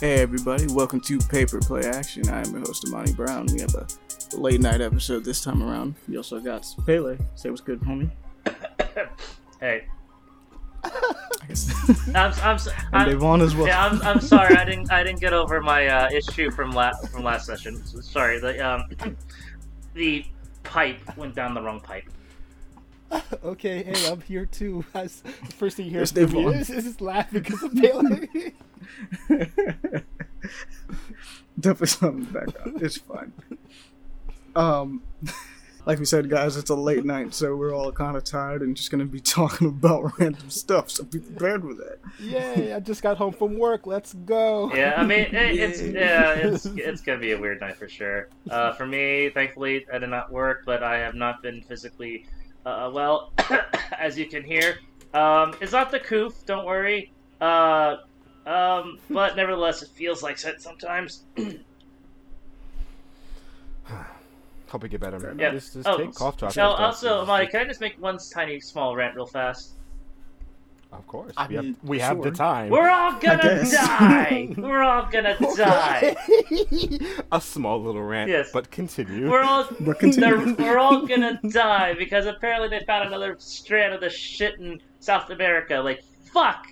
Hey everybody, welcome to Paper Play Action. I am your host Amani Brown. We have a late night episode this time around. We also got Pele. Say what's good, homie. Hey, I guess. I'm, I'm, s- and Devon as well. yeah, I'm, I'm sorry. I didn't, I didn't get over my uh, issue from last, from last session. Sorry, the, um, the pipe went down the wrong pipe. Okay, hey, I'm here too. That's the first thing you hear Yes, from me is, is just laughing because of Bailey. Definitely something back up. It's fine. Um, like we said, guys, it's a late night, so we're all kind of tired and just gonna be talking about random stuff. So be prepared for that. Yay! I just got home from work. Let's go. Yeah, I mean, it, it's, Yeah. yeah, it's, it's gonna be a weird night for sure. Uh, for me, thankfully, I did not work, but I have not been physically, uh, well, as you can hear. Um, it's not the coof, don't worry. Uh, um, but nevertheless, it feels like it sometimes. Hope we get better. Yeah. Just, just Oh, take cough drops. No, and stuff. also, Mike, can I just make one tiny small rant real fast? Of course. I we have, mean, we have the time. We're all gonna die. We're all gonna die. A small little rant, Yes. but continue. We're all But continue. they're- we're all gonna die because apparently they found another strand of the shit in South America. Like fuck,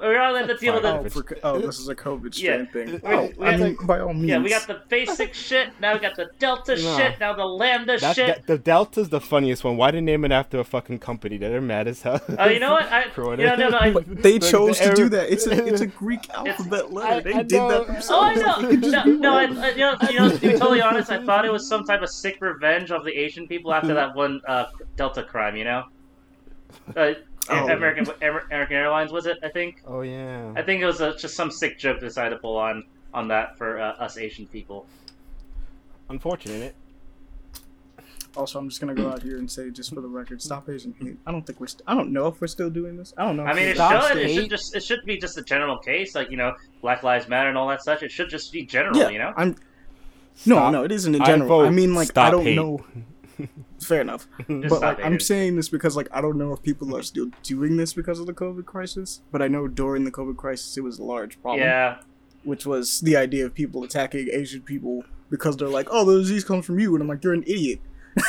we're all gonna have deal with Oh, it. for, oh, this is a COVID Yeah. thing. Oh, we I have mean, by all means. Yeah, we got the basic shit. Now we got the Delta No. shit. Now the Lambda That, shit. that- the Delta's the funniest one. Why didn't they name it after a fucking company? They're mad as hell. Oh, you know what? I Corona. you know, no, no, I, they The- chose the to do that. It's a it's a Greek alphabet letter. I- they I did know. that Oh, I themselves. know. They No, no I, that. I- you know, you know, to be totally honest, I thought it was some type of sick revenge of the Asian people after that one uh, Delta crime. You know, uh, Oh. American American Airlines was it? I think. oh yeah. I think it was uh just some sick joke they decided to pull on on that for uh, us Asian people. Unfortunate. Also, I'm just gonna go out here and say, just for the record, stop Asian hate. I don't think we're. St- I don't know if we're still doing this. I don't know. I mean, it should. It should just. It should be just a general case, like you know, Black Lives Matter and all that such. It should just be general. yeah, You know. I'm. No, Stop. no, it isn't in general. I, vote mean, like, I don't hate. know. Fair enough, but like, I'm saying this because like I don't know if people are still doing this because of the COVID crisis. But I know during the COVID crisis, it was a large problem. Yeah. which was the idea of people attacking Asian people because they're like, "Oh, the disease comes from you," and I'm like, "You're an idiot."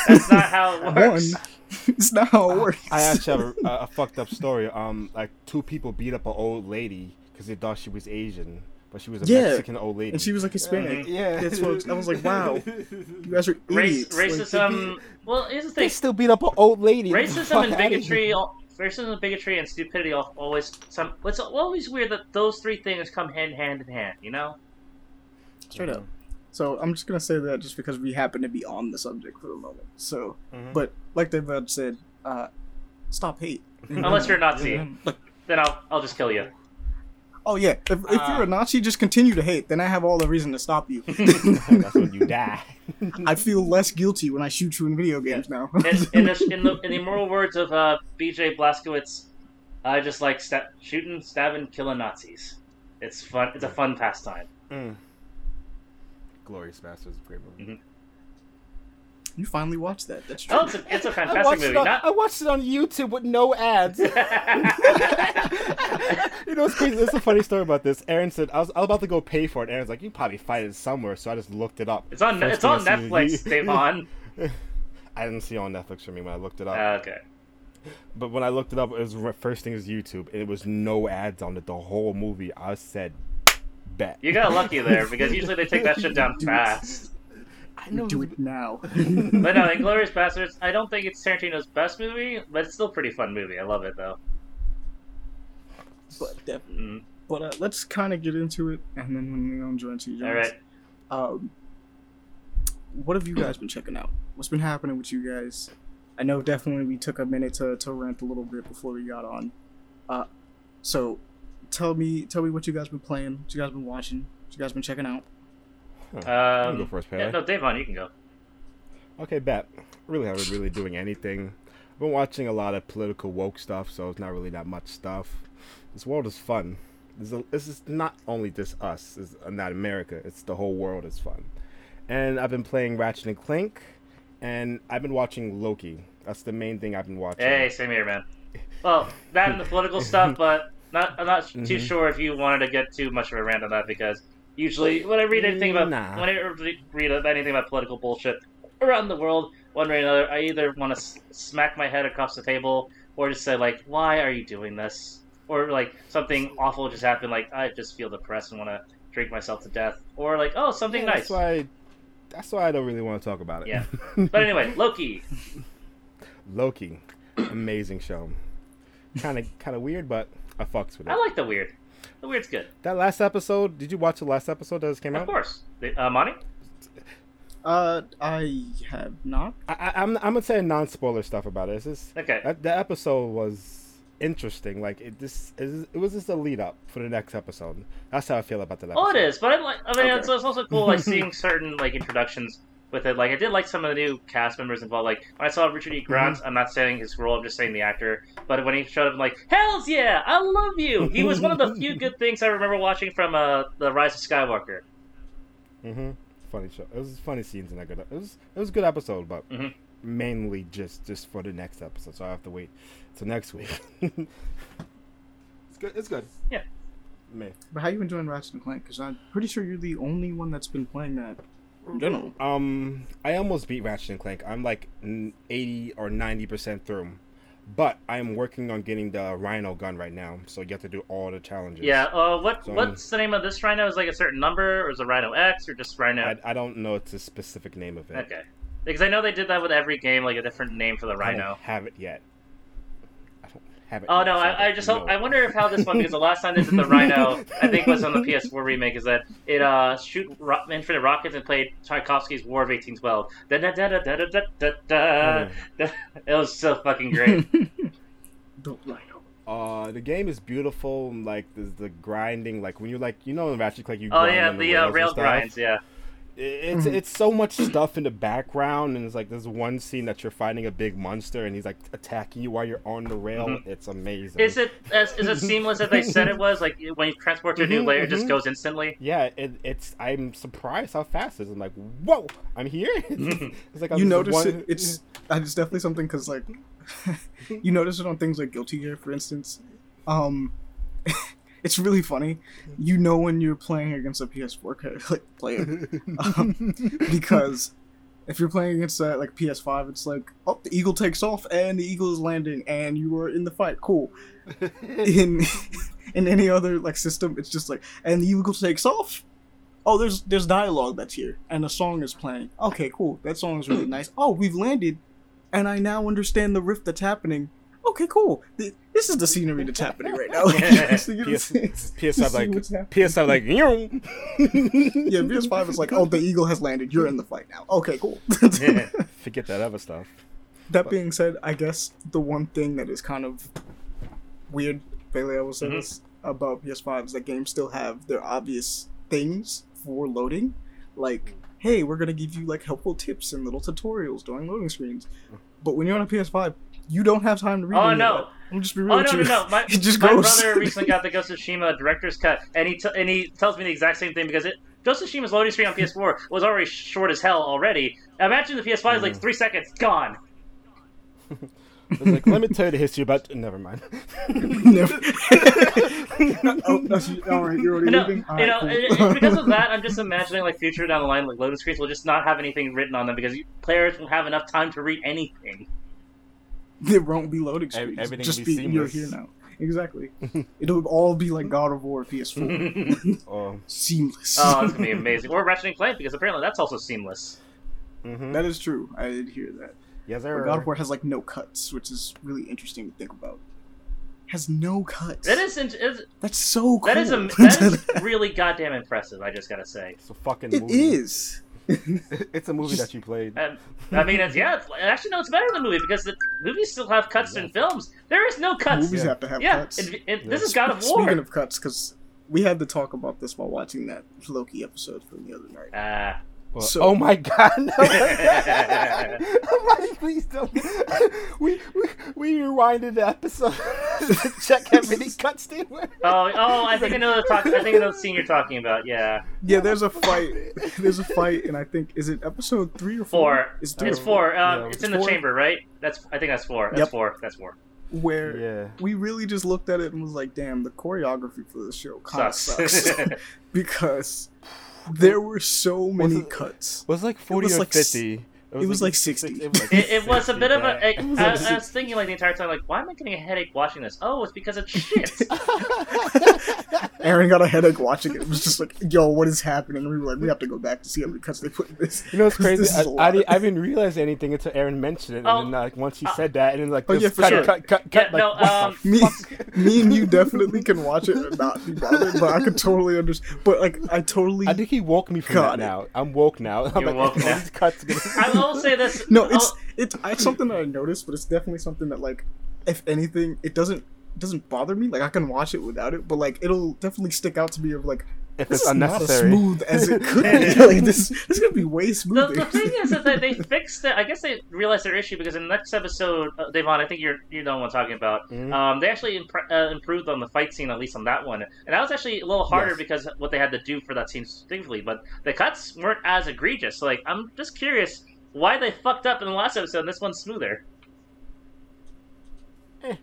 That's not how it One, works. it's not how it works. I actually have a, a fucked up story. Um, like two people beat up an old lady because they thought she was Asian, but she was a Yeah. Mexican old lady. and she was like Hispanic. yeah, That's what I was like. Wow, you guys are Race, idiots. Like, racism. Well, here's the They still beat up an old lady. Racism and bigotry, racism and bigotry and stupidity al- always some. It's always weird that those three things come hand hand in hand. You know. straight up. So I'm just gonna say that just because we happen to be on the subject for the moment. So, Mhm. but like David said, uh, stop hate. Unless you're a Nazi, then I'll I'll just kill you. Oh yeah, if, if you're a Nazi, just continue to hate. Then I have all the reason to stop you. That's when you die. I feel less guilty when I shoot you in video games now. In, in, the, in the in the immortal words of uh, B.J. Blazkowicz, I just like sta- shooting, stabbing, killing Nazis. It's fun. It's a fun pastime. Mm. Glorious Masters, great movie. You finally watched that. That's true. Oh, it's a, it's a I fantastic watched, movie. it on, Not. I watched it on YouTube with no ads. you know it's crazy? There's a funny story about this. Aaron said I was, I was about to go pay for it. Aaron's like, you probably find it somewhere, so I just looked it up. It's on. First It's on I see is Netflix. you- Devon. I didn't see it on Netflix for me when I looked it up. Uh, okay. but when I looked it up, it was first thing is YouTube, and it was no ads on it. The whole movie. I said, bet. You got lucky there because usually they take that shit down fast. I know. Do it now. But no, Inglorious Bastards. I don't think it's Tarantino's best movie, but it's still a pretty fun movie. I love it though. but definitely. Mm. But uh, let's kind of get into it, and then when we don't join to All right. Um, what have you guys been checking out? What's been happening with you guys? I know definitely we took a minute to, to rant a little bit before we got on. Uh, so tell me tell me what you guys been playing, what you guys been watching, what you guys been checking out. You can Um, go first, yeah, Pele. no, Davon, you can go. Okay, bet. Really haven't really doing anything. I've been watching a lot of political woke stuff, so it's not really that much stuff. This world is fun. This is, this is not only just us, it's not America. It's the whole world is fun. And I've been playing Ratchet and Clank, and I've been watching Loki. That's the main thing I've been watching. Hey, same here, man. Well, that and the political stuff, but not I'm not too Mhm. sure if you wanted to get too much of a rant on that because usually when I read anything about Nah. when I read anything about political bullshit around the world, one way or another, I either want to s- smack my head across the table or just say like, "Why are you doing this?" Or like something awful just happened, like I just feel depressed and want to drink myself to death, or like, "Oh, something Yeah, nice." That's why. That's why I don't really want to talk about it. Yeah. But anyway, Loki. Loki, amazing show. Kind of, kind of weird, but I fucks with it. I like the weird. The weird's good, that last episode. Did you watch the last episode that just came of out? Of course. The- Uh, Monty. Uh, I have not. I, I, I'm, I'm gonna say non spoiler stuff about it. It's just Okay. that the episode was interesting. Like it just, it was- it was just a lead up for the next episode. That's how I feel about that. Episode. Oh, it is, but I like. I mean, Okay. it's, it's also cool like seeing certain like introductions with it. Like I did like some of the new cast members involved. Like when I saw Richard E. Grant, I'm not saying his role, I'm just saying the actor. But when he showed up, I'm like, hell's yeah, I love you. He was one of the few good things I remember watching from uh, the Rise of Skywalker. Mm-hmm. Funny show. It was funny scenes in that good. It was it was a good episode, but Mhm. mainly just just for the next episode. So I have to wait till next week. it's good. It's good. Yeah. Me. But how you enjoying Ratchet and Clank? Because I'm pretty sure you're the only one that's been playing that in general. Um, I almost beat Ratchet and Clank. I'm like eighty or ninety percent through, but I'm working on getting the Rhino gun right now. So you have to do all the challenges. Yeah. Uh, what So- what's the name of this Rhino? Is like a certain number, or is it Rhino X, or just Rhino? I, I don't know it's a specific name of it. Okay. Because I know they did that with every game, like a different name for the I don't Rhino. have it yet. I don't have it. Oh no, I, I just hope. I wonder if how this one because the last time they did the Rhino, I think was on the PS4 remake, is that it uh shoot ro- infinite rockets and played Tchaikovsky's War of 1812. Da da da da da da da da. da. It was so fucking great. The Rhino. Uh, the game is beautiful. Like there's the grinding. Like when you're like, you know, in Ratchet Clank, you. oh grind yeah, on the uh, rail stuff. grinds. Yeah. It's Mhm. it's so much stuff in the background, and it's like there's one scene that you're fighting a big monster, and he's like attacking you while you're on the rail. Mhm. It's amazing. Is it as is it seamless as they said it was? Like when you transport to a new Mhm, layer, it just mhm. goes instantly. Yeah, it, it's. I'm surprised how fast it is. I'm like, whoa, I'm here. Mhm. it's like I'm you notice one- it. It's uh, it's definitely something because like you notice it on things like Guilty Gear, for instance. Um, it's really funny. You know when you're playing against a PS4 like player um, because if you're playing against uh, like PS5, it's like oh the eagle takes off and the eagle is landing and you are in the fight. Cool. In in any other like system, it's just like and the eagle takes off. Oh, there's there's dialogue that's here and a song is playing. Okay, cool. That song is really nice. Oh, we've landed, and I now understand the rift that's happening. Okay, cool. This is the scenery that's happening right now. So PS, see- PS5 like. PS5 like yeah, PS5 is like, oh, the eagle has landed. You're in the fight now. Okay, cool. Forget that other stuff. that being said, I guess the one thing that is kind of weird, Bailey, I will say Mhm. this about PS5 is that games still have their obvious things for loading. Like, hey, we're gonna give you like helpful tips and little tutorials during loading screens. But when you're on a PS5, you don't have time to read. Oh any of no. that. I'm just be real Oh with no, no, you. no! My, it just my goes. brother recently got the Ghost of Tsushima director's cut, and he t- and he tells me the exact same thing because it Ghost of Tsushima's loading screen on PS4 was already short as hell already. Imagine the PS5 is like Mhm. three seconds gone. It's like, let me tell you the history about. Never mind. Never. oh, that's, all right, you're already No, leaving. All you right, know, cool. it- it- because of that, I'm just imagining like future down the line, like loading screens will just not have anything written on them because players won't have enough time to read anything. there won't be loading Ev- screens. everything just will be be, you're here now. Exactly. It'll all be like God of War PS4. Oh, Seamless. oh, it's gonna be amazing. Or Ratchet and Clank because apparently that's also seamless. mm-hmm. that is true. I did hear that. yes, But sir. God of War has like no cuts, which is really interesting to think about. Has no cuts. That is, is That's so cool. that is a, that is really goddamn impressive. I just gotta say. It's a fucking it movie. is. It's a movie that you played. And, I mean, it's, yeah, it's, actually, no, it's better than the movie because the movies still have cuts in films. There is no cuts. Movies Yeah. have to have yeah, cuts. it, it, Yeah. this is God of War. Speaking of cuts, because we had to talk about this while watching that Loki episode from the other night. Ah. Well, So- oh my god! No. Like, please don't. We we we rewinded the episode to check how many cuts there were. oh, oh, I think I know the talk. I think I know the scene you're talking about. Yeah, Yeah, there's a fight. There's a fight, and I think is it episode three or four? four. It's It's four. Um, Yeah, it's it's in the chamber, right? That's. I think that's four. That's Yep. four. That's four. where Yeah. we really just looked at it and was like, "Damn, the choreography for this show kind of Sucks. sucks," because there were so many it- cuts. Was it like forty was or like s- fifty. it was like 60. It was, like It, it was a 60, bit of yeah. a. It was I, like I was thinking like the entire time, like, why am I getting a headache watching this? Oh, it's because it's shit. Aaron got a headache watching it. It was just like, "Yo, what is happening?" And we were like, "We have to go back to see how many cuts they put in this." You know what's 'Cause crazy? this I, is a I, lot. didn't, I didn't realize anything until Aaron mentioned it, and Oh, then like once he uh, said that, and then like Oh, this yeah, for cut, sure. cut, cut, Yeah, cut, like, no, um, me, me and you definitely can watch it and not be bothered, but I could totally understand. But like, I totally I think he woke me from Got that it. now. I'm woke now. I'm You're like, woke now. these cuts gonna- I will say this. no, it's it's it's something that I noticed, but it's definitely something that like, if anything, it doesn't it doesn't bother me. Like I can watch it without it, but like it'll definitely stick out to me of like if this it's is not as smooth as it could be. like this, this is gonna be way The, smoother. the thing is that they, they fixed it. I guess they realized their issue because in the next episode, uh, Devon, I think you're you know what I'm talking about. Mhm. Um, they actually impre- uh, improved on the fight scene, at least on that one, and that was actually a little harder Yes. because what they had to do for that scene specifically. But the cuts weren't as egregious. So, like, I'm just curious why they fucked up in the last episode. and This one's smoother. Eh.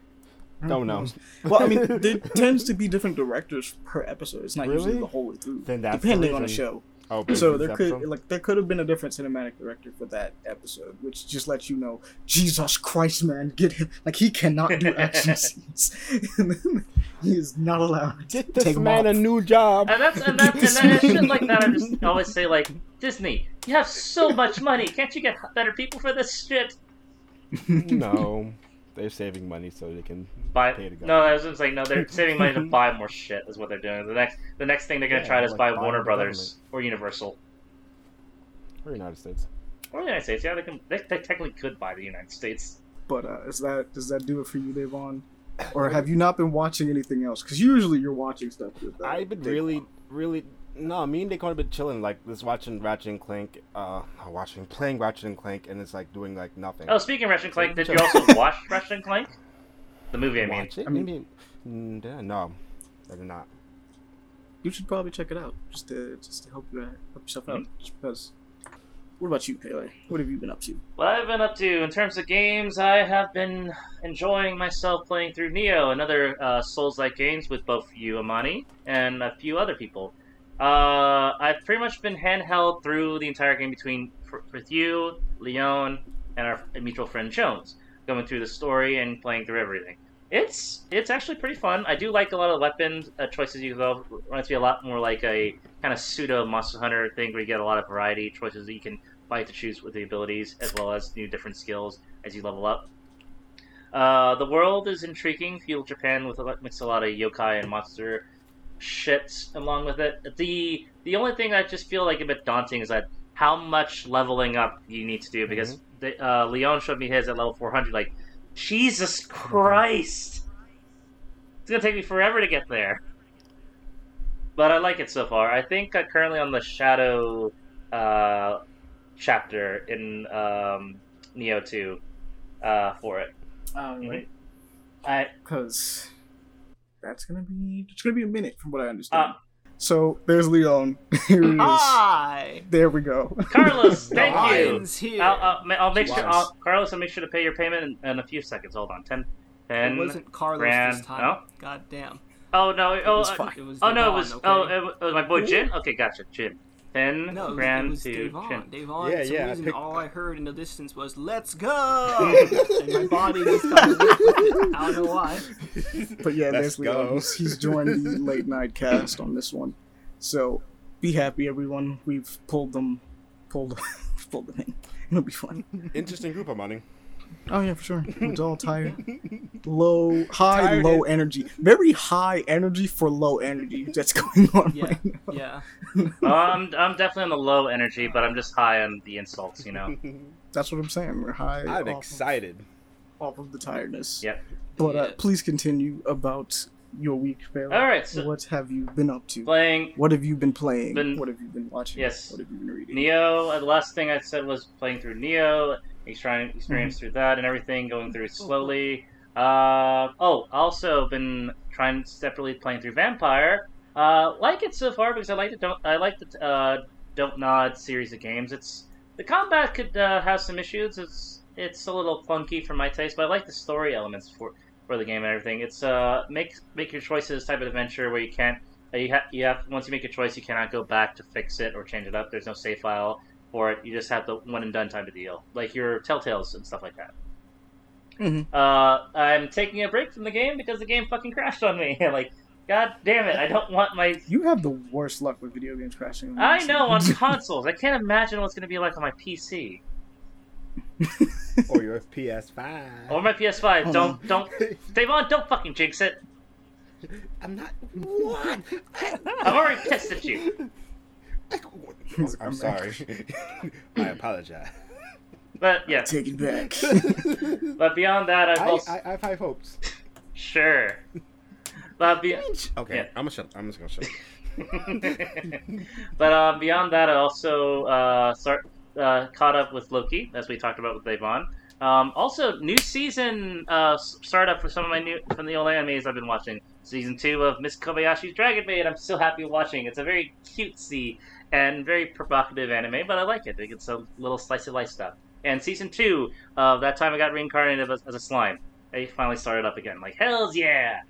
Don't know. well, I mean, there tends to be different directors per episode. It's not usually Really? the whole way through, Then that's the depending on the show. Oh, So there could episode? like there could have been a different cinematic director for that episode, which just lets you know, Jesus Christ, man, get him like he cannot do action scenes. he is not allowed. to Get this take 'em man a new job. And that's and that and then shit like that. I just always say like Disney, you have so much money. Can't you get better people for this shit? no, they're saving money so they can Buy pay to go. no, I was just like no, they're saving money to buy more shit. Is what they're doing. The next the next thing they're gonna Yeah, try to is like buy Warner the Brothers or Universal Or United States. or the United States. Yeah, they can. They, they technically could buy the United States. But uh, is that does that do it for you, Devon? Or have you not been watching anything else? Because usually you're watching stuff. Uh, I've been really, really. No, me and Daquan have been chilling, like just watching Ratchet and Clank, uh, watching, playing Ratchet and Clank, and it's like doing like nothing. Oh, speaking of Ratchet and Clank, did you also watch Ratchet and Clank? The movie, I mean. Watch it? I mean- Maybe. Mm, yeah, no, I did not. You should probably check it out just to just to help you out, help yourself out. Mm-hmm. Because. What about you, Pele? What have you been up to? What I've been up to in terms of games, I have been enjoying myself playing through Nioh, another uh, Souls-like games with both you, Amani, and a few other people. Uh, I've pretty much been handheld through the entire game between with you, Leon, and our mutual friend Jones, going through the story and playing through everything. It's it's actually pretty fun. I do like a lot of weapon uh, choices you go. Reminds me a lot more like a kind of pseudo Monster Hunter thing where you get a lot of variety choices that you can fight to choose with the abilities as well as new different skills as you level up. Uh, the world is intriguing. Feudal Japan with a lot, a lot of yokai and monster shit along with it. The the only thing I just feel like a bit daunting is that how much leveling up you need to do because the, uh, Leon showed me his at level 400. Like, Jesus Christ, it's gonna take me forever to get there. But I like it so far. I think I'm currently on the Shadow uh, chapter in um, Nioh 2 uh, for it. Um, Mhm. I because that's gonna be it's gonna be a minute from what I understand. Uh, so there's Leon. Here he is. Hi, There we go. Carlos, thank you. Lions. I'll, I'll, I'll make sure, I'll, Carlos. I'll make sure to pay your payment in, in a few seconds. Hold on, ten, ten it wasn't Carlos grand- this time. no? God damn. Oh no! Oh, was uh, fine. It was oh no! It was okay? oh it was, it was my boy Jin. Okay, gotcha, Jin. Ten no, it was, grand it was to Devon. Jin. Devon, Yeah, for some yeah, I picked- all I heard in the distance was "Let's go," and my body just kind of went with. I don't know why. But yeah, Let's there's Leon. go. He's, he's joined the late night cast on this one. So be happy, everyone. We've pulled them, pulled, pulled them in. It'll be fun. Interesting group of money. Oh yeah, for sure. It's all tired. Low, high, Tired low it. energy. Very high energy for low energy that's going on Yeah, right now. yeah. Oh, I'm I'm definitely on the low energy, but I'm just high on the insults. You know. That's what I'm saying. We're high I'm off, excited. Of, off of the tiredness. Yep. But uh, please continue about your week, Pharaoh. All right. So what have you been up to? playing What have you been playing? Been- what have you been watching? Yes. What have you been reading? Nioh. uh, The last thing I said was playing through Nioh, he's trying to experience Mm-hmm. through that and everything, going through it slowly. Uh, oh, also been trying separately playing through Vampyr. Uh, like it so far because I like the don't I like the uh, Dontnod series of games. It's the combat could uh, have some issues. It's it's a little clunky for my taste, but I like the story elements for for the game and everything. It's uh make make your choices type of adventure where you can't uh, you have you have once you make a choice you cannot go back to fix it or change it up. There's no save file for it. You just have the one and done type of deal, like your Telltales and stuff like that. Mhm. Uh, I'm taking a break from the game because the game fucking crashed on me. like, god damn it! I don't want my. You have the worst luck with video games crashing. I know on consoles. I can't imagine what it's gonna be like on my PC or your PS5. or my PS5. Hold Don't don't Davon, don't fucking jinx it. I'm not. What? I've already pissed at you. I'm sorry. I apologize. But yeah, Take it back. but beyond that, I've I, also I, I have high hopes. sure. But be- Okay, Yeah. I'm gonna shut. I'm just gonna shut. but uh, beyond that, I also uh, start uh, caught up with Loki, as we talked about with Devon. Um, also, new season uh, s- startup for some of my new from the old animes I've been watching. Season two of Miss Kobayashi's Dragon Maid. I'm still happy watching. It's a very cutesy and very provocative anime, but I like it. It's a little slice of life stuff. And season two of that time I got reincarnated as, as a slime. I finally started up again. Like hell's yeah!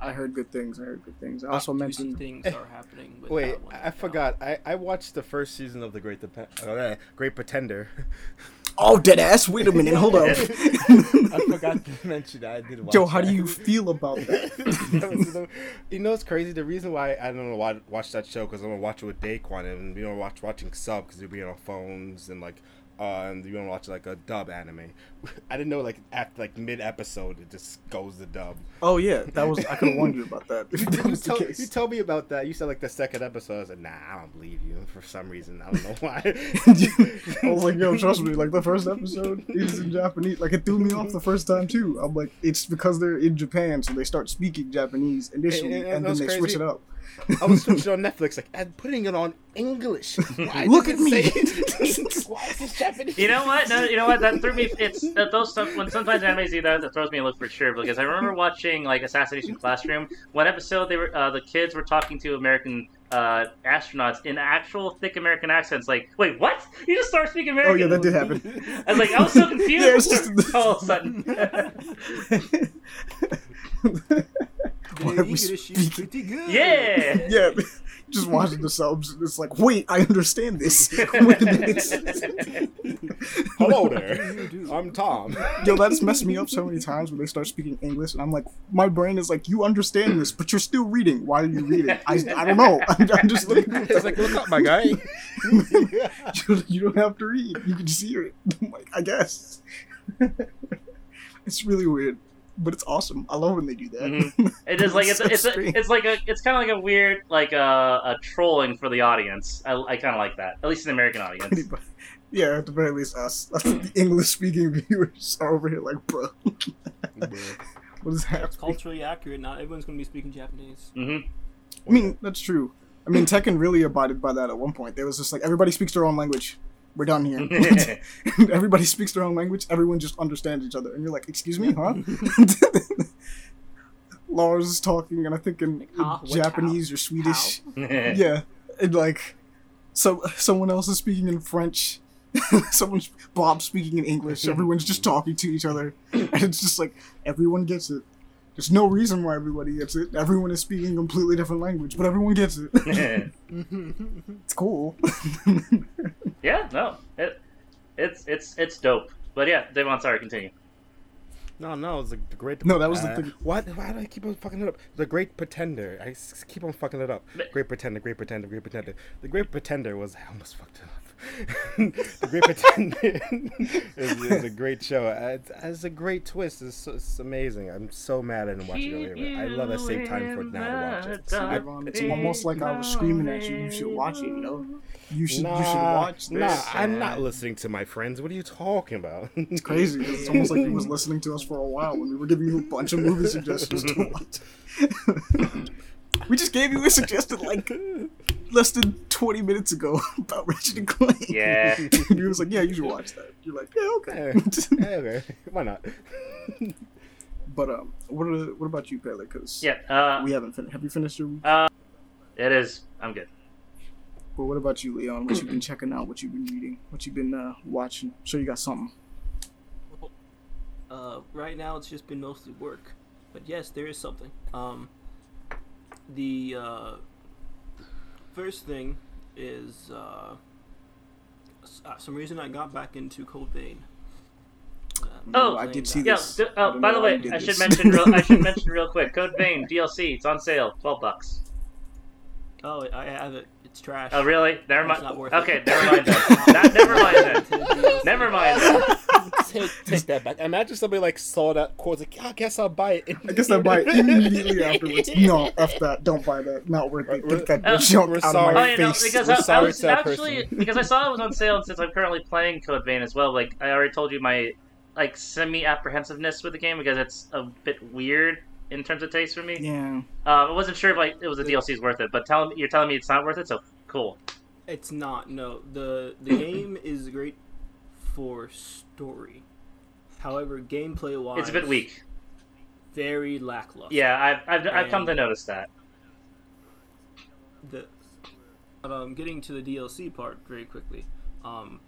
I heard good things. I heard good things. I also Juicy mentioned things are happening. With Wait, that one I now. forgot. I, I watched the first season of the Great Dep- uh, Great Pretender. Oh, dead ass. Wait a minute. Hold up. I forgot to mention that. I did watch Joe, how do you feel about that? That was you know, it's crazy. The reason why I don't know why watch that show because I'm gonna watch it with Daquan and we don't watch watching sub because we'll be on phones and like uh, and you want to watch like a dub anime. I didn't know like at like mid episode it just goes to dub. Oh yeah, that was. I could have warned you about that. You, was the told, you told me about that. You said like the second episode. I said, "Nah, I don't believe you." For some reason, I don't know why. I was like, yo, trust me. Like the first episode is in Japanese. Like it threw me off the first time too. I'm like, it's because they're in Japan, so they start speaking Japanese initially, And- and and, then that's they switch it up. I was switching on Netflix, like, and putting it on English. Why Look at me. say- Why is this Japanese? You know what? No, you know what? That threw me. It's that those stuff when sometimes anime do that. That throws me a look for sure because I remember watching like Assassination Classroom. One episode, they were uh, the kids were talking to American uh, astronauts in actual thick American accents. Like, wait, what? You just start speaking American? Oh yeah, that did happen. I was like, I was so confused Yeah, it's just- all of a sudden. Why are we speaking- pretty good. yeah. yeah, just watching the subs. and It's like, wait, I understand this. Wait a minute. Hello there. I'm Tom. Yo, that's messed me up so many times when they start speaking English, and I'm like, my brain is like, you understand this, but you're still reading. Why are you reading? I, I don't know. I'm, I'm just looking. at It's like, look up, my guy. you, you don't have to read. You can just hear it. I'm like, I guess. it's really weird, but it's awesome. I love when they do that. Mhm. It is like it's so a, it's a, it's like a it's kind of like a weird like a, a trolling for the audience. I, I kind of like that, at least in the American audience. Anybody- Yeah, at the very least, us, the English speaking viewers are over here like, bro, what is It's happening? culturally accurate. Not everyone's going to be speaking Japanese. hmm I mean, that's true. I mean, Tekken really abided by that at one point. They was just like, everybody speaks their own language. We're done here. everybody speaks their own language. Everyone just understands each other. And you're like, excuse me, huh? Lars is talking, and I think in Like, ah, what, Japanese or Swedish. yeah. Yeah, and like, so someone else is speaking in French. Someone's Bob speaking in English. Everyone's just talking to each other, and it's just like everyone gets it. There's no reason why everybody gets it. Everyone is speaking a completely different language, but everyone gets it. it's cool. yeah, no, it, it's it's it's dope. But yeah, Devon, sorry, continue. No, no, it's like the great. No, that was the uh, thing. What? Why do I keep on fucking it up? The Great Pretender. I keep on fucking it up. But- Great Pretender, Great Pretender, Great Pretender. The Great Pretender was. I almost fucked it up. The Great Pretender is, is a great show. It's, it's a great twist. It's, so- it's amazing. I'm so mad I didn't watch it earlier. But I love that same time for it now to watch it. Everyone, it's almost like I was screaming at you. You should watch it. You know, you should. you should watch this. Nah, I'm not listening to my friends. What are you talking about? It's crazy. 'cause It's almost like he was listening to us for a while when we were giving you a bunch of movie suggestions to watch. we just gave you a suggested like less than 20 minutes ago about Ratchet and Clank. Yeah. and he was like, "Yeah, you should watch that." You're like, "Yeah, okay." Yeah, okay, why not? but um, what are, what about you, Pele? Because Yeah, uh, we haven't finished. Have you finished your? it is. I'm good. But what about you, Leon? What you've been checking out? What you've been reading? What you've been uh, watching? Sure, you got something. Uh, right now, it's just been mostly work. but yes, there is something. Um, the uh, first thing is uh, uh, some reason I got back into Code Vein. Uh, Oh, I did see that. Yeah. This- d- I oh, by the way, you did I should mention. Real, I should mention real quick. Code Vein DLC. It's on sale. Twelve bucks. Oh, I have it. It's trash. Oh, really? Never mind. not it. Okay, never mind then. That, never mind then. Never mind then. take, take that back. Imagine somebody like saw that quote, like, "Yeah, I guess I'll buy it. I guess I'll buy it immediately afterwards. No, f that. Don't buy that. Not worth it. Get that Uh, junk we're out sorry. of Oh, my yeah, no, face. because We're I, I was actually person. because I saw it was on sale, and since I'm currently playing Code Vein as well, like I already told you my like semi apprehensiveness with the game because it's a bit weird in terms of taste for me. yeah. Um, I wasn't sure if like it was the DLC's worth it, but tell you're telling me it's not worth it, so cool. It's not. No, the the game is great for story. However, gameplay wise, It's a bit weak. Very lackluster. Yeah, I've I've, I've come to notice that. The um, getting to the DLC part very quickly. Um,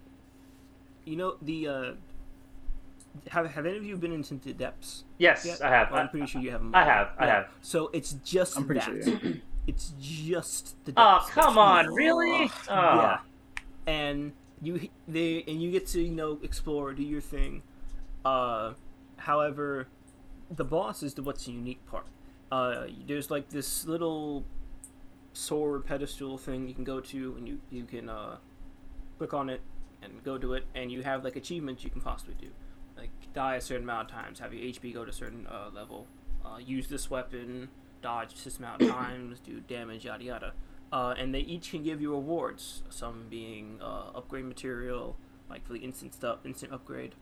you know the uh, have have any of you been into the depths? Yes, yet? I have. Well, I'm I- pretty sure you haven't. I have, I have. So it's just I'm pretty that. sure, yeah. It's just the. Oh come on, really? Oh. Yeah, and you they and you get to you know explore, do your thing. Uh, however, the boss is the what's the unique part. Uh, there's like this little sword pedestal thing you can go to, and you you can uh, click on it and go to it, and you have like achievements you can possibly do, like die a certain amount of times, have your HP go to a certain uh, level, uh, use this weapon, dodge this amount of times, do damage, yada yada. Uh, and they each can give you rewards. Some being uh, upgrade material, like for the instant stuff, instant upgrade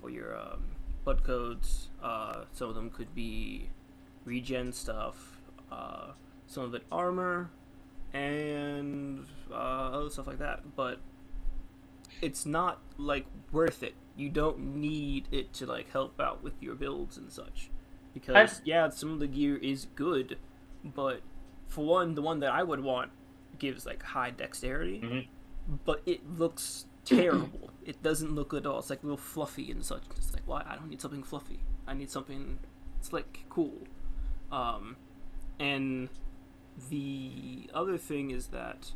for your um, blood codes. Uh, some of them could be regen stuff. Uh, some of it armor, and uh, other stuff like that. But it's not like worth it. You don't need it to like help out with your builds and such. Because yeah, some of the gear is good, but for one, the one that I would want gives like high dexterity, Mhm. but it looks terrible. it doesn't look good at all. It's like real fluffy and such. It's like, why? I don't need something fluffy. I need something slick, cool. Um, and the other thing is that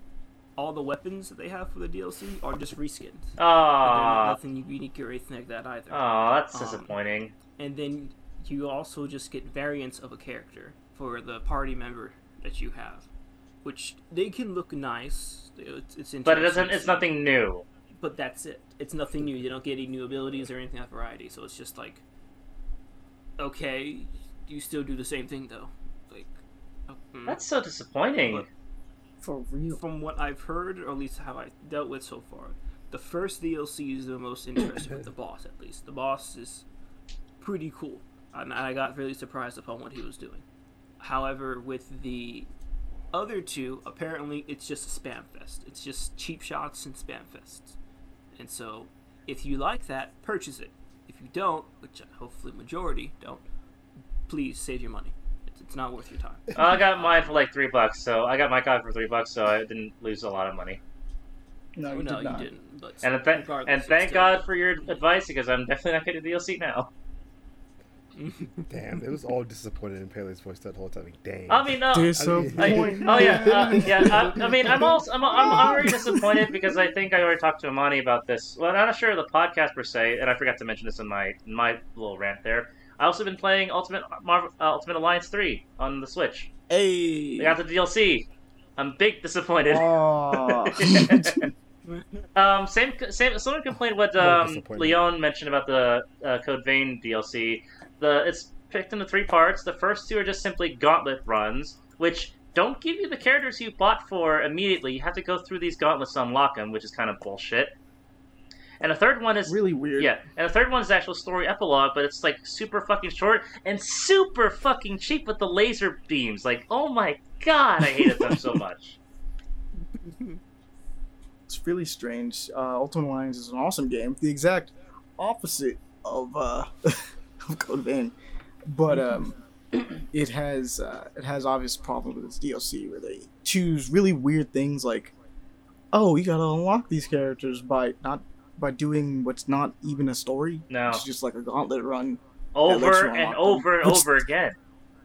all the weapons that they have for the DLC are just reskins. Not Aw. nothing unique or anything like that either. Aw, that's Um, disappointing. and then you also just get variants of a character for the party member that you have, which they can look nice. It's, it's But it doesn't. It's nothing new. But that's it. It's nothing new. You don't get any new abilities or anything of variety. So it's just like, okay, you still do the same thing though. Like, mm. That's so disappointing. But- For real. from what I've heard, or at least how I dealt with so far, the first DLC is the most interesting with the boss. At least the boss is pretty cool, and I got really surprised upon what he was doing. However, with the other two, apparently it's just a spam fest. It's just cheap shots and spam fests. And so, if you like that, purchase it. If you don't, which hopefully majority don't, please save your money. It's, it's not worth your time. I got mine for like three bucks, so I got my copy for three bucks, so I didn't lose a lot of money. No, Oh, you no, did you not. didn't. But And th- and thank God for your advice because I'm definitely not getting the DLC now. Damn, it was all disappointed in Pele's voice that whole time. Like, dang. I mean, no. I, Disappointed. oh yeah, uh, yeah. I, I mean, I'm also I'm, I'm already disappointed because I think I already talked to Amani about this. Well, I'm not sure of the podcast per se, and I forgot to mention this in my in my little rant there. I also been playing Ultimate Marvel, uh, Ultimate Alliance three on the Switch. Hey. I got the DLC. I'm big disappointed. Aw. Um, same, same. Someone complained what um. Leon mentioned about the uh, Code Vein DLC. The it's picked into three parts. The first two are just simply gauntlet runs, which don't give you the characters you bought for immediately. You have to go through these gauntlets to unlock them, which is kind of bullshit. And the third one is really weird. yeah, and the third one is the actual story epilogue, but it's like super fucking short and super fucking cheap with the laser beams. Like, oh my god, I hated them so much. It's really strange. Uh, Ultimate Alliance is an awesome game. The exact opposite of uh, of Code Vein, but um, it has uh, it has obvious problems with its DLC where they choose really weird things like, oh, you gotta unlock these characters by not by doing what's not even a story. No. It's just like a gauntlet run. over and them. over and over again.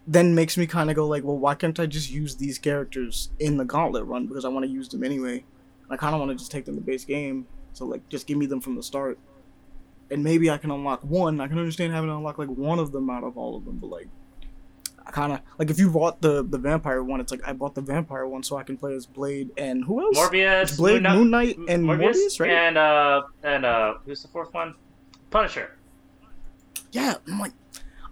Then makes me kind of go like, well, why can't I just use these characters in the Gauntlet run because I want to use them anyway. I kind of want to just take them to base game, so like just give me them from the start, and maybe I can unlock one. I can understand having to unlock like one of them out of all of them, but like. I kind of like if you bought the the vampire one. It's like I bought the vampire one so I can play as Blade and who else? Morbius, Blade, Moon, Moon Knight, and Morbius, Morbius, right? and uh, and uh, who's the fourth one? Punisher. Yeah, I'm like,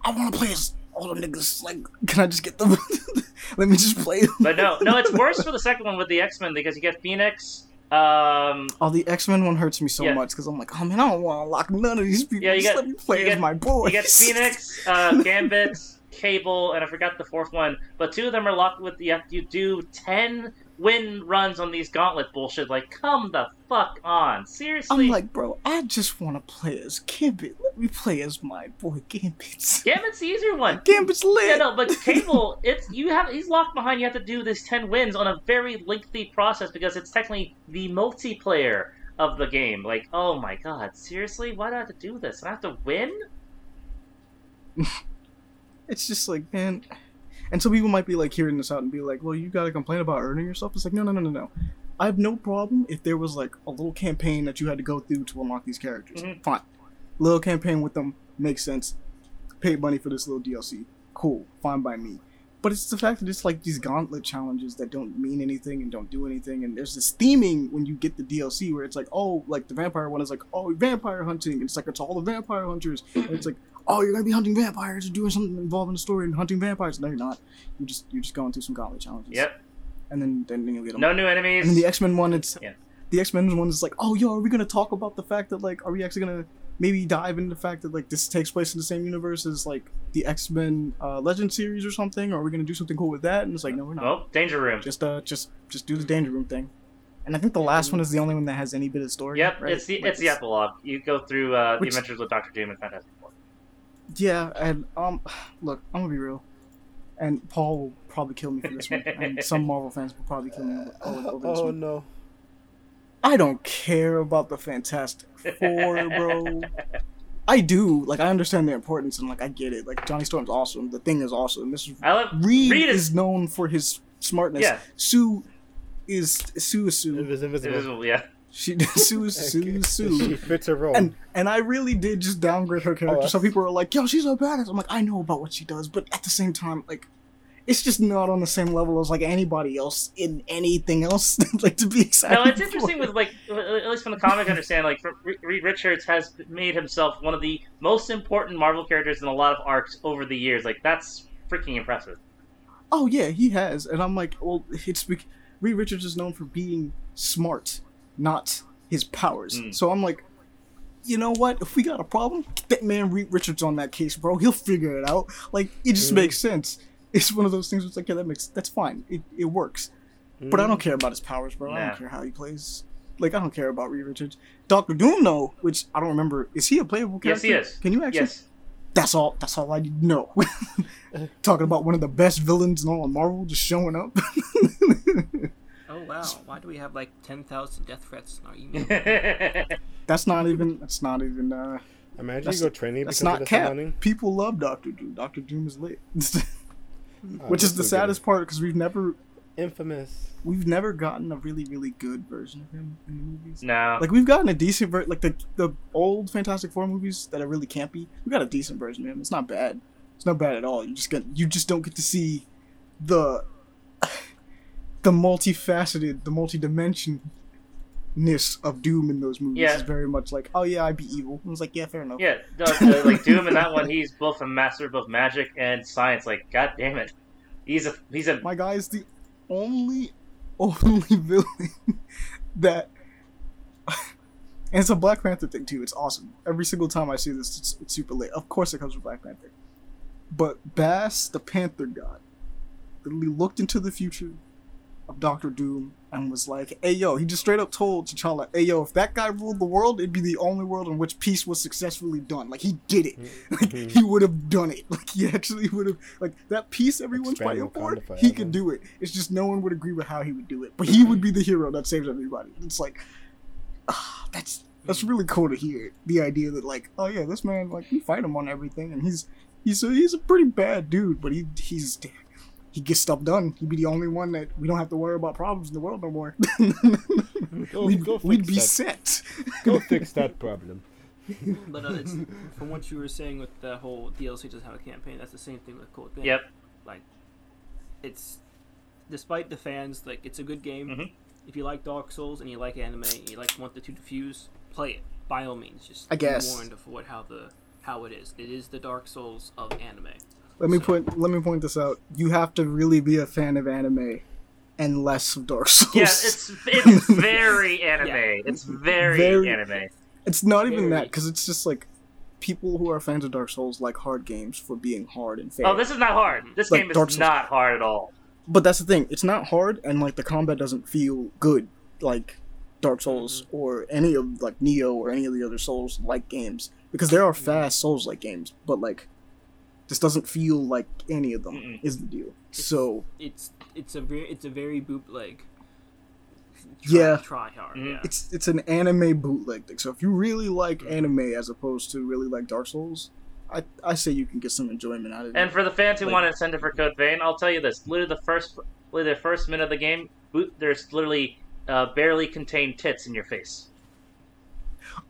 I want to play as all the niggas. Like, can I just get them? Let me just play them. But no, no, it's worse for the second one with the X Men because you get Phoenix. Um, Oh, the X Men one hurts me so Yeah. much because I'm like, oh man, I don't want to lock none of these people. Yeah, you just get- let me play as my boys. you get Phoenix, uh, Gambit, Cable, and I forgot the fourth one. But two of them are locked with the. you do ten win runs on these gauntlet bullshit. Like, come the fuck on, seriously. I'm like, bro, I just want to play as Gambit. Let me play as my boy Gambit. Gambit's the easier one. Gambit's lit. Yeah, no, but Cable, it's you have he's locked behind. You have to do this ten wins on a very lengthy process because it's technically the multiplayer of the game. Like, oh my god, seriously, why do I have to do this? I have to win? It's just like, man. And some people might be like hearing this out and be like, well, you gotta complain about earning yourself. It's like, no, no, no, no, no. I have no problem if there was like a little campaign that you had to go through to unlock these characters. Mhm. Fine. Little campaign with them makes sense. Paid money for this little DLC. Cool. Fine by me. But it's the fact that it's like these gauntlet challenges that don't mean anything and don't do anything. And there's this theming when you get the DLC where it's like, oh, like the vampire one is like, oh, vampire hunting. And it's like, it's all the vampire hunters. And it's like, oh, you're gonna be hunting vampires or doing something involving the story and hunting vampires. No, you're not. You just you're just going through some gauntlet challenges. Yep. And then then you'll get them. No new enemies. And the X Men one, it's Yeah. the X Men one is like, oh, yo, are we gonna talk about the fact that like, are we actually gonna maybe dive into the fact that like this takes place in the same universe as like the X Men uh, Legend series or something? Or are we gonna do something cool with that? And it's like, no, we're not. oh, danger room. Just uh, just just do the Danger Room thing. And I think the last one is the only one that has any bit of story. Yep, right? it's the Like, it's the epilogue. You go through uh, the adventures with Doctor Doom and Fantastic. Yeah, and um, look, I'm gonna be real, and Paul will probably kill me for this one, and some Marvel fans will probably kill me over, over this Oh one. no. I don't care about the Fantastic Four, bro. I do. Like, I understand their importance, and like, I get it. Like, Johnny Storm's awesome. The Thing is awesome. Mr. I love Reed, Reed is is known for his smartness. Yeah. Sue is Sue is It Sue. was invisible. invisible. Yeah, She Sue is Sue is She fits her role. And and I really did just downgrade her character. that's- so people are like, "Yo, she's a badass." I'm like, I know about what she does, but at the same time, like, it's just not on the same level as like anybody else in anything else. like to be excited. no, it's for. interesting with like at least from the comic, I understand like Reed Richards has made himself one of the most important Marvel characters in a lot of arcs over the years. Like that's freaking impressive. Oh yeah, he has, and I'm like, well, it's bec- Reed Richards is known for being smart, not his powers. Mm. So I'm like, you know what? If we got a problem, get that man Reed Richards on that case, bro. He'll figure it out. Like it just Mhm. makes sense. It's one of those things. Where it's like, yeah, that makes that's fine. It it works. But I Mm. don't care about his powers, bro. I don't care how he plays. Like I don't care about Reed Richards. Doctor Doom, though, which I don't remember. Is he a playable character? Yes, he is. Can you actually? Yes, That's all. That's all I need to know. Talking about one of the best villains in all of Marvel just showing up. Oh wow! Why do we have like ten thousand death threats in our email? that's not even. That's not even. uh Imagine That's- you go training That's because not of this cap. money. People love Doctor Doom. Doctor Doom is lit. Oh, Which is the that's so good. saddest part because we've never Infamous. we've never gotten a really really good version of him in the movies. no. Like we've gotten a decent ver- like the the old Fantastic Four movies that are really campy. We got a decent version of him. It's not bad. It's not bad at all. You just get you just don't get to see the the multifaceted, the multidimensionness of Doom in those movies. Yeah. Is very much like, oh yeah, I'd be evil. I was like, yeah, fair enough. yeah, the, like Doom in that one, he's both a master of both magic and science. Like, god damn it, he's a he's a My guy is the only only villain that. And it's a Black Panther thing too. It's awesome. Every single time I see this, it's, it's super lit. Of course, it comes from Black Panther. But Bast, the Panther God, literally looked into the future of Doctor Doom and was like, "Hey yo," he just straight up told T'Challa, "Hey yo, if that guy ruled the world, it'd be the only world in which peace was successfully done. Like he did it. Like he would have done it. Like he actually would have. Like that peace everyone's fighting for, he could do it. It's just no one would agree with how he would do it, but he would be the hero that saves everybody. It's like, ah, that's That's really cool to hear. The idea that like, oh yeah, this man like we fight him on everything, and he's he's a, he's a pretty bad dude, but he he's he gets stuff done. He'd be the only one that we don't have to worry about problems in the world no more. Go, we'd, go we'd be that. set. Go fix that problem. But uh, it's, from what you were saying with the whole DLC doesn't have a campaign, that's the same thing with Code Vein. Yep. Like, it's despite the fans, like it's a good game. Mhm. If you like Dark Souls and you like anime, and you like want the two to fuse, play it by all means. Just I guess. be warned of what how the how it is. It is the Dark Souls of anime. Let me So- point let me point this out. You have to really be a fan of anime and less of Dark Souls. Yeah, it's it's very anime. Yeah. It's very, Very- anime. It's not even that because it's just like people who are fans of Dark Souls like hard games for being hard and fair. Oh, this is not hard. This Like game Dark is Souls. not hard at all. but that's the thing. It's not hard, and like the combat doesn't feel good like Dark Souls Mm-hmm. or any of like Nioh or any of the other Souls like games because there are Mm-hmm. fast Souls like games, but like this doesn't feel like any of them Mm-mm. is the deal. So It's it's a very it's a very bootleg. Yeah. Try hard. Mhm. Yeah. it's it's an anime bootleg thing. So if you really like Mm-hmm. anime as opposed to really like Dark Souls, I I say you can get some enjoyment out of it. And for the fans who Like- want an incentive for Code Vein, I'll tell you this: literally the first, literally the first minute of the game, boot, there's literally uh, barely contained tits in your face.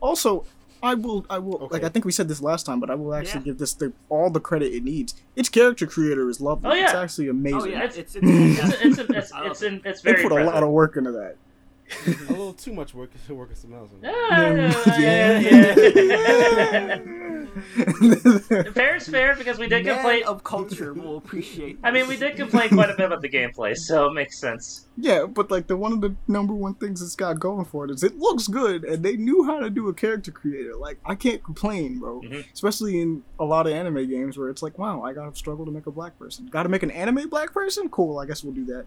Also, I will, I will, like I think we said this last time, but I will actually Yeah. give this the, all the credit it needs. Its character creator is lovely. Oh, yeah. It's actually amazing. Oh yeah, It's- it's it's, It's it's it's, it's, I love it's, it. in, it's they very put a lot of work into that. A little too much work to work with something else. Yeah, Yeah. yeah, yeah. fair is fair because we did Man complain. of culture will appreciate. I mean, we did complain quite a bit about the gameplay, so it makes sense. yeah, but like the one of the number one things it's got going for it is it looks good, and they knew how to do a character creator. Like I can't complain, bro. Mhm. Especially in a lot of anime games where it's like, wow, I gotta struggle to make a black person. Got to make an anime black person? Cool. I guess we'll do that.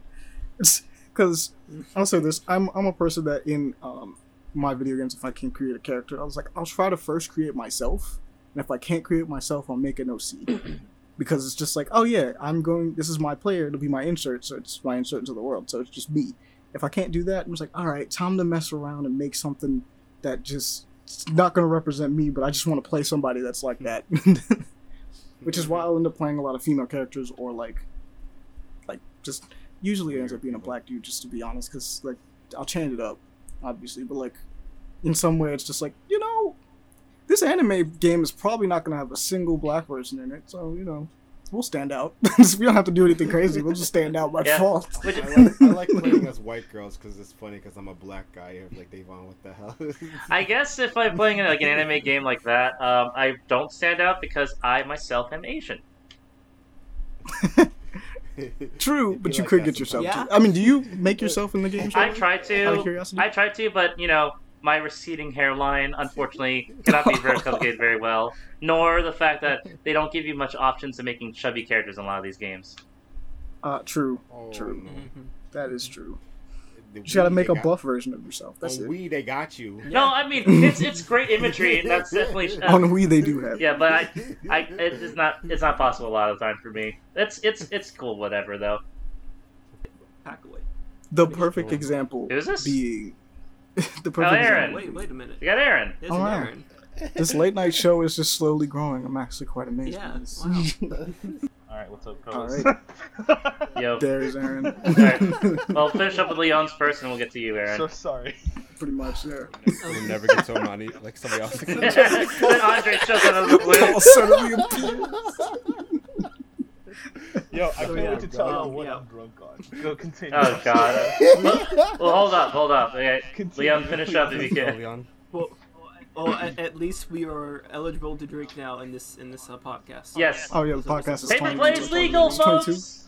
It's because I'll say this: I'm I'm a person that in um my video games, if I can create a character, I was like, I'll try to first create myself, and if I can't create myself, I'll make an OC. because it's just like, oh yeah, I'm going. This is my player. It'll be my insert, so it's my insert into the world. So it's just me. If I can't do that, I'm just like, all right, time to mess around and make something that just it's not going to represent me, but I just want to play somebody that's like that. Which is why I'll end up playing a lot of female characters or like, like just usually it ends up being a black dude, just to be honest, because like I'll change it up, obviously, but like in some way it's just like you know, this anime game is probably not going to have a single black person in it, so you know. We'll stand out. we don't have to do anything crazy. We'll just stand out by Yeah. default. Which, I like, I like playing as white girls because it's funny because I'm a black guy. You're like Davon, what the hell? I guess if I'm playing like an anime game like that, um, I don't stand out because I myself am Asian. True, but you like could get yourself. Yeah. To, I mean, do you make yourself in the game? I Shelby? try Out of to. curiosity. I try to, but you know, my receding hairline unfortunately cannot be replicated very well. Nor the fact that they don't give you much options to making chubby characters in a lot of these games. Uh, true. Oh, True. no. That is true. The You just gotta make a got- buff version of yourself. That's on it. Wii, they got you. No, I mean it's it's great imagery, and that's definitely. uh, On Wii, they do have. yeah, but I, I, it's not, it's not possible a lot of the time for me. It's, it's, it's cool, whatever though. Pack away. The perfect example Who's this? being the perfect Oh, Aaron. example. Wait, wait a minute. You got Aaron. There's Oh. Aaron. This late night show is just slowly growing. I'm actually quite amazed. Yeah, by this. wow. All right, what's up, All Carlos? right, Yo, there's Aaron. Alright. well, finish up with Leon's first, and we'll get to you, Aaron. So sorry. Pretty much there. We'll never get to money like somebody else. then Andre shows out of the blue. All suddenly appears. Yo, I Oh, can't wait to tell you oh, what yeah. I'm drunk on. Go oh, continue. Oh God. well, hold up, hold up. Okay, Continue. Leon, finish up if you can. Leon. Well, well at, at least we are eligible to drink now in this in this uh, podcast. Yes. Oh yeah, the podcast is Paper 20 play is legal, it's 22. folks.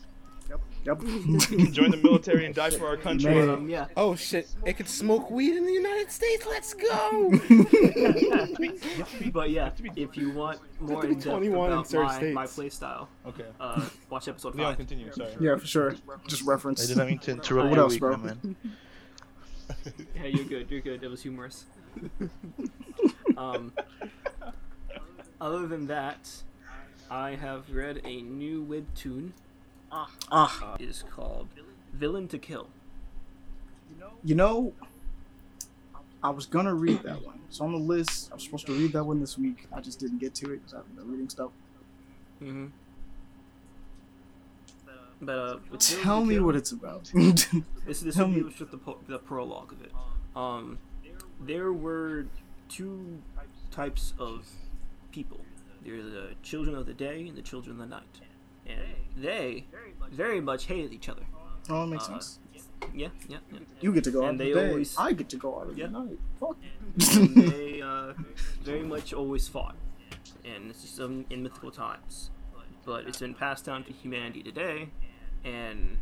Yep. Join the military and die for our country. Man. Um, yeah. Oh shit! It can smoke weed in the United States. Let's go. But yeah, if you want more to be in depth 21 in about certain my, my states. play style, Okay. uh, watch episode Leon, five. continue. Sorry. yeah, for sure. Just reference. I did not mean to interrupt What else, week, bro? man. Yeah, you're good. You're good. It was humorous. Um, other than that, I have read a new webtoon. Ah, Uh, it is called Villain to Kill. you know, I was gonna read that one. It's on the list. I was supposed to read that one this week. I just didn't get to it because I've been reading stuff. Mm-hmm. But uh, with Heroes Tell of me what it's about. This this Tell will be just the, po- the prologue of it. Um, there were two types of people. There are the children of the day and the children of the night, and they very much hated each other. oh, that makes Uh, sense. Yeah, yeah, yeah. You get to go out of the day. always- I get to go out of Yeah. the night. Fuck. And they uh, very much always fought, and this is um, in mythical times. But it's been passed down to humanity today, and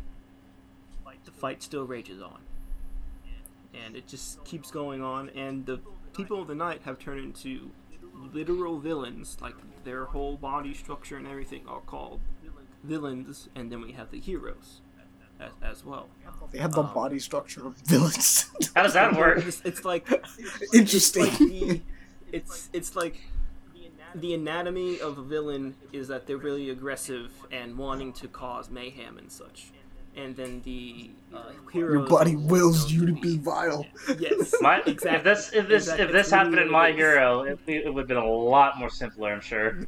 the fight still rages on, and it just keeps going on. And the people of the night have turned into literal villains, like their whole body structure and everything are called villains, and then we have the heroes as, as well. They have the Um, body structure of villains. How does that work? It's, it's like Interesting. like the, it's it's like the anatomy of a villain is that they're really aggressive and wanting to cause mayhem and such, and then the uh, heroes. Your body wills you to be vile. Yes. My, exactly. If this if this Exactly. if this happened in My. Hero, it, it would have been a lot more simpler, I'm sure.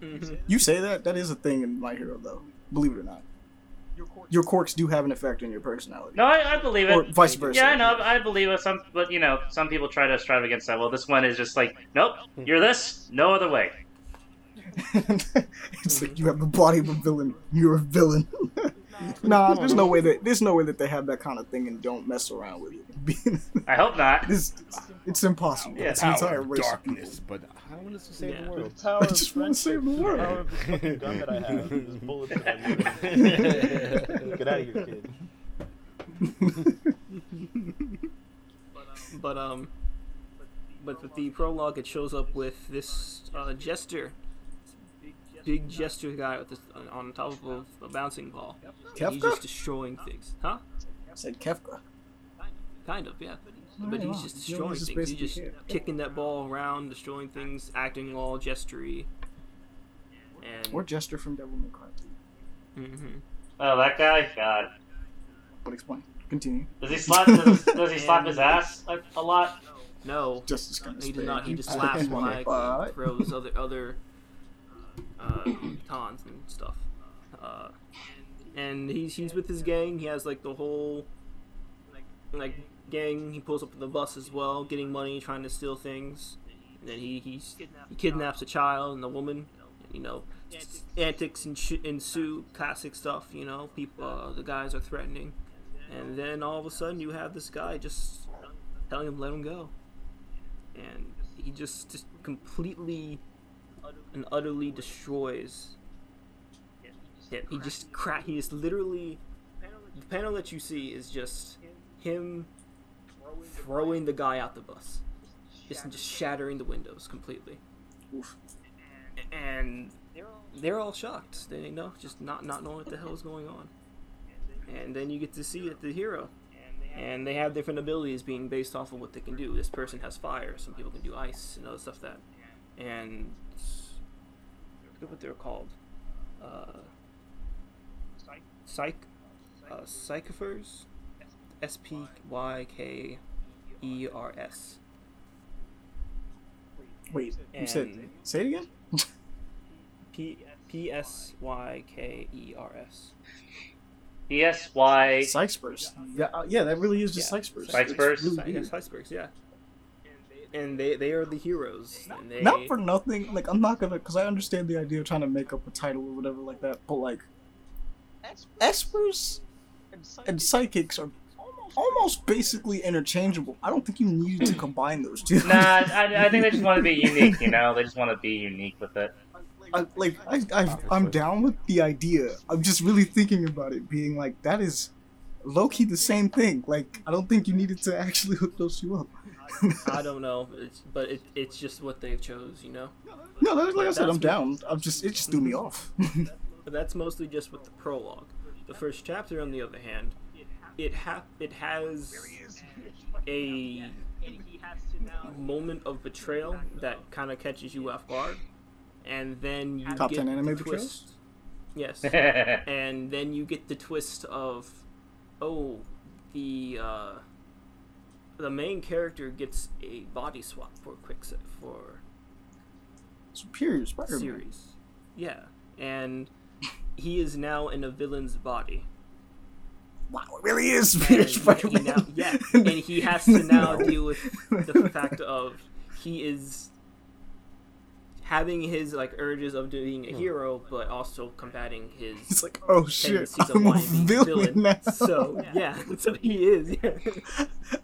Mhm. You say that? That is a thing in My Hero, though. Believe it or not. Your quirks do have an effect on your personality. No, I, I believe it. Or vice versa. Yeah, I know. I believe it. Some, but you know, some people try to strive against that. Well, this one is just like, nope, you're this, no other way. it's like you have the body of a villain. You're a villain. nah, there's no way that there's no way that they have that kind of thing and don't mess around with it. I hope not. it's, it's impossible. Yeah, it's an Power entire race. of darkness, but I want to save Yeah. the The world. power I just wanna save the friendship, world. The power of this fucking gun that I have. This bullets that I'm. Get out of here, kid. But um, but with the prologue, it shows up with this uh, jester, big jester guy with this on top of a bouncing ball. He's just destroying things, huh? I said Kefka. Kind of, yeah. Oh, But he's wow. just destroying he's things. He's just here. kicking that ball around, destroying things, acting all gestury. And Or Jester from Devil May Cry. Mhm. Oh, that guy. God, But explain. Continue. does he slap? Does, does he slap his ass a, a lot? no, Just as kind of he does not. He just laughs maniacally and throws other other uh, and stuff. Uh, and he's he's with his gang. He has like the whole like gang. He pulls up in the bus as well, getting money, trying to steal things. And then he he's, he kidnaps a child and a woman. You know, antics ensue, classic stuff. You know, people uh, the guys are threatening, and then all of a sudden you have this guy just telling him let him go, and he just just completely and utterly destroys. Yeah, he just crack. He is literally the panel that you see is just him throwing the guy out the bus, just just shattering the windows completely, Oof. and they're all shocked. They know just not not knowing what the hell is going on, and then you get to see it, the hero. And they have different abilities being based off of what they can do. This person has fire. Some people can do ice and other stuff that. And forget what they're called. Uh, psych, uh, psychophers. S P Y K E R S. Wait, you said say it again? P P S Y K E R S. E S Y. Psych Spurs. Yeah, uh, yeah, that really is just Yeah. Psych Spurs. Psych It's Spurs? really Psy- weird. yes, icebergs, yeah. And they they are the heroes. And they, Not for nothing. Like I'm not gonna, because I understand the idea of trying to make up a title or whatever like that. But like, experts and psychics are almost basically interchangeable. I don't think you need to combine those two. Nah, I, I think they just want to be unique. You know, they just want to be unique with it. I, like I, I, I'm down with the idea. I'm just really thinking about it, being like that is low key the same thing. Like I don't think you needed to actually hook those two up. I don't know, it's, but it, it's just what they chose, you know. no, that, like I said, I'm down. I'm just it just threw me off. But that's mostly just with the prologue. The first chapter, on the other hand, it ha- it has a moment of betrayal that kind of catches you off guard, and then you Top get 10 the anime twist. Yes, and then you get the twist of, oh, the uh, the main character gets a body swap for quick se- for Superior Spider-Man. series. Yeah, and he is now in a villain's body. Wow, it really is Superior And Spider-Man. now, yeah, and he has to now deal with the fact of he is having his like urges of being a hmm. hero, but also combating his It's like, oh shit, tendencies of I'm a wanting to be a villain now. So yeah, so he is. Yeah.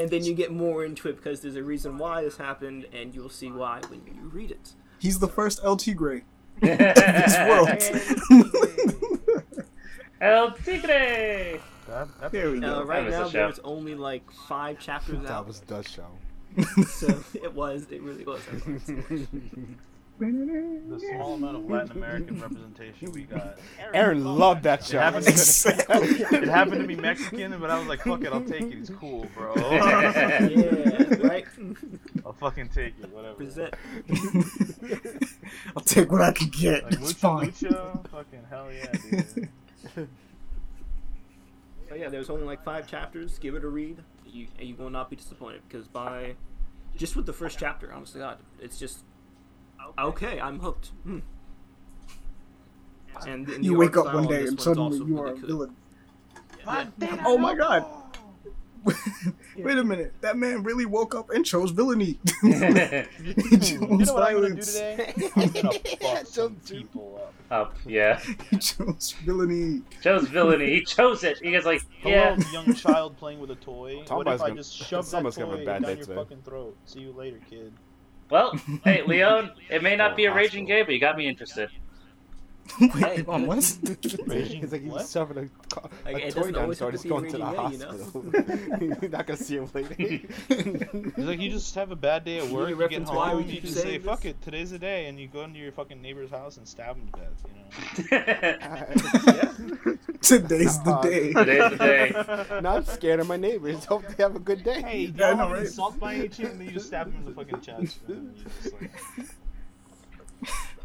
And then you get more into it because there's a reason why this happened, and you'll see why when you read it. He's the first El Tigre of this this world. El Tigre! That, that's There we Uh, go. right now, the there's only like five chapters That out, was the show. so it was. It really was. the small amount of Latin American representation we got. Aaron loved that show. happened to- exactly. It happened to be Mexican, but I was like, fuck it, I'll take it. He's cool, bro. yeah, right. I'll fucking take it, whatever. Present. I'll take what I can get. Like it's Lucha fine. Lucha, fucking hell yeah, dude. So yeah, there's only like five chapters. Give it a read. You you will not be disappointed because by just with the first chapter, honestly, God, it's just okay. I'm hooked. Hmm. And, and You wake up one style on day and suddenly you are really a villain. Yeah. Oh my god. Wait a minute. That man really woke up and chose villainy. You know what I'm gonna do today? I'm gonna fuck some people up. Up, yeah. He chose villainy. Chose villainy. He chose it. He was like, Hello, yeah. young child playing with a toy. what Somebody's if I gonna- just shove that have toy a bad down day your today. fucking throat? See you later, kid. Well, hey, Leon, it may not be a raging game, but you got me interested. Wait, on what? Raging He's like he's what? shoving a, co- Like, a it toy doesn't down always so he's going to the raging, you know? hospital. You're not gonna see him later. It's like you just have a bad day at work, you get reference why home, you keep just say, saying fuck it, today's the day, and you go into your fucking neighbor's house and stab him to death, you know. Today's the day. Today's the day. know? now I'm scared of my neighbors. Hope they have a good day. Hey, do Yeah, I you know, want right? insult by any chance? And then you just stab him in the fucking chest.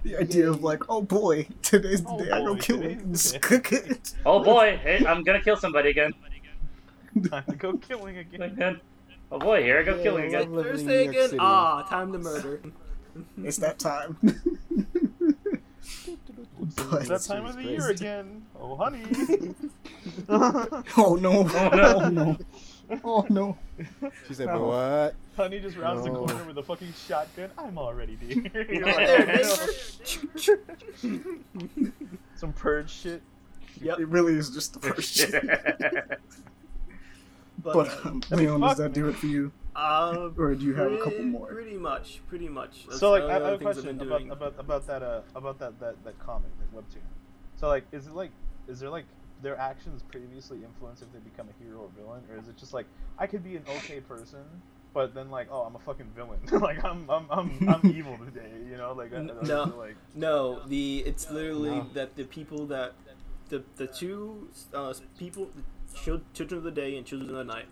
And you just like, The idea of like, oh boy, today's the Oh day I go boy, kill him. the Just day. cook it. oh boy, hey, I'm gonna kill somebody again. time to go killing again. Again. Oh boy, here I go Yeah, killing again. Thursday again. Ah, time to murder. It's that time. It's that time of the year again. Oh, honey. oh no. Oh, Oh no. Oh no. She said, No. "What? honey just rounds the corner with a fucking shotgun. I'm already dear. Like, There, "Oh. Some purge shit. Yep. It really is just the purge shit. But, But uh, um, I mean, Leon, does fuck, that do it for you? uh, Or do you have a couple more? Pretty much, pretty much. That's So like, I, I have a question about, about about that uh about that that that comic, that webtoon. So like, is it like, is there like their actions previously influence if they become a hero or villain, or is it just like I could be an okay person, but then like, oh, I'm a fucking villain. like I'm I'm I'm I'm evil today, you know? Like I, I N- don't no. like No, the it's literally No. that the people that the the two uh, people, children of the day and children of the night,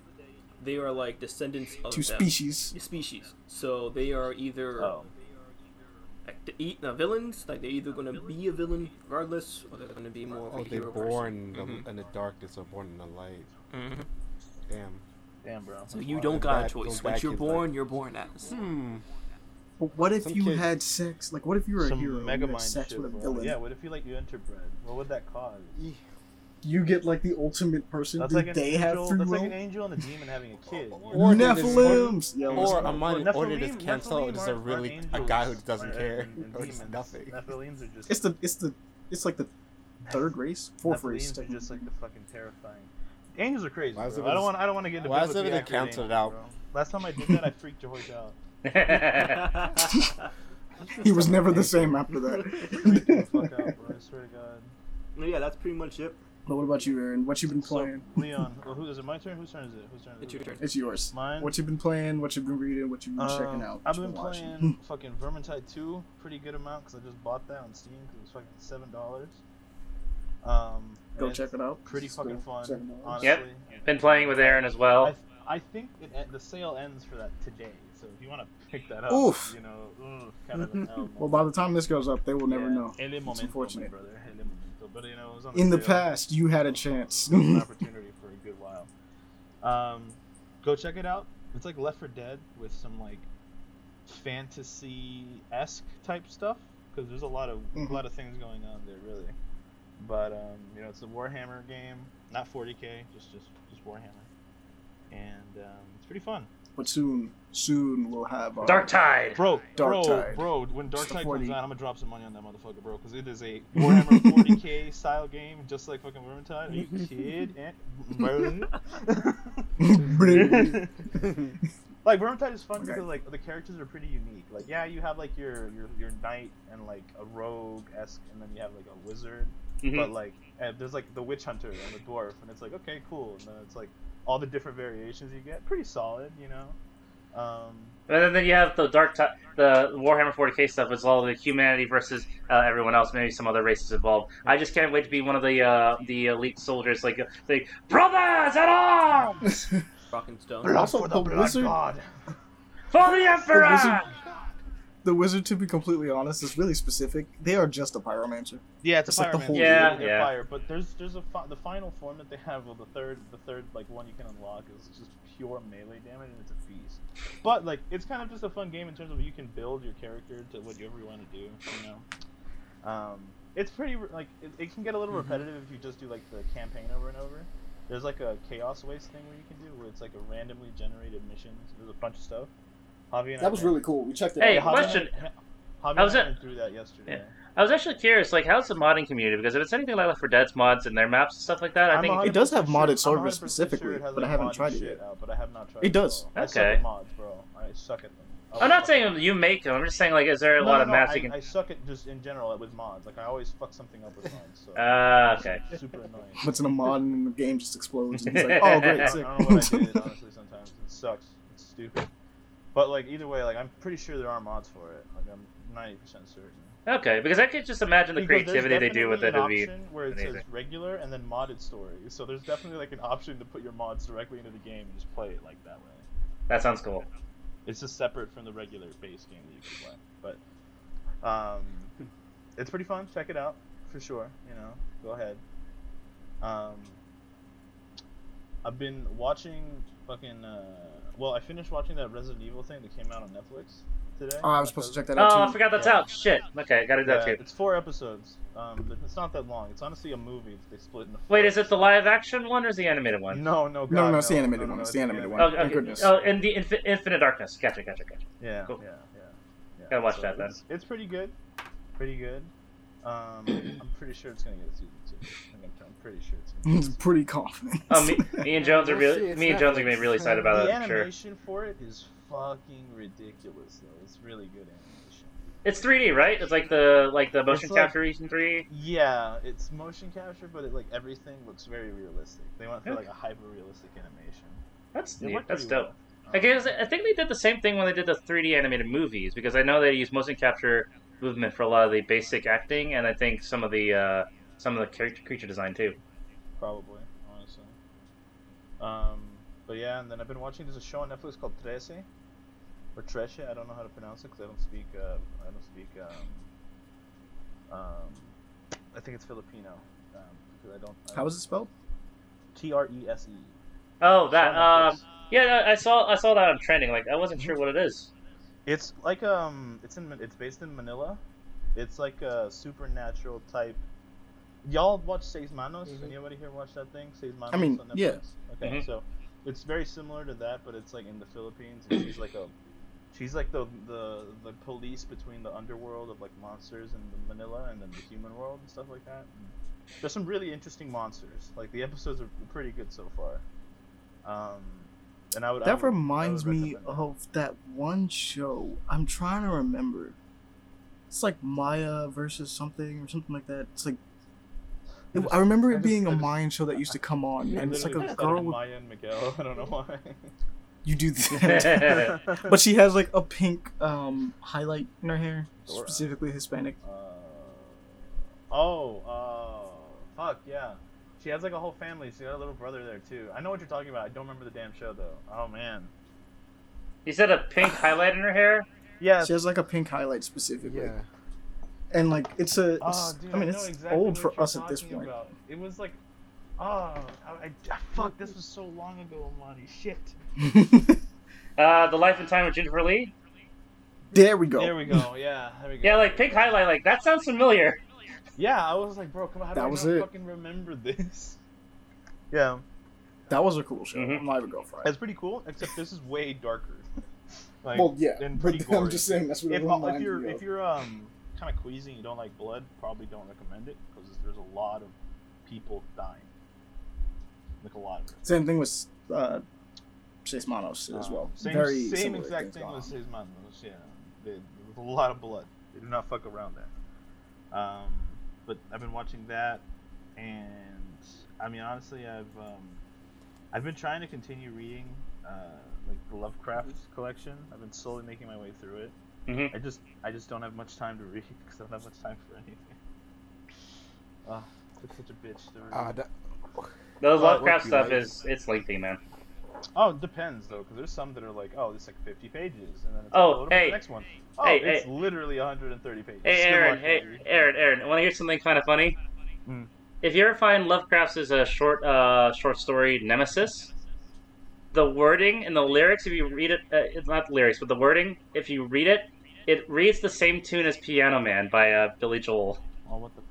they are like descendants of Two them. species. Species. So they are either oh like the eat uh, villains, like they're either gonna be a villain regardless, or they're gonna be more of Oh, a they're hero born in the, Mhm. in the darkness or born in the light. person. Mhm. Damn. damn, bro. So you don't got a choice. those Once you're born, like- you're born as. Hmm. But what if Some you kid- had sex? Like, what if you were a hero and mega you had mind sex with a villain? Yeah, what if you like you interbred? What would that cause? You get like the ultimate person. That's Do like an they angel. have free that's will? like an angel and a demon having a kid. you? Or they just- Nephilims. Yeah, Or listen a up. mind, Well, or they just cancel, or Nephilim just a really a guy who doesn't are- care, and- and or just nothing. Nephilims are just It's the it's the it's like the third race, fourth Nephilims race. are just like the fucking terrifying. Angels are crazy. Bro. I don't want. I don't want to get into why is biblically it they accurate canceled it angels, out? bro. Last time I did that, I freaked your horse out. He was never the same after that. fuck out, bro. I swear to God. yeah, that's pretty much it. But what about you, Aaron? What you been So, playing? Leon, well, who is it? My turn. Whose turn is it? Whose turn is it? It's it? your turn. It's yours. Mine? What you been playing? What you been reading? What you been checking Um, out? I've what you been watching? playing fucking Vermintide 2, pretty good amount because I just bought that on Steam because it was fucking seven dollars. Um, Go check it out. Pretty It's fucking still fun, honestly. Yep. Been playing with Aaron as well. I, I think it, the sale ends for that today, so if you want to pick that up, Oof. you know, ugh, kind of Well, by the time this goes up, they will never Yeah, know. ele It's momento, unfortunate. brother, ele momento. But you know, it was on In the past, you had a chance. An opportunity for a good while. Um, go check it out. It's like Left 4 Dead with some like fantasy esque type stuff because there's a lot of Mhm. a lot of things going on there really. But um, you know, it's a Warhammer game, not 40k, just just just Warhammer, and um, it's pretty fun. But soon, soon we'll have uh, Darktide. Bro, bro, Darktide. bro, when Darktide a 40. comes out, I'm gonna drop some money on that motherfucker, bro, because it is a Warhammer 40k style game, just like fucking Vermintide. Are you kidding? like Vermintide is fun Okay. because like the characters are pretty unique. Like yeah, you have like your your, your knight and like a rogue esque, and then you have like a wizard. Mhm. But like uh, there's like the witch hunter and the dwarf, and it's like okay, cool. And then it's like all the different variations you get, pretty solid, you know. Um, And then, then you have the Darktide, the Warhammer 40k stuff. as well, the humanity versus uh, everyone else. Maybe some other races involved. I just can't wait to be one of the uh, the elite soldiers. Like, like brothers at arms Rocking Stone. blood Also, for the the blood wizard- god. for the emperor. wizard- the wizard, to be completely honest, is really specific. They are just a pyromancer. Yeah, it's a It's like the whole- Yeah, yeah. fire. But there's there's a fi- the final form that they have. Well, the third the third like one you can unlock is just pure melee damage, and it's a feast. But like it's kind of just a fun game in terms of you can build your character to whatever you want to do. You know, um, it's pretty like it, it can get a little Mm-hmm. repetitive if you just do like the campaign over and over. There's like a chaos waste thing where you can do where it's like a randomly generated mission. There's a bunch of stuff. Javi and I That was went- really cool. We checked it Hey, out. Javi and I- question. Javi How's and I it- went through that yesterday. Yeah. I was actually curious, like, how's the modding community? Because if it's anything like Left 4 Dead's mods and their maps and stuff like that, I I'm think It does have modded I'm servers specifically, it has, but I like, haven't tried it yet. Out, but I have not tried It does. bro. I suck Okay. at mods, bro. I suck at them. I I'm not saying them. you make them. I'm just saying, like, is there a No, lot no, of no, maps I, you can? I suck at just in general with mods. Like I always fuck something up with mods. So Ah, okay. it's super annoying. What's in a mod and the game just explodes. And it's like, oh, great, sick. I don't know what I did. Honestly, sometimes it sucks. It's stupid. But like either way, like I'm pretty sure there are mods for it. Like I'm 90% certain. Okay, because I could just imagine the Because creativity they do with it. an be option where it says regular and then modded story. So there's definitely like an option to put your mods directly into the game and just play it like that way. that sounds cool. It's just separate from the regular base game that you can play. But um, it's pretty fun. Check it out for sure. You know, go ahead. Um, I've been watching fucking. Uh, well, I finished watching that Resident Evil thing that came out on Netflix today. Oh, I was supposed to check that out Oh, I forgot that's Yeah. out. Shit. Okay, I gotta do that Yeah, too. it's four episodes. Um, but it's not that long. It's honestly a movie. They split into. Wait, four. is it the live action one or is the animated one? No, no, God, No, no, it's the animated no, one. no, It's the animated one. Oh, Thank goodness. Oh, in the Infi- Infinite Darkness. Gotcha, gotcha, gotcha. Yeah, Cool. yeah, yeah, yeah. Gotta watch that then. It's, it's pretty good, pretty good. Um, I'm pretty sure it's gonna get a season two. I'm, pretty sure it's gonna. It's pretty confident. Oh, me, me and Jones are really, me and Jones are gonna be really excited about the that. for Sure. animation for it is fucking ridiculous, though. It's really good animation. It's 3D, right? It's like the like the motion It's like- capture in 3D. Yeah, it's motion capture, but it like everything looks very realistic. They went for Yeah. like a hyper realistic animation. That's It neat. That's dope. well. I guess I think they did the same thing when they did the 3D animated movies because I know they use motion capture movement for a lot of the basic acting and I think some of the uh, some of the character creature design too. Probably, honestly. Um, but yeah, and then I've been watching. There's a show on Netflix called Trese, or Trese. I don't know how to pronounce it because I don't speak. Uh, I don't speak. Um, um, I think it's Filipino. Um, because I don't. I How is it spelled? T R E S E. Oh, that. Um, yeah, I saw I saw that on trending. Like I wasn't sure what it is. It's like um, it's in it's based in Manila. It's like a supernatural type. Y'all watch Seis Manos? Mhm. Anybody here watch that thing? Seis Manos I mean, on Netflix? yeah. Okay, Mhm. so it's very similar to that, but it's like in the Philippines, and she's like a, she's like the the the police between the underworld of like monsters and the Manila and then the human world and stuff like that. And there's some really interesting monsters. Like the episodes are pretty good so far. Um, and I would I That would- reminds would me that. of that one show. I'm trying to remember. It's like Maya versus something or something like that. It's like I just- I remember I it just- being I a Mayan show that used to come on, and it's like a just thought of girl with Maya and Miguel. I don't know why. You do that, but she has like a pink um highlight in her hair, Dora. specifically Hispanic. Uh, oh, uh, fuck yeah. She has like a whole family. She got a little brother there too. I know what you're talking about. I don't remember the damn show though. Oh man. You said a pink highlight in her hair. Yeah. She has like a pink highlight specifically, Yeah. and like it's a. Oh, dude, I mean, know it's exactly old for us at this point. about. It was like, Oh, I, I, fuck! This was so long ago, Monty. Shit. Uh, the Life and Time of Juniper Lee. there we go. There we go. Yeah, there we go. Yeah, like pink highlight. Like that sounds familiar. Yeah, I was like, bro, come on, how do That I was not it. fucking remember this? Yeah, That was a cool show. Mhm. I'm not even going for it. it's pretty cool. Except this is way darker. like, well, yeah, and but pretty I'm just saying that's what if, it if reminded you're me if you're um kind of queasy and you don't like blood, probably don't recommend it because there's a lot of people dying. Like a lot of it. Same thing with uh, Seis Manos as Um, well. Same, Very same exact thing going with on. Seis yeah. They, with a lot of blood. They do not fuck around there. Um, but I've been watching that, and I mean, honestly, I've um, I've been trying to continue reading uh, like the Lovecraft collection. I've been slowly making my way through it. Mhm. I just I just don't have much time to read because I don't have much time for anything. Oh, it's such a bitch to read. Ah, that, The Uh, Lovecraft stuff like? is it's lengthy, man. Oh, it depends though, because there's some that are like, oh, it's like 50 pages, and then it's Oh, like, oh, hey. the next one. Oh, Hey, it's hey. literally 130 pages. Hey, Aaron. luck, Hey, baby. Aaron. Aaron. Want to hear something kind of funny? Mm. If you ever find Lovecraft's is a short, uh, short story Nemesis, the wording and the lyrics, if you read it, uh, it's not the lyrics, but the wording, if you read it, it reads the same tune as Piano Man by uh, Billy Joel. Oh, what the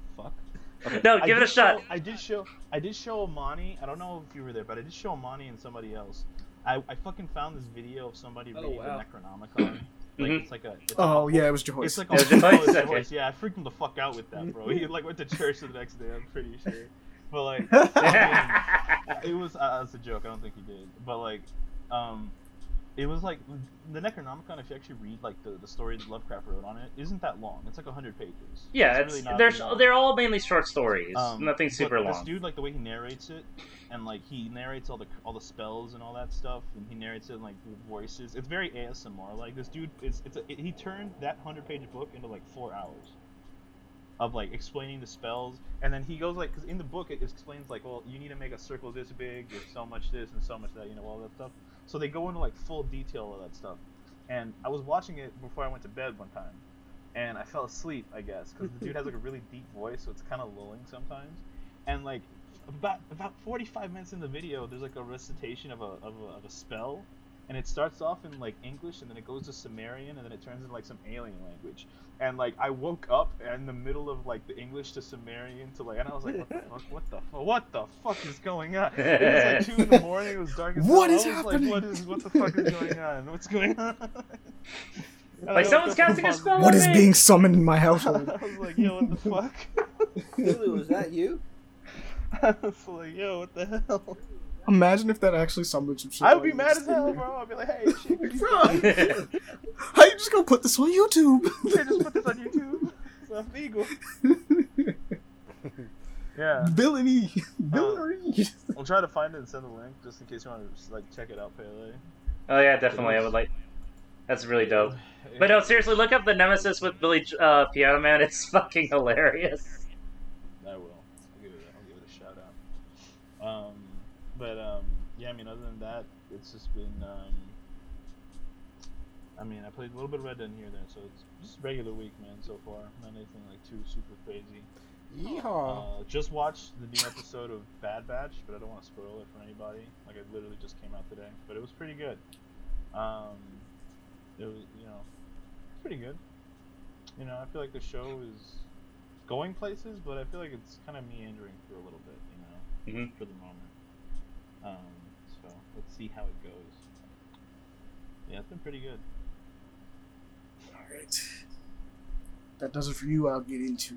fuck? No, I give it did a shot. show- I did show. I did show Amani. I don't know if you were there, but I did show Amani and somebody else. I, I fucking found this video of somebody Oh, reading wow. the Necronomicon. Like Mhm. it's like a. It's Oh a, yeah, it was It's Joyce. like It was a Joyce? oh, it's Okay. Joyce. Yeah, I freaked him the fuck out with that, bro. He like went to church the next day. I'm pretty sure. But like, it was uh, it's a joke. I don't think he did, but like, um, it was like the Necronomicon. If you actually read like the, the story that Lovecraft wrote on it, isn't that long. It's like hundred pages. yeah, it's it's, really long. they're all mainly short stories. Um, Nothing but long. This dude, like the way he narrates it, and like he narrates all the all the spells and all that stuff, and he narrates it in like voices. It's very ASMR. Like this dude, is it's a, it, he turned that hundred page book into like four hours of like explaining the spells, and then he goes like because in the book it explains like, well, you need to make a circle this big, there's so much this and so much that, you know, all that stuff. So they go into like full detail of that stuff. And I was watching it before I went to bed one time, and I fell asleep, I guess, because the dude has like a really deep voice, so it's kind of lulling sometimes. And like about about 45 minutes in the video, there's like a recitation of a of a, of a spell, and it starts off in like English, and then it goes to Sumerian, and then it turns into like some alien language. And like I woke up in the middle of like the English to Sumerian to like, and I was like, what the fuck? What the fu- what the fuck is going on? It was like two in the morning. It was dark as What hell. is I was happening? like, what is what the fuck is going on? What's going on? And Like, someone's casting a found- spell what is me. being summoned in my household? I was like, yo, what the fuck? Lulu, was that you? I was like, yo, what the hell? Imagine if that actually summoned some shit. I would be like mad this. as hell, bro. I'd be like, hey, shit, could you Bro, how you just gonna put this on YouTube? can't just put this on YouTube. It's illegal. Yeah. Villainy, villainy. I'll try to find it and send the link just in case you want to like check it out, Pele. Oh yeah, definitely. I would like. That's really dope. But no, seriously, look up the Nemesis with Billy uh, Piano Man. It's fucking hilarious. I will. I'll give it. I'll give it a shout out. Um, but um, yeah. I mean, other than that, it's just been. Um, I mean, I played a little bit of Red Dead here and there, so it's just regular week, man. So far, not anything like too super crazy. yeehaw. Uh, just watched the new episode of Bad Batch, but I don't want to spoil it for anybody. Like it literally just came out today, but it was pretty good. Um, it was, you know, pretty good. You know, I feel like the show is going places, but I feel like it's kind of meandering for a little bit, you know, Mhm. for the moment. Um, so let's see how it goes. Yeah, it's been pretty good. Alright. That does it for you. I'll get into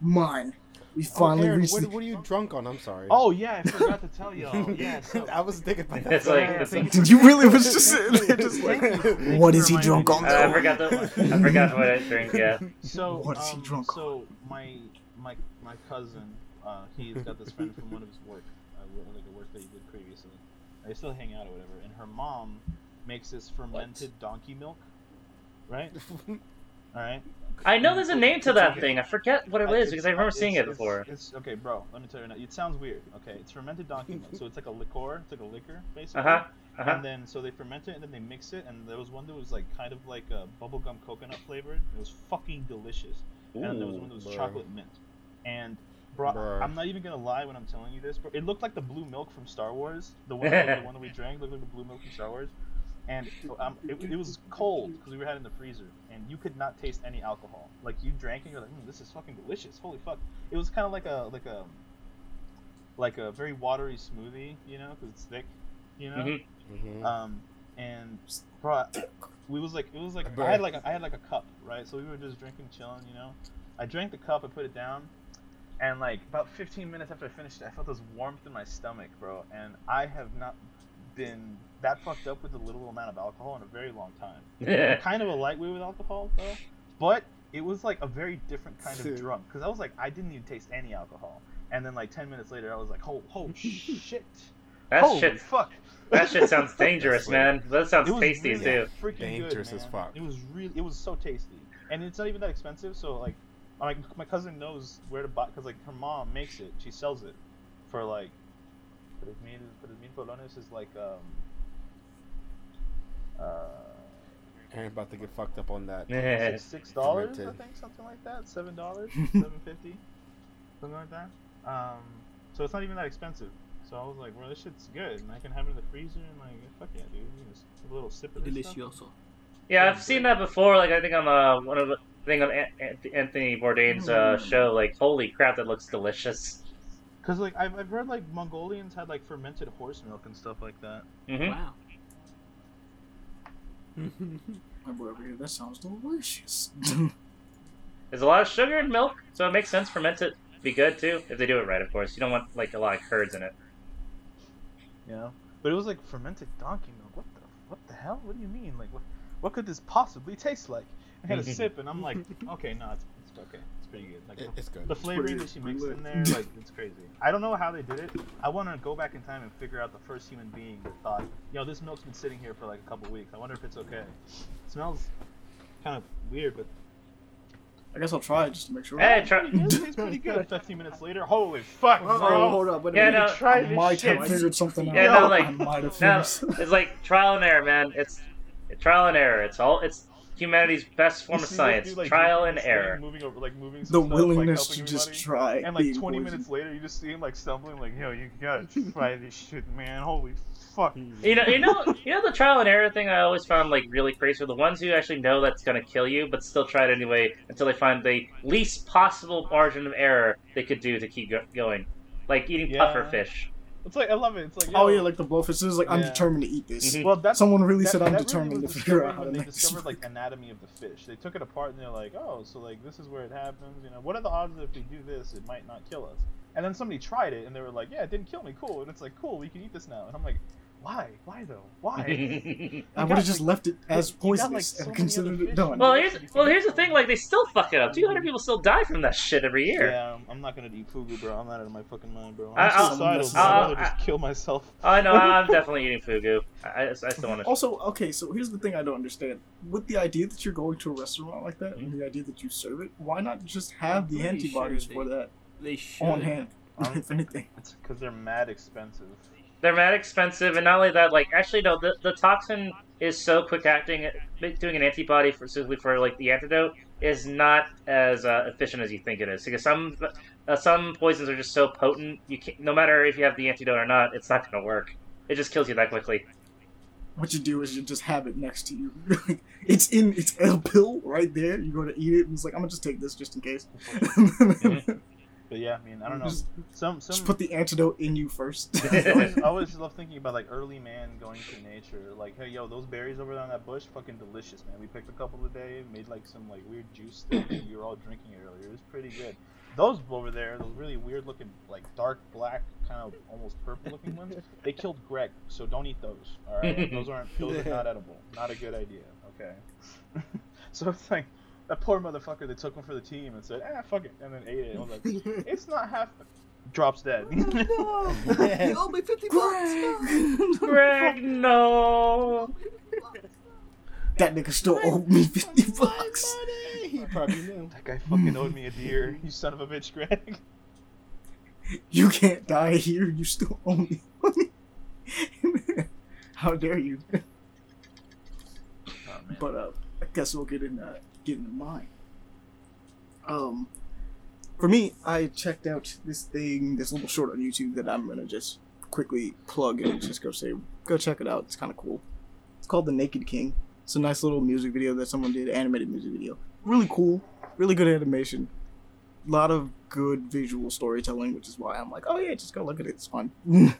mine. We finally oh, Aaron, reached what, what are you drunk on? I'm sorry. Oh yeah, I forgot to tell y'all. Yeah, so I was thinking about that. It's like- Yeah, it's thank like- Did you really was just sitting there just like, Thank you. Thank what you is for he drunk on me. Uh, I though? forgot the. I forgot what I drink. Yeah. So What is he um, drunk So my my my cousin, uh, he's got this friend from one of his work, uh, wo- like a work that he did previously. They still hang out or whatever. And her mom makes this fermented donkey milk, right? All right. I know there's a name to that thing. I forget what it I- is because I remember it's- seeing it it's- before. It's, okay, bro. Let me tell you now. It sounds weird. Okay, it's fermented donkey milk, so it's like a liqueur. It's like a liquor, basically. Uh huh. Uh huh. And then so they ferment it and then they mix it and there was one that was like kind of like a bubblegum coconut flavored. It was fucking delicious. and there was one that was Ooh, chocolate mint. And Bro, Bruh. I'm not even gonna lie when I'm telling you this, bro. It looked like the blue milk from Star Wars. The one, the one that we drank looked like the blue milk from Star Wars, and um, it, it was cold because we were had it in the freezer, and you could not taste any alcohol. Like you drank and you're like, mm, this is fucking delicious. Holy fuck! It was kind of like a like a like a very watery smoothie, you know, because it's thick, you know. Mhm. Mhm. Um, and bro, we was like, it was like I had like a, I had like a cup, right? So we were just drinking, chilling, you know. I drank the cup, I put it down, and like about 15 minutes after I finished it, I felt this warmth in my stomach, bro. And I have not been that fucked up with a little amount of alcohol in a very long time. I'm kind of a lightweight with alcohol, though, but it was like a very different kind of drunk because I was like, I didn't even taste any alcohol, and then like 10 minutes later, I was like, oh, oh shit, That holy shit. fuck. That shit sounds dangerous, man. That sounds It was tasty really too. Freaking Dangerous good, as fuck. It was really, it was so tasty, and it's not even that expensive. So like, my my cousin knows where to buy because like her mom makes it. She sells it for like, for his mil, for his mil colones is like um. Uh, Aaron about to get fucked up on that. six six dollars, I think, something like that. Seven dollars, seven fifty, something like that. Um, so it's not even that expensive. So I was like, bro, this shit's good, and I can have it in the freezer, and like, fuck yeah, dude, you just a little sip of this stuff. Delicioso. Yeah, I've seen that before. Like I think on uh, one of the thing on An- An- Anthony Bourdain's uh, show. Like, holy crap, that looks delicious. Cause like I've, I've heard like Mongolians had like fermented horse milk and stuff like that. hmm Wow. My boy over here, that sounds delicious. There's a lot of sugar in milk, so it makes sense fermented to be good too if they do it right. Of course, you don't want like a lot of curds in it. Yeah, but it was like fermented donkey milk. What the what the hell? What do you mean? Like what what could this possibly taste like? I had a sip and I'm like, okay, no, it's, it's okay. It's pretty good. Like It- it's good. the flavoring that she pretty mixed in there, like it's crazy. I don't know how they did it. I want to go back in time and figure out the first human being that thought, yo, this milk's been sitting here for like a couple weeks. I wonder if it's okay. It smells kind of weird, but I guess I'll try it just to make sure. Hey, try. it tastes pretty good. 15 minutes later, holy fuck, Oh, bro. hold up, wait a Yeah, minute. no. Try I this might shit. have figured something out. Yeah, no, like- I might have No, it's like trial and error, man. It's trial and error. It's all. It's humanity's best form of science. dude, like, trial and error. Moving over, like moving the stuff, willingness helping to just everybody. try. And like 20 poisoned. minutes later, you just see him like stumbling, like, yo, you gotta try this shit, man. Holy fuck. Hmm. You know, you know, you know the trial and error thing. I always found like really crazy are the ones who actually know that's gonna kill you, but still try it anyway until they find the least possible margin of error they could do to keep go- going. Like eating Yeah. puffer fish. It's like I love it. It's like Oh yeah, like the blowfish. This is like I'm determined to eat this. Mhm. well, that's Someone really that, said I'm that determined really to figure discovered out how to they make this. discovered like anatomy of the fish. They took it apart and they're like, oh, so like this is where it happens. You know, what are the odds that if we do this, it might not kill us? And then somebody tried it and they were like, yeah, it didn't kill me. Cool. And it's like, cool, we can eat this now. And I'm like, why? Why though? Why? I would have just like- left it as you got, like, poisonous so and considered it done. well, here's well, here's the thing. Like they still fuck it up. Two hundred people still die from that shit every year. Yeah, I'm- I'm not gonna eat fugu, bro. I'm out of my fucking mind, bro. I- I'm I'll- suicidal. bro. I'll- I'd rather just kill myself. I know. I'm definitely eating fugu. I, I still want to. Also, okay, so here's the thing I don't understand. With the idea that you're going to a restaurant like that, and the idea that you serve it, why not just have the antibodies sure for that They should. on hand, Um, if anything? It's because they're mad expensive. They're mad expensive, and not only that, like actually no, the, the toxin is so quick acting. Doing an antibody for specifically for like the antidote is not as uh, efficient as you think it is. Because some uh, some poisons are just so potent, you can't, no matter if you have the antidote or not, it's not going to work. It just kills you that quickly. What you do is you just have it next to you. it's in it's a pill right there. You go to eat it, and it's like I'm gonna just take this just in case. But yeah, I mean, I don't know. Just, Some some just put the antidote in you first. I always, I always love thinking about like early man going to nature. Like, hey, yo, those berries over there on that bush, fucking delicious, man. We picked a couple today, made like some like weird juice thing, we were all drinking it earlier. It was pretty good. Those over there, those really weird looking, like dark black, kind of almost purple looking ones, they killed Greg. So don't eat those. All right, those aren't those are not edible. Not a good idea. Okay. so it's like that poor motherfucker that took one for the team and said, ah, fuck it, and then ate it. I was like, it's not half. Drops dead. No, You owe me 50 bucks. Greg, no. that nigga still owed me fifty bucks. He probably knew. That guy fucking owed me a deer. You son of a bitch, Greg. You can't die here. You still owe me money. How dare you? Oh. But uh, I guess we'll get in uh, get into mine. Um, for me, I checked out this thing, this little short on YouTube that I'm gonna just quickly plug and just go say, go check it out. It's kind of cool. It's called The Naked King. It's a nice little music video that someone did, animated music video. Really cool, really good animation. A lot of good visual storytelling, which is why I'm like, oh yeah, just go look at it. It's fun.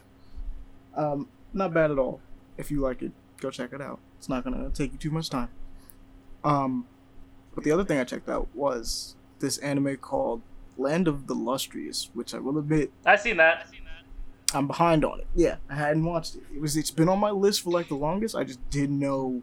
um, not bad at all. If you like it, go check it out. It's not gonna take you too much time. Um, but the other thing I checked out was this anime called Land of the Lustrous, which I will admit I've seen that. I'm behind on it. Yeah, I hadn't watched it. It was it's been on my list for like the longest. I just didn't know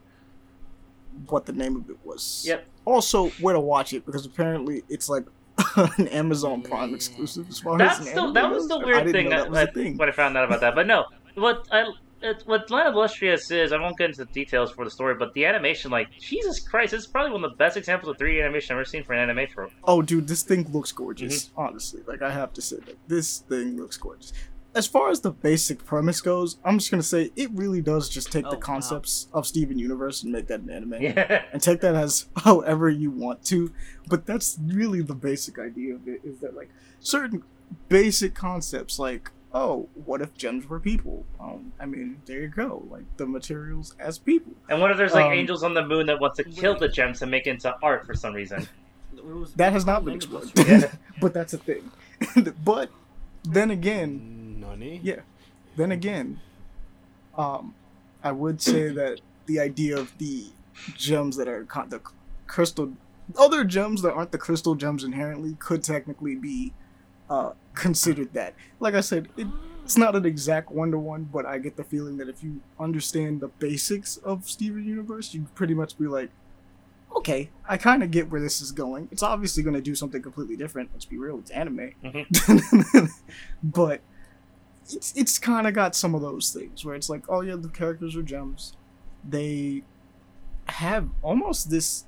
what the name of it was. Yep. Also, where to watch it because apparently it's like an Amazon Prime exclusive as far That's as anime that was the weird thing that, that was that- thing. when I found out about that. But no, what I it, what Land of Illustrious is, I won't get into the details for the story, but the animation, like Jesus Christ, it's probably one of the best examples of 3D animation I've ever seen for an anime. For Oh, dude, this thing looks gorgeous. Mm-hmm. Honestly, like I have to say that this thing looks gorgeous. As far as the basic premise goes, I'm just gonna say it really does just take Oh, the wow. concepts of Steven Universe and make that an anime. yeah, and take that as however you want to but that's really the basic idea of it is that like certain basic concepts like oh what if gems were people um i mean there you go like the materials as people and what if there's like Um, angels on the moon that want to kill the gems and make it into art for some reason? That has not been explored Yeah. but that's a thing but then again Nani? Yeah. then again um i would say that the idea of the gems that are con- the crystal other gems that aren't the crystal gems inherently could technically be uh considered that like i said it, it's not an exact one-to-one but i get the feeling that if you understand the basics of steven universe you pretty much be like okay i kind of get where this is going it's obviously going to do something completely different let's be real it's anime mm-hmm. but it's it's kind of got some of those things where it's like, oh yeah, the characters are gems. They have almost this.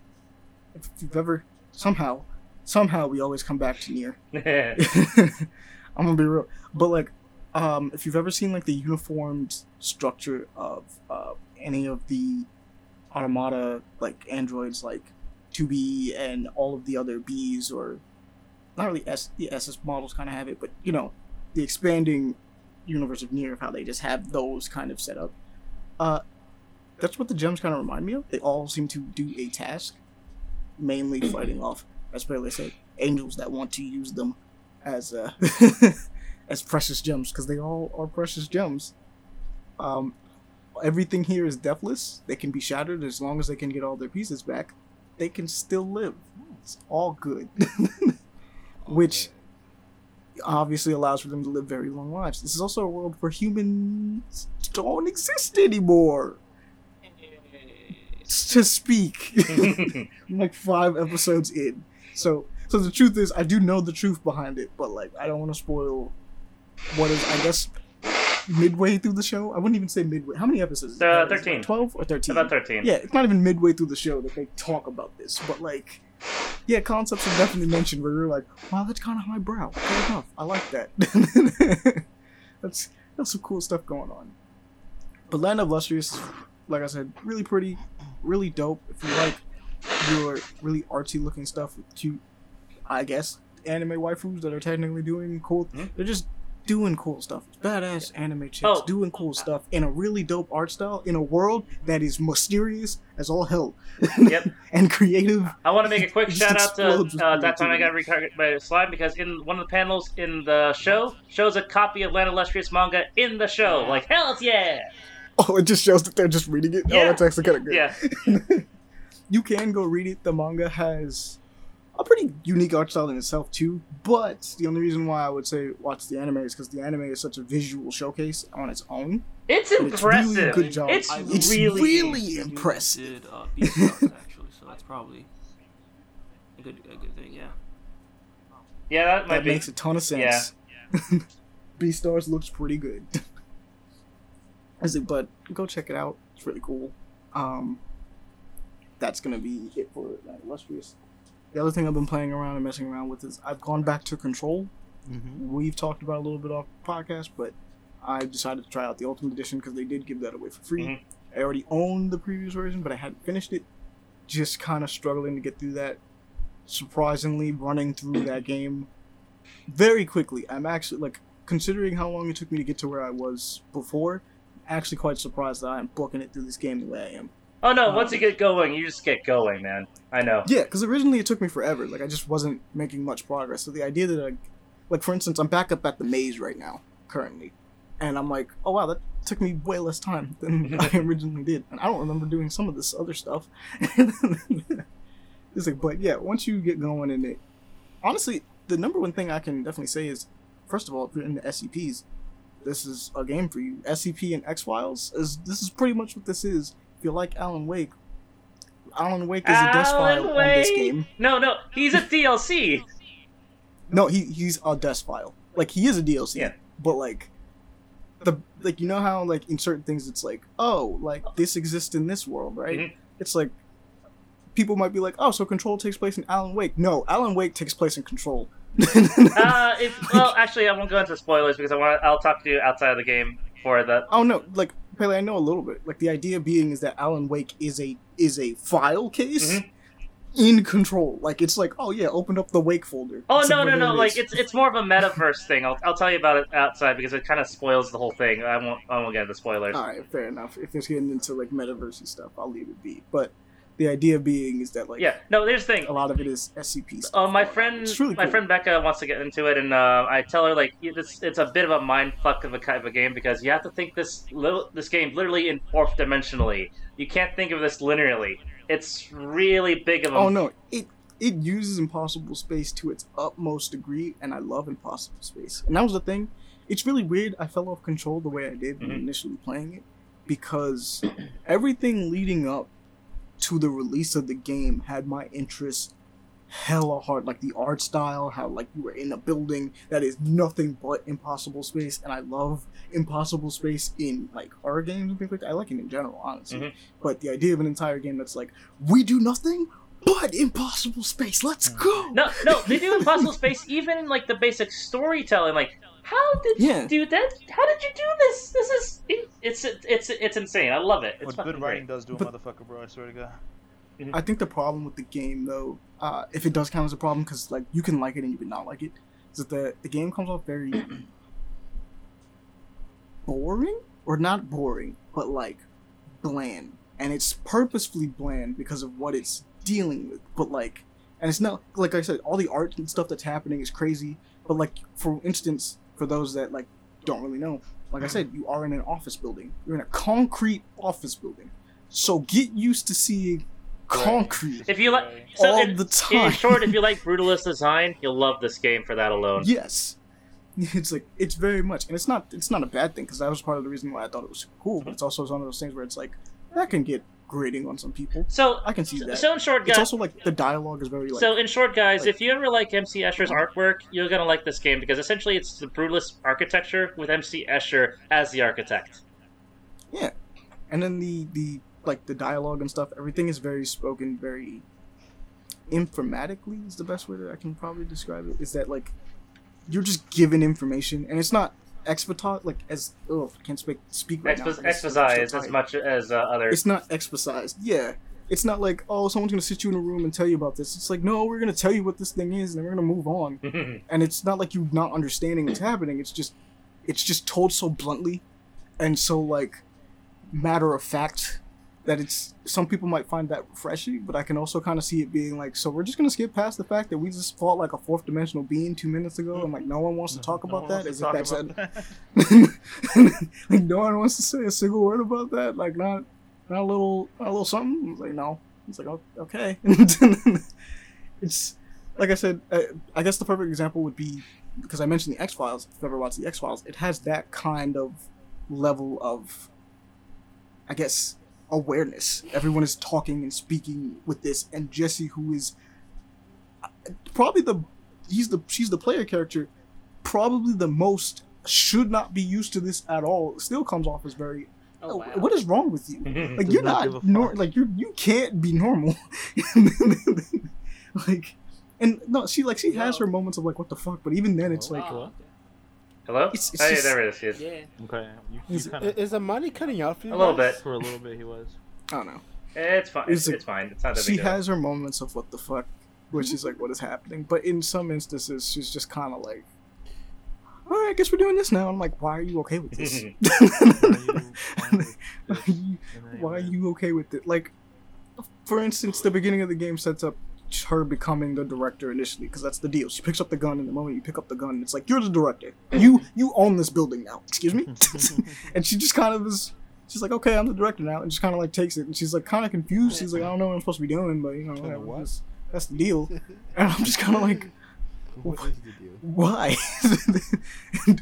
If you've ever somehow somehow we always come back to NieR. I'm gonna be real, but like, um, if you've ever seen like the uniformed structure of uh, any of the automata like androids like 2B and all of the other Bs or not really S the SS models kind of have it, but you know the expanding universe of NieR of how they just have those kind of set up. Uh, that's what the gems kind of remind me of. They all seem to do a task, mainly fighting off, as Bailey said, angels that want to use them as uh, as precious gems because they all are precious gems. Um, everything here is deathless. They can be shattered as long as they can get all their pieces back. They can still live. It's all good. Which obviously allows for them to live very long lives. This is also a world where humans don't exist anymore. To speak. Like five episodes in. So so the truth is I do know the truth behind it, but like I don't want to spoil what is I guess midway through the show. I wouldn't even say midway. How many episodes? Uh, 13. Twelve or thirteen? About 13. Yeah, it's not even midway through the show that they talk about this, but like, yeah, concepts are definitely mentioned where you're like, wow, that's kind of highbrow. Fair enough. I like that. that's that's some cool stuff going on. But Land of Lustrous, like I said, really pretty, really dope. If you like your really artsy looking stuff with cute, I guess, anime waifus that are technically doing cool, they're just doing cool stuff. Badass anime chicks Oh. doing cool stuff in a really dope art style in a world that is mysterious as all hell. Yep. and creative. I want to make a quick shout out to uh, that time I got creativity. recorded by the slide because in one of the panels in the show shows a copy of Land Illustrious manga in the show. Like hell yeah, Oh, it just shows that they're just reading it. Oh, that's actually kind of good. yeah. you can go read it. The manga has a pretty unique art style in itself too. But the only reason why I would say watch the anime is because the anime is such a visual showcase on its own. It's And it's really impressive. good job. It's, It's really, really impressive. Did uh, Beastars actually, so that's probably a good a good thing. Yeah. yeah. That might That be. makes a ton of sense. Yeah. Beastars looks pretty good. Is it? But go check it out. It's really cool. Um, that's gonna be it for that illustrious. The other thing I've been playing around and messing around with is I've gone back to Control. Mm-hmm. We've talked about a little bit off podcast, but I decided to try out the Ultimate Edition because they did give that away for free. Mhm. I already owned the previous version, but I hadn't finished it. Just kind of struggling to get through that. Surprisingly, running through that game very quickly, I'm actually like considering how long it took me to get to where I was before. Actually, quite surprised that I'm booking it through this game the way I am. Oh no! Um, Once you get going, you just get going, man. I know. Yeah, because originally it took me forever. Like I just wasn't making much progress. So the idea that, I, like for instance, I'm back up at the maze right now currently, and I'm like, oh wow, that took me way less time than I originally did, and I don't remember doing some of this other stuff. it's like, but yeah, once you get going in it, honestly, the number one thing I can definitely say is, first of all, if you're into SCPs, this is a game for you. SCP and X Files is this is pretty much what this is. If you like Alan Wake, Alan Wake is a desk Alan file on this game. No, no, he's a DLC. No, he he's a desk file. Like he is a DLC. Yeah. But like the like you know how like in certain things it's like, oh, like this exists in this world, right? Mhm. It's like people might be like, oh, so Control takes place in Alan Wake. No, Alan Wake takes place in Control. Uh, if, well, actually, I won't go into spoilers because I want. I'll talk to you outside of the game for that. oh no, like Pele, I know a little bit. Like the idea being is that Alan Wake is a is a file case Mhm. in Control. Like it's like, oh yeah, open up the Wake folder. Oh no, no, no! it Like it's it's more of a metaverse thing. I'll, I'll tell you about it outside because it kind of spoils the whole thing. I won't I won't get into spoilers. All right, fair enough. If it's getting into like metaversey stuff, I'll leave it be. But the idea being is that like Yeah, no. There's the thing. a lot of it is SCP stuff. Uh, my friend, really my cool. friend Becca wants to get into it, and uh, I tell her like it's it's a bit of a mind fuck of a kind of a game because you have to think this little this game literally in fourth dimensionally. You can't think of this linearly. It's really big of a. Oh no, it it uses Impossible Space to its utmost degree, and I love Impossible Space. And that was the thing. It's really weird. I fell off control the way I did when Mhm. initially playing it because everything leading up to the release of the game had my interest hella hard like the art style how like you were in a building that is nothing but impossible space and i love impossible space in like horror games and things like that i like it in general honestly Mhm. but the idea of an entire game that's like we do nothing but impossible space let's go No, no, they do Impossible Space even in like the basic storytelling. Like, how did Yeah. you do that? How did you do this? This is it's it's it's insane. I love it. It's what good writing great. does do a But- motherfucker, bro. I swear to God. I think the problem with the game, though, uh, if it does count as a problem, because like you can like it and you can not like it, is that the the game comes off very boring, or not boring, but like bland, and it's purposefully bland because of what it's dealing with. But like, and it's not like I said, all the art and stuff that's happening is crazy. But like, for instance, for those that like don't really know, like I said, you are in an office building. You're in a concrete office building. So get used to seeing concrete If you like, so all in, the time. in short, if you like brutalist design, you'll love this game for that alone. yes, it's like it's very much, and it's not it's not a bad thing because that was part of the reason why I thought it was super cool. But it's also one of those things where it's like that can get grating on some people. So, I can see that. so in short, guys, It's also like the dialogue is very like so in short, guys, like- if you ever like MC Escher's artwork, you're gonna like this game because essentially it's the brutalist architecture with MC Escher as the architect. yeah, and then the the like the dialogue and stuff. Everything is very spoken, very informatically is the best way that I can probably describe it. Is that like you're just given information, and it's not expositot like as oh I can't speak speak right now. Expos- 'cause so Exposize as much as uh, other. it's not exposized. Yeah. It's not like, oh, someone's gonna sit you in a room and tell you about this. It's like, no, we're gonna tell you what this thing is, and we're gonna move on. And it's not like you not understanding what's happening. It's just, it's just told so bluntly, and so like, matter of fact, that it's some people might find that refreshing, but I can also kind of see it being like, so we're just gonna skip past the fact that we just fought like a fourth dimensional being two minutes ago, and like no one wants to talk No about that. wants As to if talk that's that. like no one wants to say a single word about that. Like not not a little not a little something. It's like no. It's like okay. it's like I said. I, I guess the perfect example would be because I mentioned the X Files. If you've ever watched the X Files, it has that kind of level of, I guess, awareness. Everyone is talking and speaking with this, and Jesse, who is uh, probably the he's the she's the player character, probably the most should not be used to this at all. Still comes off as very. Oh, wow. What is wrong with you? Like you're not give not nor- like you you can't be normal. like, and no, she like she has her moments of like what the fuck, but even then it's like Wow. Hello? It's- it's hey, just- there it is. Yes. Yeah. Okay, you, Is you it- kinda... Is the money cutting out for you? A little guys? bit. for a little bit he was. I don't know. It's fine. It's, It's it's fine. It's not that She big. has her moments of what the fuck, where she's like, "What is happening?" But in some instances, she's just kind of like, "All right, I guess we're doing this now." I'm like, "Why are you okay with this? Why are you fine with this Why are scenario? you okay with it?" Like, for instance, the beginning of the game sets up her becoming the director initially because that's the deal. She picks up the gun, and the moment you pick up the gun, it's like you're the director. You you own this building now. Excuse me. and she just kind of is. She's like, okay, I'm the director now, and just kind of like takes it, and she's like kind of confused. She's like, I don't know what I'm supposed to be doing, but you know, whatever. what? That's, that's the deal. And I'm just kind of like, What is the deal? why?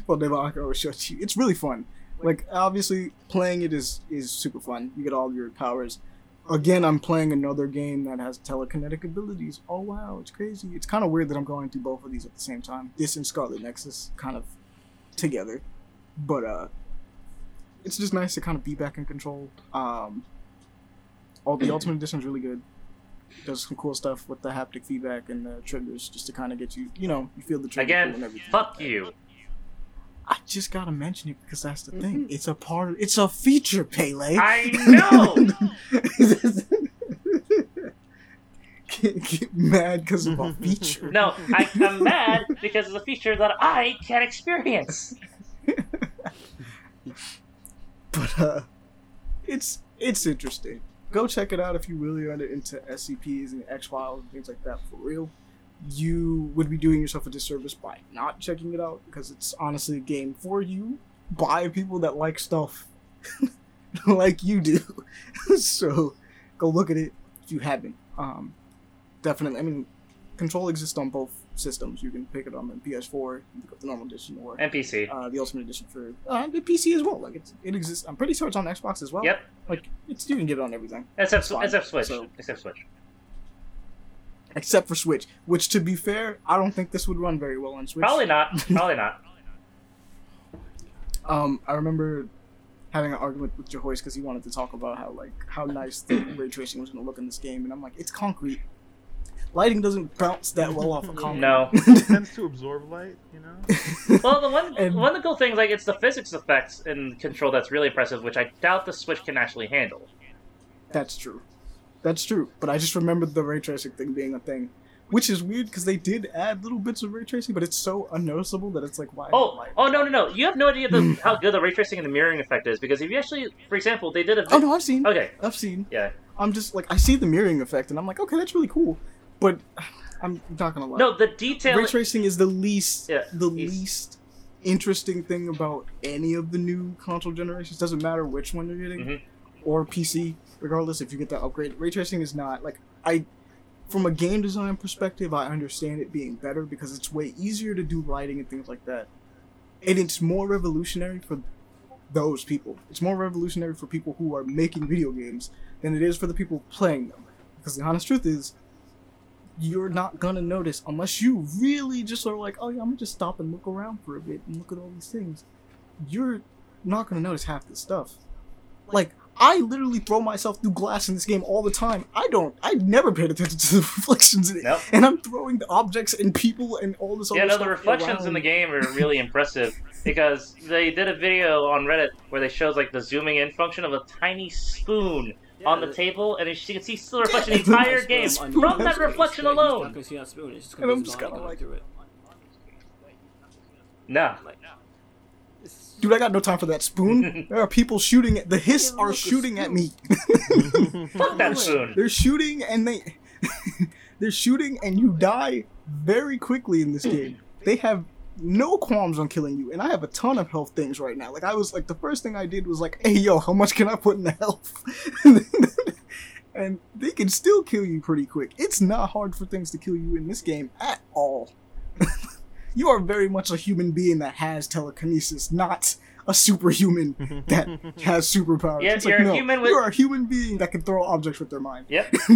well, Devonka will show you. It's really fun. Like obviously, playing it is is super fun. You get all your powers. Again, I'm playing another game that has telekinetic abilities. Oh wow, it's crazy. It's kind of weird that I'm going through both of these at the same time. This and Scarlet Nexus kind of together, but uh, it's just nice to kind of be back in control. Um, all the Ultimate Edition is really good. Does some cool stuff with the haptic feedback and the triggers, just to kind of get you, you know, you feel the trigger Again, everything. fuck you. I just gotta mention it because that's the thing. It's a part. Of, it's a feature, Pele. I know. get, get mad because of a feature. No, I, I'm mad because it's a feature that I can't experience. but uh, it's it's interesting. Go check it out if you really are into SCPs and X Files and things like that for real. You would be doing yourself a disservice by not checking it out because it's honestly a game for you by people that like stuff like you do. so go look at it if you haven't. Um, definitely. I mean, Control exists on both systems. You can pick it on the PS4, pick up the normal edition, or NPC. uh, the Ultimate Edition for uh, the PC as well. Like it's, it exists. I'm pretty sure it's on Xbox as well. Yep. Like it's you can get it on everything Except except Switch. So- Except Switch. Except for Switch. Which, to be fair, I don't think this would run very well on Switch. Probably not. Probably not. Um, I remember having an argument with Jahoyce because he wanted to talk about how like how nice the ray tracing was going to look in this game, and I'm like, it's concrete. Lighting doesn't bounce that well off of concrete. No. It tends to absorb light, you know. Well, the one And- one of the cool things, like, it's the physics effects in Control that's really impressive, which I doubt the Switch can actually handle. That's true. That's true. But I just remembered the ray tracing thing being a thing, which is weird because they did add little bits of ray tracing, but it's so unnoticeable that it's like why? Oh, why- oh no, no, no! You have no idea the, how good the ray tracing and the mirroring effect is because if you actually, for example, they did a. Oh no, I've seen. Okay, I've seen. yeah. I'm just like I see the mirroring effect, and I'm like, okay, that's really cool. But I'm not gonna lie. No, the detail. ray tracing is the least, Yeah, the he's- least interesting thing about any of the new console generations. Doesn't matter which one you're getting, Mhm. or PC. Regardless, if you get that upgrade, ray tracing is not like I. From a game design perspective, I understand it being better because it's way easier to do lighting and things like that, and it's more revolutionary for those people. It's more revolutionary for people who are making video games than it is for the people playing them. Because the honest truth is, you're not gonna notice unless you really just are like, oh yeah, I'm gonna just stop and look around for a bit and look at all these things. You're not gonna notice half this stuff. Like I literally throw myself through glass in this game all the time. I don't. I never paid attention to the reflections in it, Nope. and I'm throwing the objects and people and all this. Stuff. Yeah, other no, stuff the reflections in the game are really impressive because they did a video on Reddit where they shows like the zooming in function of a tiny spoon on the Yeah, table, and as you can see, still reflection the entire that's game spoon from that reflection alone. gonna see that spoon. And I'm just line kinda like- through it. No, Like, it's- Dude, I got no time for that spoon. there are people shooting at the hiss are shooting at me. fuck that spoon. They're shooting and they they're shooting and you die very quickly in this game. They have no qualms on killing you, and I have a ton of health things right now. Like I was like the first thing I did was like, hey yo, how much can I put in the health? and they can still kill you pretty quick. It's not hard for things to kill you in this game at all. You are very much a human being that has telekinesis, not a superhuman that has superpowers. Yeah, It's you're a no, human with- You're a human being that can throw objects with their mind. Yep.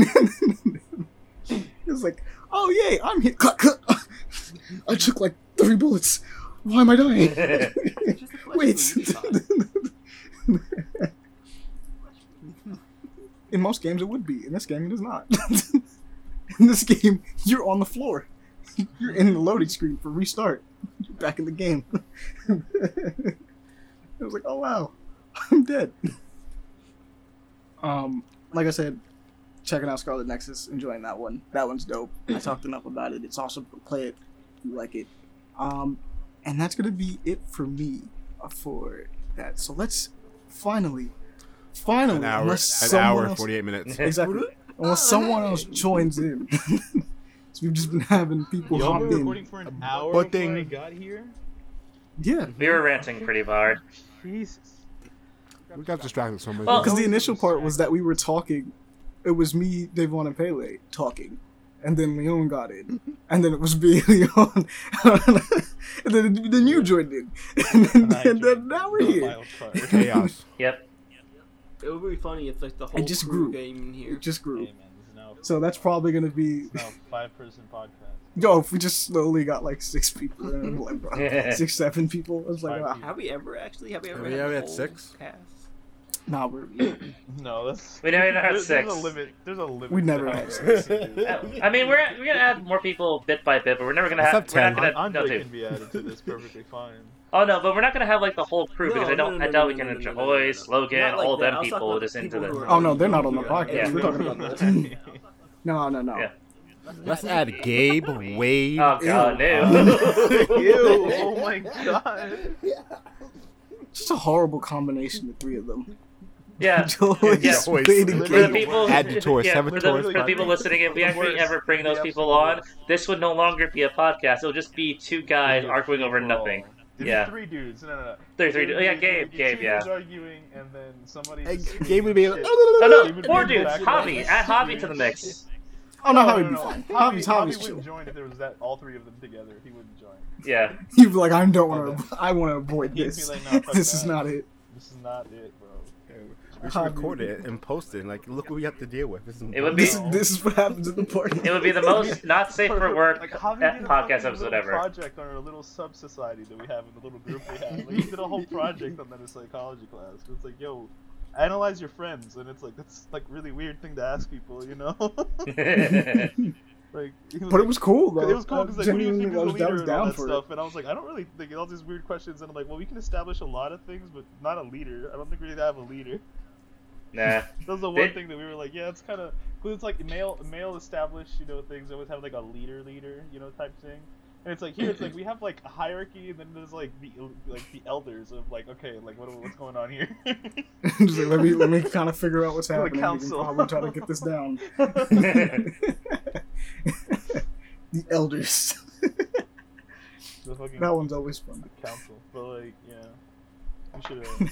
it's like, oh yay, I'm hit. Cut, cut. I took like three bullets. Why am I dying? it's just a flesh Wait. spoon, you thought. In most games, it would be. In this game, it is not. in this game, you're on the floor. You're in the loading screen for restart. You're back in the game. I was like, oh wow, I'm dead. Um, like I said, checking out Scarlet Nexus, enjoying that one. That one's dope. I talked enough about it. It's awesome. Play it. You like it. Um, and that's gonna be it for me uh, for that. So let's finally, finally, An hour, unless an hour, else- forty-eight minutes. exactly, unless someone else joins in. So we've just been having people Y'all hop were in. recording for an hour But before I got here. Yeah, We were ranting pretty hard. Jesus. We got distracted so much. Well- because the initial part was that we were talking. It was me, Devon, and Pele talking, and then Leon got in, and then it was me, Leon, and then then you joined in, and then, And I then now we're here. chaos. Yep. It would be funny if like the whole just crew grew. came in here. It just grew. man, this is now, So that's probably gonna be this is now a five-person podcast. yo. If we just slowly got like six people, in, like bro, six, seven people, it's like Five ah, Have we ever actually? Have we ever? Have we had ever a had whole six? Cast? nah, we're No, that's. We never had there's, six. There's a limit. There's a limit. We never had six. we can do. Uh, I mean, we're we're gonna add more people bit by bit, but we're never gonna Let's have. have We're 10. not gonna. Andre No, dude. can be added to this perfectly fine. Oh no, but we're not gonna have like the whole crew because I don't. no, no, I doubt no, we can no, no, enjoy no, no, no, no. Slogan, like all that. them people just into the. Oh no, they're not on the Yeah. podcast. We're talking about that. No, no, no. Yeah. Let's add Gabe, Wade. Oh god, Ew. no. Ew! Oh my god! Yeah. Just a horrible combination of three of them. yeah. Joyce, Yeah. Wade, Wade, and For the people, Add to Taurus, yeah, have a for, the, Taurus for the people podcast. listening, if we actually ever bring those people on, this would no longer be a podcast. It'll just be two guys arguing over nothing. There's Yeah. three dudes. No, no, no. Three, three, There's yeah, Gabe, Gabe, yeah. arguing, and then somebody. Hey, Gabe would be screaming like, shit. No, Gabe no, would four dudes. Hobby, add Hobby to the mix. Oh no, No, Hobby'd no, be no. fine. Hobby, Hobby's Hobby Hobby's wouldn't chill. join if there was that all three of them together. He wouldn't join. Yeah. He'd be like, I don't want to. I want to avoid He'd this. like, "Nah, fuck this is not it. This is not it, bro. We should record it and post it. Like, look what we have to deal with. This is It would be- This, this is what happens at the party. It would be the most not safe for work Like, Hobby did eh, a podcast fucking episode ever. Project on our little sub society that we have in the little group we have. Like, he did a whole project on that in psychology class. It's like, yo, analyze your friends, and it's like that's like really weird thing to ask people, you know? like, he But it was cool though. It was cool because like, who do you genuinely think is the leader I and all that for stuff? And I was like, I don't really think all these weird questions. And I'm like, well, we can establish a lot of things, but not a leader. I don't think we have a leader. nah. That was the one Did- thing that we were like, yeah, it's kind of because it's like male male established, you know, things always have like a leader leader, you know, type thing. And it's like here, it's like we have like a hierarchy, and then there's like the like the elders of like, okay, like what what's going on here? Just like, let me let me kind of figure out what's happening. We can council. probably try to get this down. the elders. that one's always fun. The council, but like, yeah, we should.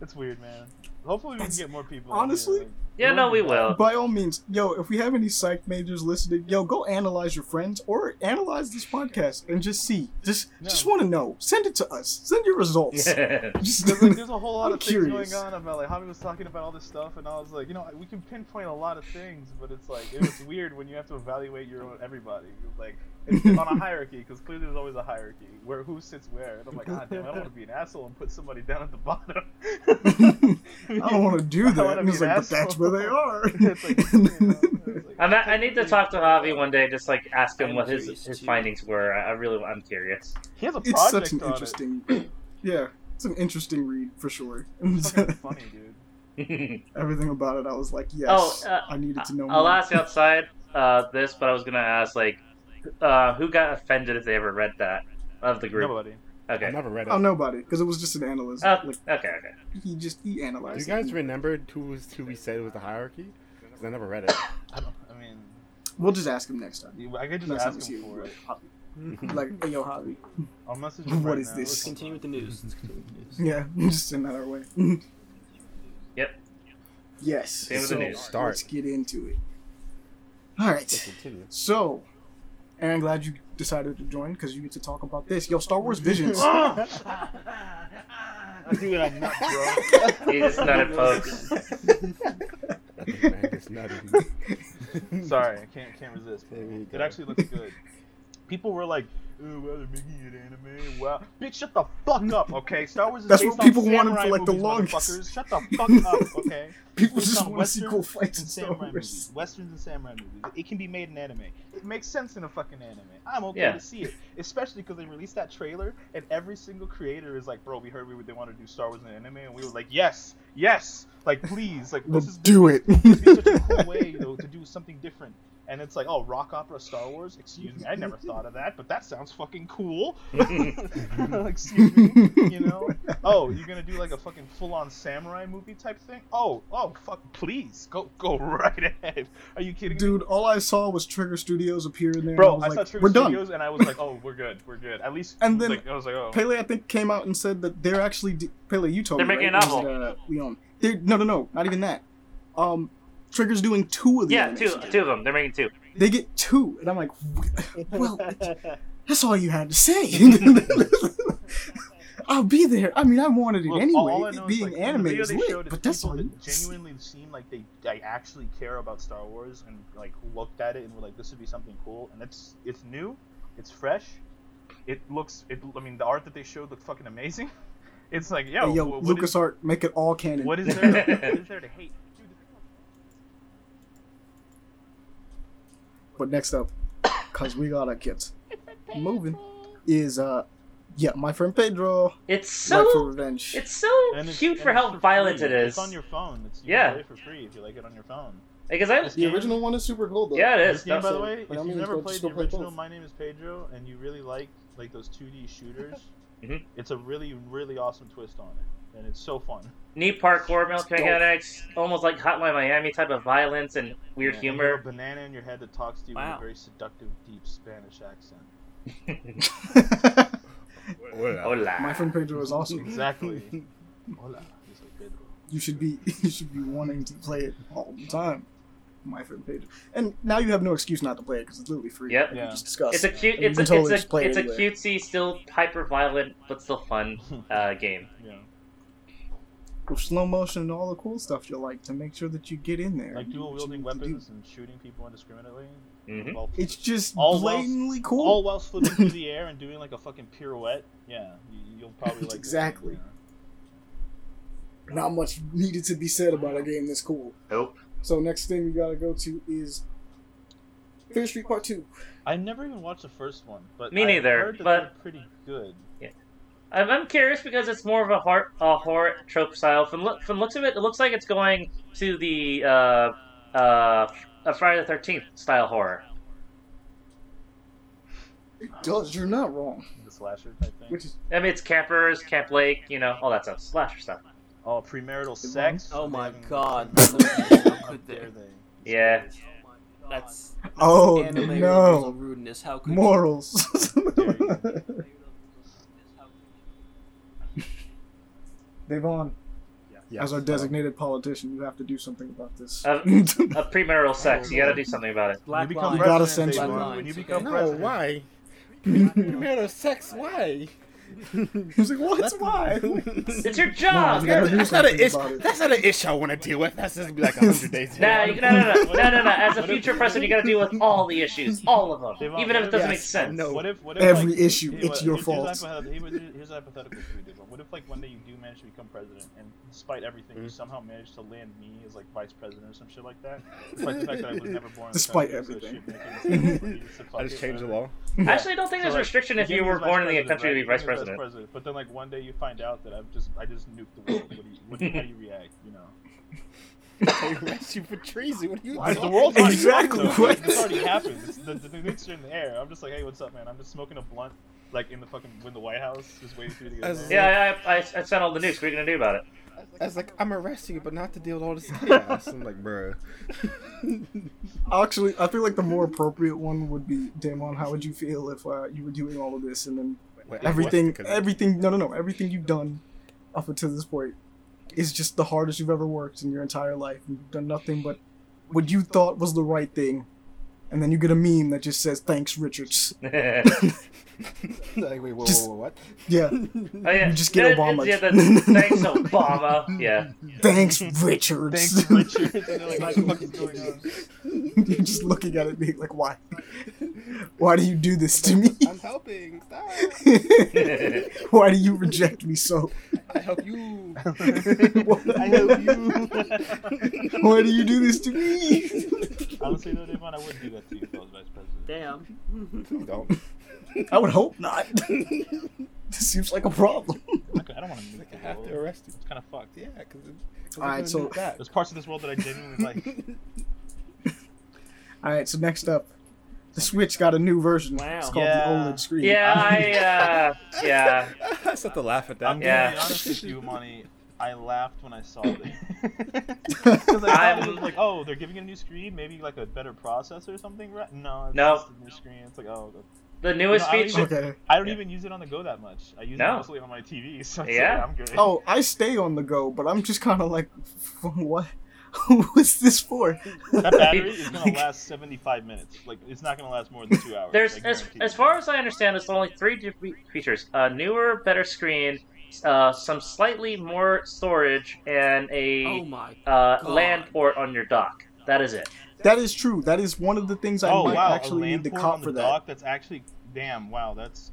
It's weird, man. Hopefully, we can get more people. on here, honestly, like- Yeah, no, we will. By all means, yo, if we have any psych majors listening, yo, go analyze your friends or analyze this podcast and just see. Just just want to know. Send it to us. Send your results. Just There's, like, there's a whole lot I'm of curious. things going on about like Javi was talking about all this stuff, and I was like, you know, we can pinpoint a lot of things, but it's like it was weird when you have to evaluate your own everybody. Like it's on a hierarchy because clearly there's always a hierarchy where who sits where, and I'm like, God damn, I don't want to be an asshole and put somebody down at the bottom. I don't want to do that. wanna And be it's an like, but that's where they are. It's like, you know, it's like- I'm, I need to talk to Javi one day, just like ask him what his his too. findings were. I I really, I'm curious. He has a project it's such an on it. interesting. Yeah, it's an interesting read for sure. It's funny, dude. Everything about it, I was like, yes, Oh, uh, I needed to know I'll more. ask outside uh, this, but I was gonna ask like, uh, who got offended if they ever read that of the group? Nobody. Okay. I never read it. Oh, nobody, because it was just an analyst. Oh, like okay, okay. he just he Do analyzed. you guys it. remember who was who we said was the hierarchy? Because I never read it. I don't. I mean, We'll just ask him next time. I could just Next time ask him for it. him. Like, hey, yo, Javi. I'll message him What right is now. this? Let's continue with the news. With the news. Yeah, just send that our way. Yep. Yes. Same with so the news. Start. let's get into it. All right. Continue. So, Aaron, glad you decided to join because you get to talk about this. Yo, Star Wars Visions. Dude, I'm not, bro. He just nutted pokes. Man, it's nutty. Sorry, I can't can't resist. It actually looks good. People were like, "Oh, well, they're making it anime." Wow, bitch, shut the fuck up, okay? Star Wars is That's based what people on wanted for, samurai like, the movies, longest. Shut the fuck up, okay? People Based just want to see cool fights in and Star samurai Wars. movies, westerns and samurai movies. It can be made in anime. It makes sense in a fucking anime. I'm okay Yeah. to see it, especially because they released that trailer and every single creator is like, "Bro, we heard we, they want to do Star Wars in anime," and we were like, "Yes, yes, Like, please, like, Well, this is do it. This would such a cool way, though, to do something different. And it's like, oh, rock opera Star Wars? Excuse me, I never thought of that, but that sounds fucking cool. Excuse me, you know? Oh, you're gonna do like a fucking full-on samurai movie type thing? Oh, oh, fuck, please, go, go right ahead. Are you kidding me? Dude, all I saw was Trigger Studios appear in there. Bro, and I, I was saw Trigger we're done. Studios and I was like, oh, we're good, we're good. At least, And then like, I was like, oh. Pele, I think, came out and said that they're actually de- Pele. You told They're me making right? a Or was novel. it, uh, Leon. They're, no, no, no, not even that. Um, Trigger's doing two of the yeah, two, two of them. They're making two. They get two, and I'm like, well, that's all you had to say. I'll be there. I mean, I wanted it Look, anyway. all I It know being like, in the animated video is lit, but that's all that genuinely seem like they, they actually care about Star Wars and like looked at it and were like, this would be something cool. And it's it's new, it's fresh, it looks. It I mean, the art that they showed looked fucking amazing. It's like, yo, Hey, yo, wh- what is- LucasArt, make it all canon. what is there? what is there to hate? Dude, the thing about- But next up, cause we gotta get moving, is uh, yeah, my friend Pedro, It's Ripe for so Revenge. it's so it's- cute for it's how violent free. it is. It's on your phone. It's, you Yeah. play for free if you like it on your phone. Because I the game- original one is super cool though. yeah, it is. This game, by the way, if you've never played the go play original both. My Name is Pedro and you really like like those 2D shooters, Mhm. it's a really really awesome twist on it, and it's so fun. neat parkour Dope. mechanics, almost like Hotline Miami type of violence and weird Yeah, and a humor. banana in your head that talks to you in a very seductive, deep Spanish accent. Hola. my friend Pedro is awesome. Exactly. Hola, yo soy Pedro. You should be you should be wanting to play it all the time. My friend Pedro, and now you have no excuse not to play it because it's literally free. Yep. like Yeah. just discussed. It's a cute. It's a, totally it's a it's a anywhere. cutesy, still hyper violent, but still fun uh, game. Yeah. With slow motion and all the cool stuff you like to make sure that you get in there. Like and do dual wielding need to do. weapons and shooting people indiscriminately. Mhm. While- It's just All whilst- blatantly cool. All while flipping through the air and doing like a fucking pirouette. Yeah, you, you'll probably like Exactly. yeah. Not much needed to be said about a game this cool. Nope. So next thing we gotta go to is Fear Street Part Two. I never even watched the first one, but Me I neither, Heard that but- pretty good. I'm, I'm curious because it's more of a horror, a horror trope style. From look, from looks of it, it looks like it's going to the uh, uh, a Friday the Thirteenth style horror. It does. You're not wrong. The slasher type thing. Which is I mean, it's campers, Camp Lake, you know, all that stuff, slasher stuff. Oh, premarital sex. Oh my God. How Could they? they? Yeah. That's oh anime no rudeness. How could morals. Devon, Yeah. as our designated politician, you have to do something about this. Uh, A premarital sex. You got to do something about it. When Black you become line. You gotta president, censor when you become No, president, why? Premarital sex? Why? He's like, what? Why? It's your job. you gotta That's not an something issue. That's not an issue I want to deal with. That's just be like hundred days. Nah, you, no, no, no, no, no, no. As a future president, you got to deal with all the issues, all of them, Devon, even if it doesn't yes, make sense. no. What if, what if Every like, issue, it's what- your here's fault. a hypothetical- Here's here's a hypothetical for you, What if, like, one day you do manage to become president, and despite everything, you Mhm. somehow manage to land me as like vice president or some shit like that? Despite the fact that I was never born. Despite country, so everything. shit making- you just fuck I just it, changed the law. Actually, I don't think there's a restriction if you you get me were born in the country to be vice You get me as president. But then, like, one day you find out that I've just I just nuked the world. What do you, what do you, how do you react? You know. They arrest you for treason. What are you Why, doing? the world's already Exactly, gone, though. what? This already happened. It's, the, the, the nukes are in the air. I'm just like, hey, what's up, man? I'm just smoking a blunt, like in the fucking in the White House, just waiting for you to get As- there. Yeah, I, I, I sent all the nukes. What are you gonna do about it? I was like, I'm arresting you, but not to deal with all this chaos. I'm like, bruh. Actually, I feel like the more appropriate one would be, Damon, how would you feel if uh, you were doing all of this and then Wait, everything, everything, no, no, no, everything you've done up until this point is just the hardest you've ever worked in your entire life. and You've done nothing but what you thought was the right thing. And then you get a meme that just says, thanks, Richards. oh like, wait, whoa, Just- whoa, whoa, what? Yeah, oh, yeah, You just get yeah, Obama. Yeah, that's, thanks Obama. Yeah. thanks, Richards. Thanks, Richard. And like, what the fuck is going on? You're just looking at it being like, why? Why do you do this to me? I'm helping. Stop. why do you reject me so? I help you. I help you. Why do you do this to me? Honestly, though, Devon, I wouldn't do that to you if I was vice president. Damn. Don't. I would hope not. this seems like a problem. I'm not gonna- I don't want to nuke Like, I have to arrest you. It's kind of fucked. Yeah, because 'cause I Alright, so- that. There's parts of this world that I genuinely like. All right, so next up, the Switch got a new version. Wow. It's called Yeah. the OLED screen. Yeah, I uh, yeah. I just have to laugh at that. I'm Yeah. gonna be honest with you, Monty. I laughed when I saw it. Because I I'm... it was like, oh, they're giving it a new screen, maybe like a better processor or something. Right? No, it's No. just a new screen. It's like, oh, The newest No, I feature. even- Okay. I don't Yeah. even use it on the go that much. I use No. it mostly on my TV, so it's Yeah. like, I'm good. Oh, I stay on the go, but I'm just kind of like, what? What's this for? that battery is gonna last 75 minutes. Like, it's not gonna last more than two hours. There's as, as far as I understand, there's only three different features: a newer, better screen, uh, some slightly more storage, and a Oh uh, God. LAN port on your dock. That is it. That is true. That is one of the things I oh might wow, actually need to port cop on the for that. dock. That's actually damn. Wow, that's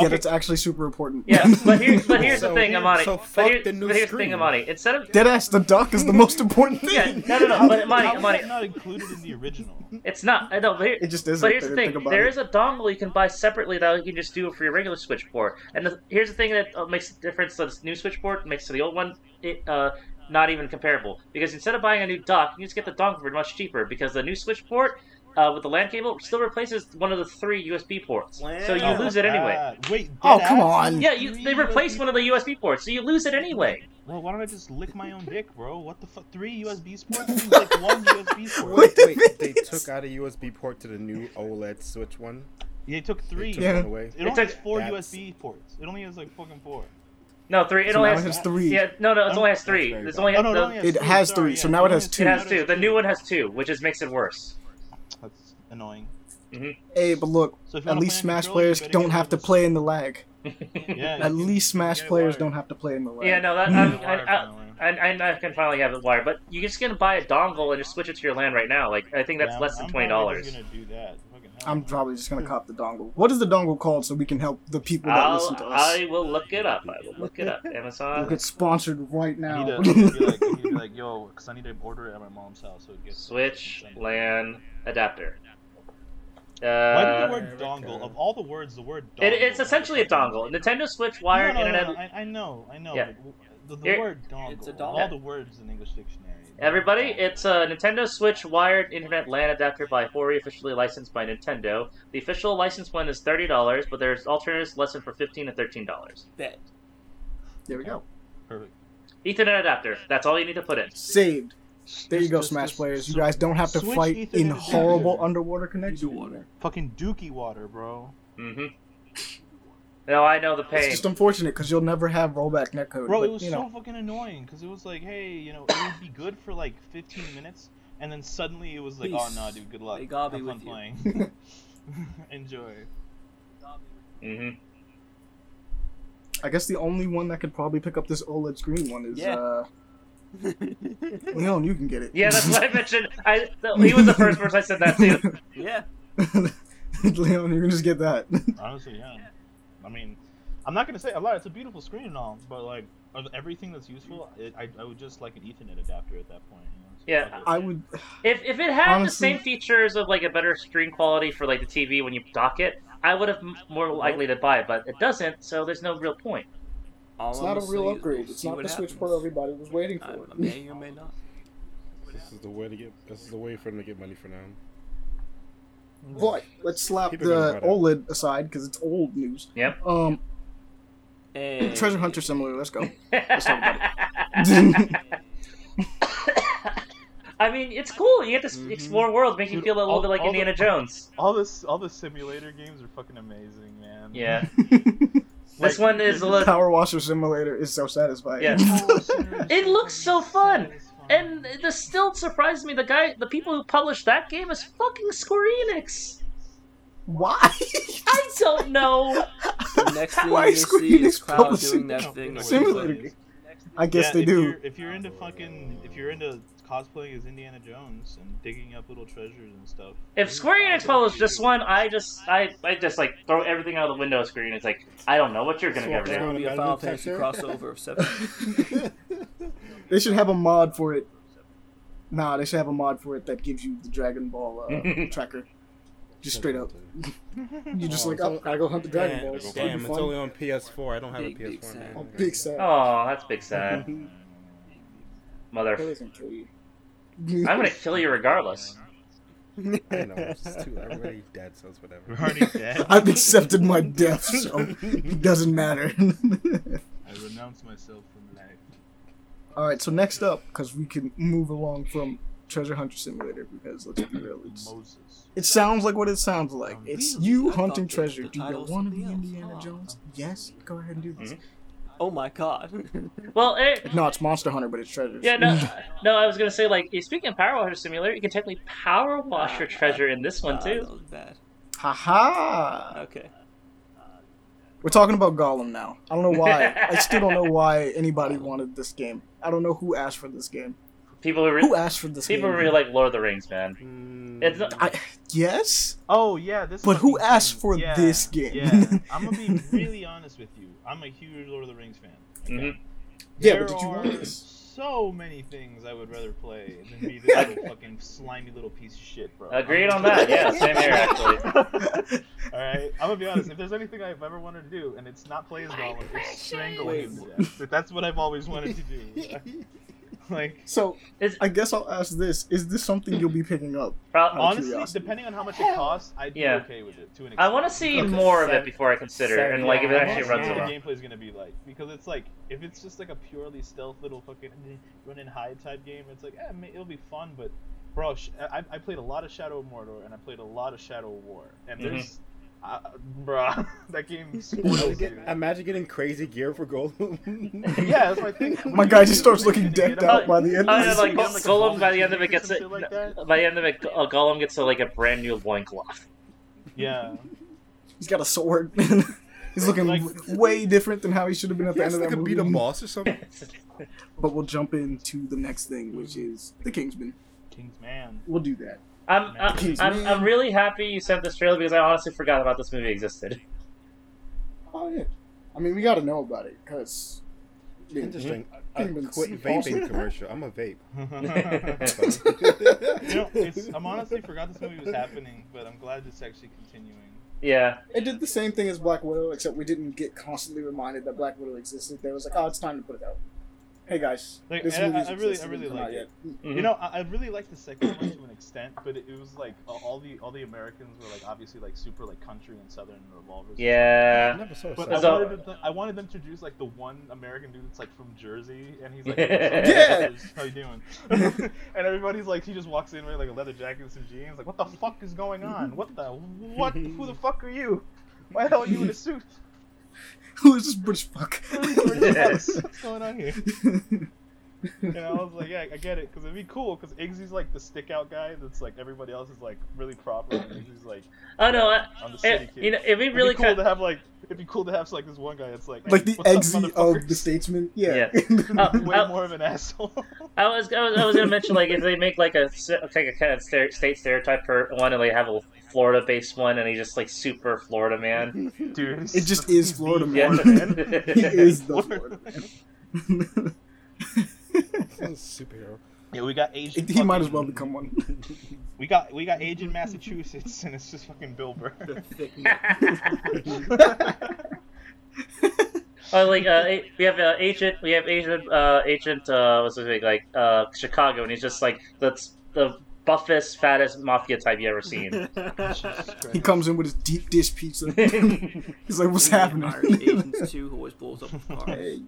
Yeah, Okay. that's actually super important. Yeah, but here, but here's the thing, here- Amani. so but, fuck here- the new but here's the thing, screen. Amani. Instead of Deadass, the dock is the most important thing. yeah, no, no, no. But Amani, How is Amani, that not included in the original? it's not. I know, but here, It just isn't. But here's the thing: about there it. is a dongle you can buy separately that you can just do it for your regular Switch port. And the, here's the thing that uh, makes the difference: to this new Switch port makes to the old one it, uh, not even comparable. Because instead of buying a new dock, you just get the dongle for much cheaper. Because the new Switch port uh, with the LAN cable still replaces one of the three USB ports, so you Wow. lose it anyway. Uh, wait. Oh, dead come on. Yeah, you, they replaced one of the USB ports, so you lose it anyway. Well, why don't I just lick my own dick, bro? What the fuck? Three USB ports? Like one USB port. Wait, wait, they took out a USB port to the new OLED Switch one. Yeah, it took three. They took Yeah. one away. It only took- has four That's- USB ports. It only has like fucking four. No, three. It So only now has, it has three. Yeah, no, no, it only has three. It's only Oh no, it only has It two. has Sorry, three, yeah, so now it has two. it has two. The new one has two, which is makes it worse. That's annoying. Mm-hmm. Hey, but look, So at least Smash players don't have to play in the lag. Yeah, At least Smash players wired. don't have to play in the lag. Yeah, no, that I'm, I, I. I, I, I can finally have it wired, but you're just gonna buy a dongle and just switch it to your LAN right now. Like I think that's Yeah, less I'm- than I'm twenty probably dollars. just gonna do that. Fucking hell. I'm probably just gonna cop the dongle. What is the dongle called so we can help the people that I'll, listen to us? I will look it up. I will look it up. We'll Amazon get sponsored right now. need to, I need to be like, I need be like, yo, because I need to order it at my mom's house so it gets Switch send. LAN adapter. Why Uh, did the word dongle of all the words the word dongle? it, it's essentially a dongle. Nintendo Switch wired no, no, no, internet. I, I know, I know. Yeah. but The, the Here- word dongle. It's a of dongle. All the words in English dictionary. Everybody, it's a Nintendo Switch wired internet LAN adapter by Hori, officially licensed by Nintendo. The official license one is thirty dollars, but there's alternatives less than for fifteen and thirteen dollars. Bet. There we go. perfect. Ethernet adapter. That's all you need to put in. Saved. There you go, just- Smash just players. You guys don't have to switch fight in Ethernet horrible adapter. underwater connections. water. Fucking dookie water, bro. Mm-hmm. No, I know the pain. It's just unfortunate because you'll never have rollback netcode. Bro, but, it was you so know, fucking annoying because it was like, hey, you know, it would be good for like 15 minutes, and then suddenly it was like, oh no, dude, good luck. May God be Have fun with you." playing. Enjoy. hmm I guess the only one that could probably pick up this OLED screen one is Yeah. uh, Leon. You can get it. Yeah, that's what I mentioned. I th- he was the first person I said that to. yeah. Leon, you can just get that. Honestly, yeah. I mean, I'm not gonna say a lot. It's a beautiful screen and all, but like of everything that's useful, it, I, I would just like an Ethernet adapter at that point. You know? So Yeah. I would. If if it had Honestly- the same features of like a better screen quality for like the TV when you dock it, I would have more likely to buy it. But it doesn't, so there's no real point. All It's not a real upgrade. It's not what the Switch happens. port everybody was waiting I, I for. may or may not. This is the way to get. This is the way for them to get money for now. But let's slap Keep it going, the brother. OLED aside because it's old news. Yep. Um, Hey. Treasure Hunter Simulator. Let's go. talk about I mean, it's cool. You get to s Mhm. explore worlds, make you feel a little all- bit like all the- Indiana Jones. all this, all the simulator games are fucking amazing, man. Yeah. Like, This one is a little. Power Washer Simulator is so satisfying. Yeah. it It looks so fun, And this still surprised me. The guy, the people who published that game is fucking Square Enix. Why? I don't know. The next thing Why you is Square see is Enix Cloud publishing doing that thing. Simulator his. I guess Yeah, they if do. You're, if you're into fucking, if you're into cosplaying as Indiana Jones and digging up little treasures and stuff. If Square Enix published this one, I just, I, I just like throw everything out of the window. of Square Enix, like, I don't know what you're gonna Swap get It's rid it of. going to be a Final Fantasy crossover of seven. They should have a mod for it. Nah, they should have a mod for it that gives you the Dragon Ball uh, tracker. Just straight up. You just Oh, like, it's oh, I go hunt the Dragon Damn, Balls. damn, it's fun. only on PS4. I don't have Big, a PS4. sad. Oh, big sad. Oh, that's big sad. Mother. It doesn't kill you. I'm gonna kill you regardless. I know. It's too, I'm already dead, so it's whatever. We're already dead. I've accepted my death, so it doesn't matter. I renounce myself from life. All right, so next up, because we can move along from Treasure Hunter Simulator, because let's be real, it's, Moses. it sounds like what it sounds like. It's you I hunting thought the- treasure. the Do you want to be. Indiana. Jones? Yes, go ahead and do this. Mm-hmm. Oh my god. Well, eh, it, No, it's Monster Hunter, but it's treasure. yeah, no, no. I was gonna say like eh, speaking of Power Washer Simulator, you can technically power wash ah, your treasure in this one Ah, too. That was bad. Haha. Okay. We're talking about Gollum now. I don't know why. I still don't know why anybody wanted this game. I don't know who asked for this game. People who, re- Who asked for this game? people game? really like Lord of the Rings, man. Mm, It's not- I, yes, Oh yeah, this. But who asked thing. for Yeah, this game? Yeah, I'm gonna be really honest with you. I'm a huge Lord of the Rings fan. Mhm. Yeah, There but did you want this? So many things I would rather play than be this little fucking slimy little piece of shit, bro. Agreed on that. Yeah, same here actually. All right, I'm gonna be honest. If there's anything I've ever wanted to do, and it's not play as Gollum, it's strangle Wait, him to death. But That's what I've always wanted to do. like, So Is I guess I'll ask this: Is this something you'll be picking up? pro- Out of honestly, curiosity. depending on how much it costs, I'd be Yeah. okay with it. To an I want to see Okay. more of it before I consider, seven- and like if it yeah, actually I runs what the well. gameplay is gonna be like because it's like if it's just like a purely stealth little fucking run and hide type game, it's like eh, it'll be fun. But bro, I, I played a lot of Shadow of Mordor and I played a lot of Shadow of War, and Mhm. there's, uh, bruh, that game spoils you. Imagine getting crazy gear for gold. Yeah, that's my thing. My guy just starts looking decked out by the end. Of this. like like, a Gollum by the end of it gets and it. like that. By the end of it, uh, Gollum gets a, like a brand new loincloth. Yeah, He's got a sword. He's looking Like- way different than how he should have been at the yes, end of that could movie. beat a boss or something. But we'll jump into the next thing, which is the Kingsman. Kingsman. We'll do that. I'm, I'm, I'm. I'm really happy you sent this trailer because I honestly forgot about this movie existed. Oh yeah. I mean, we got to know about it because. Interesting. A, a Kingsman's quick awesome. vaping commercial. I'm a vape. you know, I'm honestly forgot this movie was happening, but I'm glad it's actually continuing. Yeah, It did the same thing as Black Widow, except we didn't get constantly reminded that Black Widow existed. They was like, "Oh, it's time to put it out." Hey guys, Like, this I- I- movie's I really- I really not like out it. yet. Mhm. You know, I, I really liked the second one to an extent, but it, it was like all the all the Americans were like obviously like super like country and southern revolvers. Yeah. never But I So- wanted, them to, I wanted them to introduce like the one American dude that's like from Jersey, and he's like, Yeah. how you doing?" and everybody's like, he just walks in wearing like a leather jacket and some jeans. Like, what the fuck is going on? What the what? Who the fuck are you? Why the hell are you in a suit? Who is this British fuck? What's going on here? And I was like, yeah, I get it, because it'd be cool, because Eggsy's like the stick out guy that's like everybody else is like really proper, and Eggsy's like Oh no, I, on the city it, kid. you know, it'd be It'd really be cool kind to have like it'd be cool to have like this one guy that's like like the "What's Eggsy of the Statesman. Yeah. Uh, way uh, more of an asshole. I was, I was, I was gonna mention like if they make like a s- like a kind of state stereotype for one, and they have a Florida-based one, and he's just like super Florida man. Dude, It just is Florida man. Florida man. he is the Florida Florida man. Superhero. Yeah, we got Asian. he might as well become one. We got we got Agent Massachusetts, and it's just fucking Bill Burr. The thick neck. Oh, like uh, we have uh, agent, we have agent, uh, agent, uh, what's his name, like uh, Chicago, and he's just like that's the buffest, fattest mafia type you ever seen. he comes in with his deep dish pizza. He's like, "What's happening?" Irish Agents too, who always blows up the car. Hey.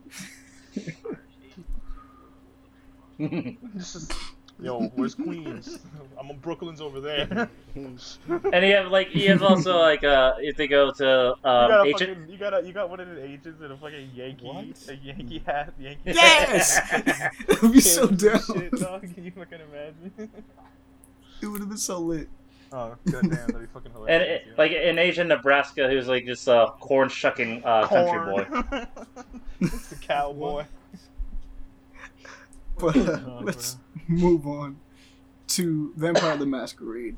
This is- Yo, where's Queens? I'm on Brooklyn's over there. and he have like you have also like uh if they go to you um got a agent. fucking, you got a, you got one of the agents in a fucking Yankee, What? a Yankee hat, Yankee. Yes! It would be so Cans down. Shit, dog. Can you fucking imagine? It would have been so lit. oh goddamn, that'd be fucking And hilarious. it, like in Asian Nebraska, who's like just a corn shucking uh, country boy. boy. it's the cowboy. But uh, let's move on to Vampire the Masquerade.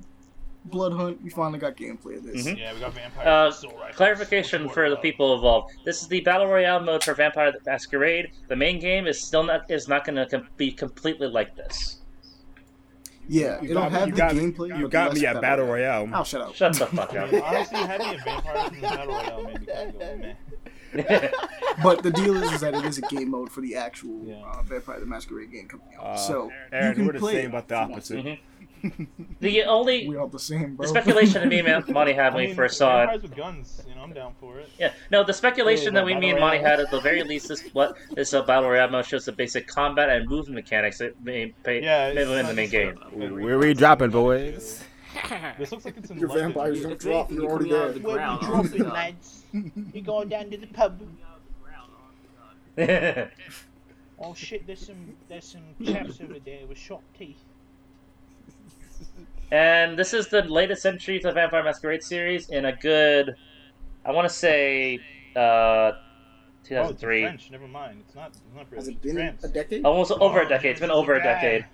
Blood Hunt, we finally got gameplay of this. Mhm. Yeah, we got vampire. Uh, soul. Clarification for the people involved: This is the battle royale mode for Vampire the Masquerade. The main game is still not is not going to com- be completely like this. Yeah, You it'll got, have you the got, gameplay. you got me at Battle Royale. Oh, shut up. Shut the fuck up. Honestly, having a vampire in the battle royale made me kind of go meh. But the deal is, is that it is a game mode for the actual Yeah. uh, Vampire the Masquerade game coming out. Uh, so Aaron, you can we're the same about the if you want opposite. to. Mhm. the only We all the same, bro. the speculation that me and Monty had I when we first saw it. vampires with guns, you know, I'm down for it. Yeah, no, the speculation that we, Battle me and Monty had at the very least this what this uh, battle royale mode shows the basic combat and movement mechanics that may pay Yeah, may it's the main game. a- Where we dropping, boys? This looks like it's in Your London. vampires don't drop. You're already coming out of there. the ground. oh my God. lads? You going down to the pub? Oh shit, there's some there's some chaps over there with sharp teeth. and this is the latest entry to the Vampire Masquerade series in a good, I want to say, uh, 2003. Oh, it's 2003. French. Never mind. It's not. It's not Has British. it been France. a decade? Almost over a decade. It's been over a the guy. decade.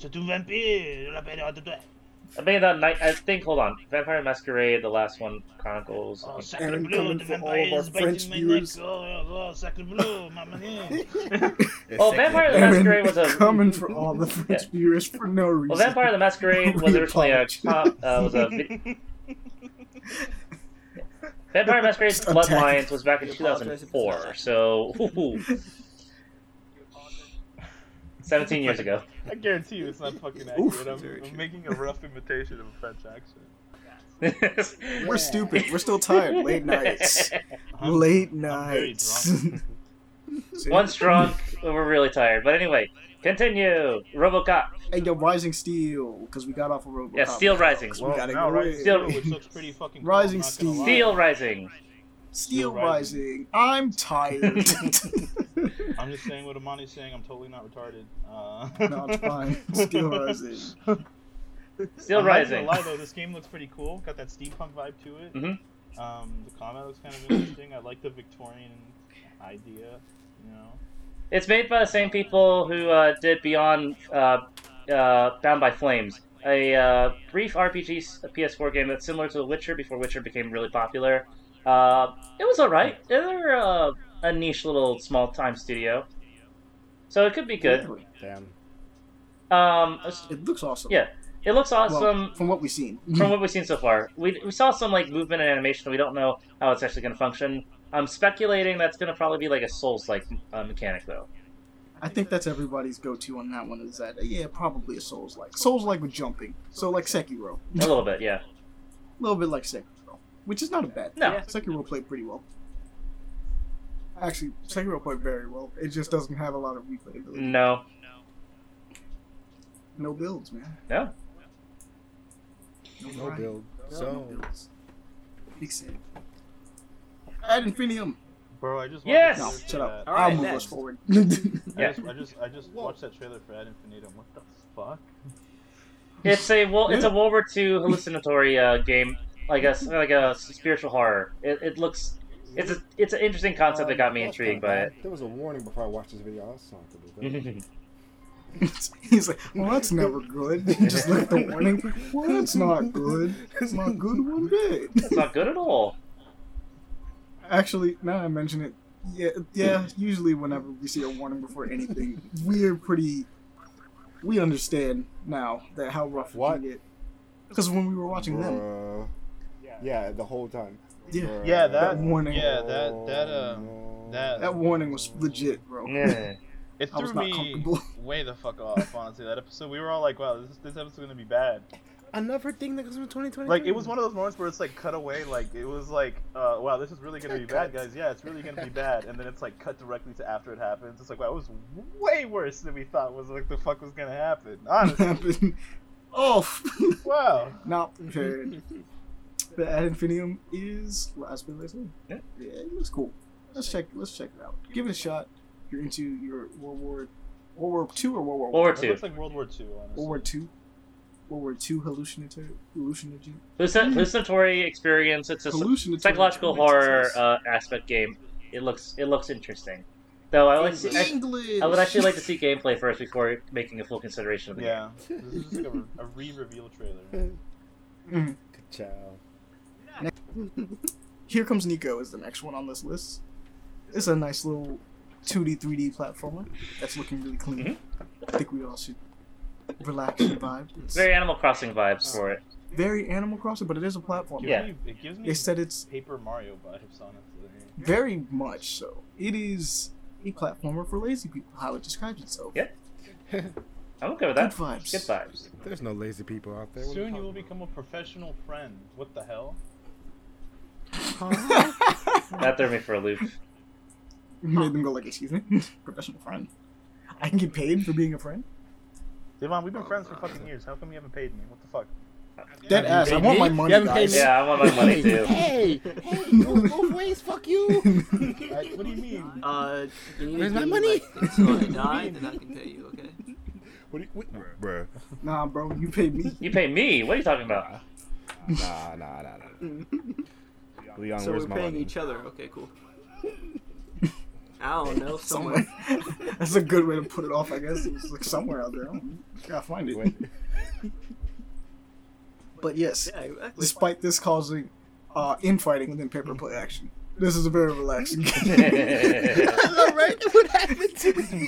C'est un vampire, la peine de toi. I mean, that night. I think. Hold on. Vampire Masquerade, the last one, Chronicles. Oh, Aaron sacre bleu, coming the for all of vampire our French viewers. Oh, oh, sacre bleu, ma. Oh, Vampire the Masquerade was a coming for all the French viewers for no reason. Well, Vampire the Masquerade was originally a apologize. com- uh, was a vi- Vampire Masquerade Bloodlines was back in We apologize if it's not 2004, so ooh, 17 years ago. I guarantee you, it's not fucking accurate. Very I'm, I'm making a rough imitation of a French accent. We're stupid. We're still tired. Late nights. I'm- Late I'm nights. See? Once drunk, we're really tired. But anyway, continue. RoboCop. Hey, yo, Rising Steel, because we got off of RoboCop. Yeah, Steel Rising. We gotta no, go right, Steel, which looks pretty fucking cool, Rising I'm not gonna Steel. lie. Steel Rising. Steel Steel Rising. I'm tired. I'm just saying what Amani's saying. I'm totally not retarded. Uh, no, it's fine. Steel Rising. Steel I'm Rising. Not gonna lie though, this game looks pretty cool. Got that steampunk vibe to it. Mhm. Um, the combat looks kind of interesting. I like the Victorian idea. You know. It's made by the same people who uh, did Beyond uh, uh, Bound by Flames, a uh, brief RPG s- PS4 game that's similar to The Witcher before Witcher became really popular. Uh, it was alright. They're uh, a niche little small time studio. So it could be good. Damn. Um, It looks awesome. Yeah, it looks Well, awesome from what we've seen. from what we've seen so far. We, we saw some like movement and animation. We don't know how it's actually going to function. I'm speculating that's going to probably be like a Souls like uh, mechanic though. I think that's everybody's go-to on that one. Is that uh, yeah, probably a Souls like Souls like with jumping. So like Sekiro, A little bit, yeah. a little bit like Sekiro, which is not a bad. No. thing. Sekiro played pretty well. Actually, Sekiro played very well. It just doesn't have a lot of replayability. No, No builds, man. no. No grind. build. No So builds. Big sad. Ad infinitum. Bro, I just watched Yes! No, trailer for shut up. All right, I'll move next. us forward. I Yeah. just, I just, I just watched that trailer for Ad Infinitum. What the fuck? It's a well, it's a Yeah. World War II hallucinatory uh, game, like a like a spiritual horror. It, it looks it's a it's an interesting concept that got me intrigued kinda by bad. There was a warning before I watched this video. That's not good. it. He's like, well, that's never good. Just like the warning. Well, that's not good. It's not good one bit. it's not good at all. Actually, now I mention it, yeah, yeah. Usually, whenever we see a warning before anything, we're pretty. We understand now that how rough What? it can get. Because when we were watching them, Yeah, the whole time. Yeah, Yeah, that- warning. Yeah, that, that, um, that- that warning was legit, bro. Yeah. It I was threw not me comfortable. way the fuck off. Honestly, that episode, we were all like, "Wow, this this episode's gonna be bad." Another thing that comes from 2020. Like, it was one of those moments where it's like cut away. Like, it was like, uh, "Wow, this is really gonna be bad, guys." Yeah, it's really gonna be bad. And then it's like cut directly to after it happens. It's like, wow, it was way worse than we thought was like the fuck was gonna happen. Honestly, happened. Oh, wow. not prepared. The Ad Infinitum is last been listening. Yeah. yeah, it looks cool. Let's check. Let's check it out. Give it a shot. You're into your World War, World War Two or World War World War It Two. looks like World War Two. Honestly. World War Two. World War Two hallucinatory, hallucinatory, hallucinatory experience. It's a s- hallucinatory. psychological horror uh, aspect game. It looks it looks interesting. Though I would, like see, I, I would actually like to see gameplay first before making a full consideration of the game. Yeah, this is like a, a re-reveal trailer. Good job. Here comes Niko is the next one on this list. It's a nice little 2D, 3D platformer that's looking really clean. Mm-hmm. I think we all should relax and vibe. It's, Very Animal Crossing vibes for it. very Animal Crossing, but it is a platformer. Yeah. me, it gives me They said it's Paper Mario vibes, honestly. very much so. It is a platformer for lazy people. How it describes itself. Yeah. I'm okay with Good that. vibes. Good vibes. There's no lazy people out there. What are Soon you will talking become a professional friend. What the hell? That threw me for a loop. You made them go like, "Excuse me, professional friend. I can get paid for being a friend." Devon, we've been friends for fucking years. How come you haven't paid me? What the fuck? Dead ass. I want me? my money, haven't paid guys. me? Yeah, I want my money too. Hey, hey, go both ways. Fuck you. I, what do you mean? Uh, you need Where's my money? Like, until I die, then I can pay you. Okay. What do you, what, bruh. Nah, bro, you paid me. You pay me. What are you talking about? Nah, nah, nah, nah. Leon, so we're my paying money? each other. Okay, cool. I don't know. Somewhere. Somewhere. That's a good way to put it off, I guess. It's like somewhere out there. I don't. Gotta find it. But yes, Yeah, exactly. despite this causing uh, infighting within paper play action, this is a very relaxing game. right? What happened to me?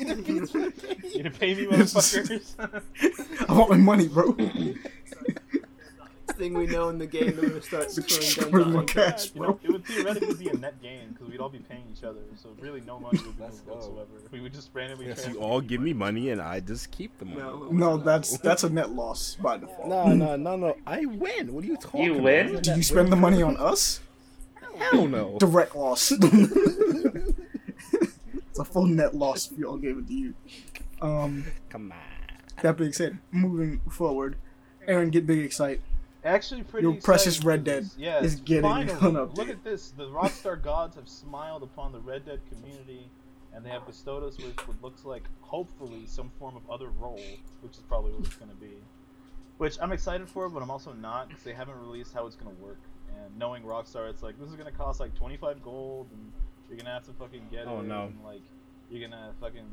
You gonna pay me, This motherfuckers? I want my money, bro. Thing we know in the game, they're gonna start Where's throwing my guns cash, You know, it would theoretically be a net gain because we'd all be paying each other, so really no money would be moved whatsoever. We would just randomly. Yes, you all give other. me money and I just keep the money. No. No, that's that's a net loss by default. No, no, no, no. I win. What are you talking You win? Isn't Did you spend the money on us? Hell no. Direct loss. it's a full net loss if we all gave it to you. Um, Come on. that being said, moving forward, Aaron, get big excite. Actually, pretty. Your precious Red Dead this. Yes, is getting finally. an update. Look at this. The Rockstar gods have smiled upon the Red Dead community, and they have bestowed us with what looks like, hopefully, some form of other role, which is probably what it's going to be. Which I'm excited for, but I'm also not because they haven't released how it's going to work. And knowing Rockstar, it's like this is going to cost like 25 gold, and you're going to have to fucking get Oh, it, no. and like you're going to fucking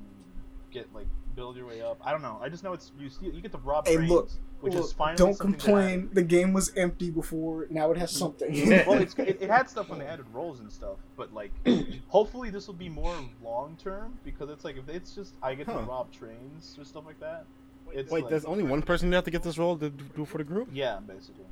get like build your way up. I don't know. I just know it's you. See, you get to rob Hey, trains, look, which Look, is finally don't complain. The game was empty before. Now it has something. well, it's, it, it had stuff when they added roles and stuff, but like, hopefully this will be more long term because it's like if it's just I get to rob trains or stuff like that. It's Wait, like, there's only one person you have to get this role to do for the group? yeah, basically.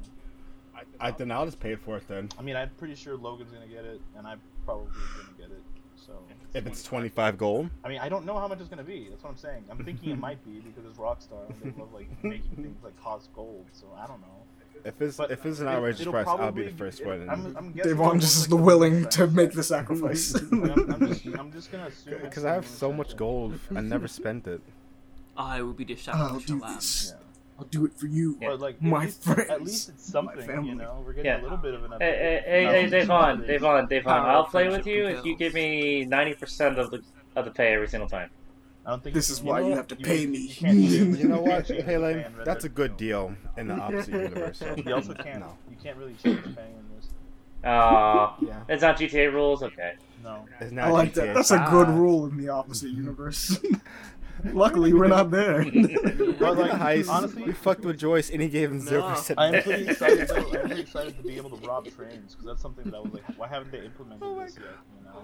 I then I'll just pay for it then. I mean, I'm pretty sure Logan's gonna get it, and I'm probably gonna get it. So If it's 25 gold. I mean, I don't know how much it's gonna be. That's what I'm saying. I'm thinking it might be because it's Rockstar and they love like making things like cost gold. So I don't know. If it's But if it's an outrageous it'll price, I'll be the first it- one. I'm, I'm Devon just look is the like willing to make the sacrifice. I'm, I'm just, I'm just gonna assume. Because I have so much gold, I never spent it. I will be oh, the I'll do this. Yeah. I'll do it for you. Yeah. But like My least, friends, at least it's my something, family. you know. We're getting Yeah. a little bit of an update. Hey, hey, No, hey, Devon. Devon, Devon. I'll play with friendship you if you give me ninety percent of the of the pay every single time. I don't think This is can- why know you have to You- pay me. can't do it. You know what, can't Hey Lane, fan Red that's a good deal in the opposite universe. So. You also can't. No. You can't really change paying in this. Aw, Yeah. it's not GTA rules. Okay. No. It's I like GTA that. That's a good ah. rule in the opposite universe. Luckily, we're not there. But like, heist, honestly, we fucked with Joyce and he gave him zero percent. I'm pretty excited. Though, I'm pretty excited to be able to rob trains because that's something that I was like, why haven't they implemented Oh my this yet?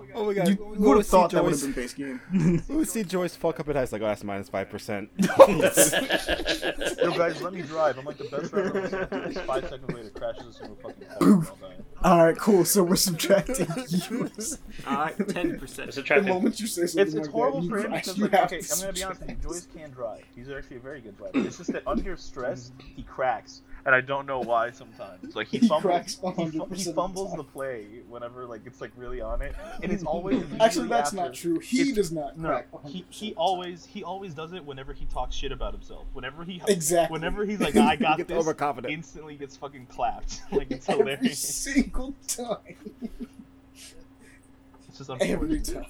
You know. Oh my god, you we would would have thought that would have Joyce. been base game. We would see Joyce fuck up at heist like, oh, that's minus five percent. Yo, guys, let me drive. I'm like the best driver. on the planet. Just Five seconds later, crashes into a fucking car. and I'll die. All right, cool. So we're subtracting yours. Alright, ten percent. It's The attractive. moment you say something It's, like it's horrible that, you for him crash, because, you like, have okay, to I'm gonna be honest with you. subtract. Joyce can drive. He's actually a very good driver. It's just that under stress, he cracks, and I don't know why. Sometimes, like he He fumbles, he, fu- 100% he of the the play whenever like it's like really on it, and it's always Actually, that's after- not true. He it's- does not No, he he always he always does it whenever he talks shit about himself. Whenever he exactly. whenever he's like, I got Get this, overconfident. instantly gets fucking clapped. like it's every hilarious. single time. It's just Every unfortunate.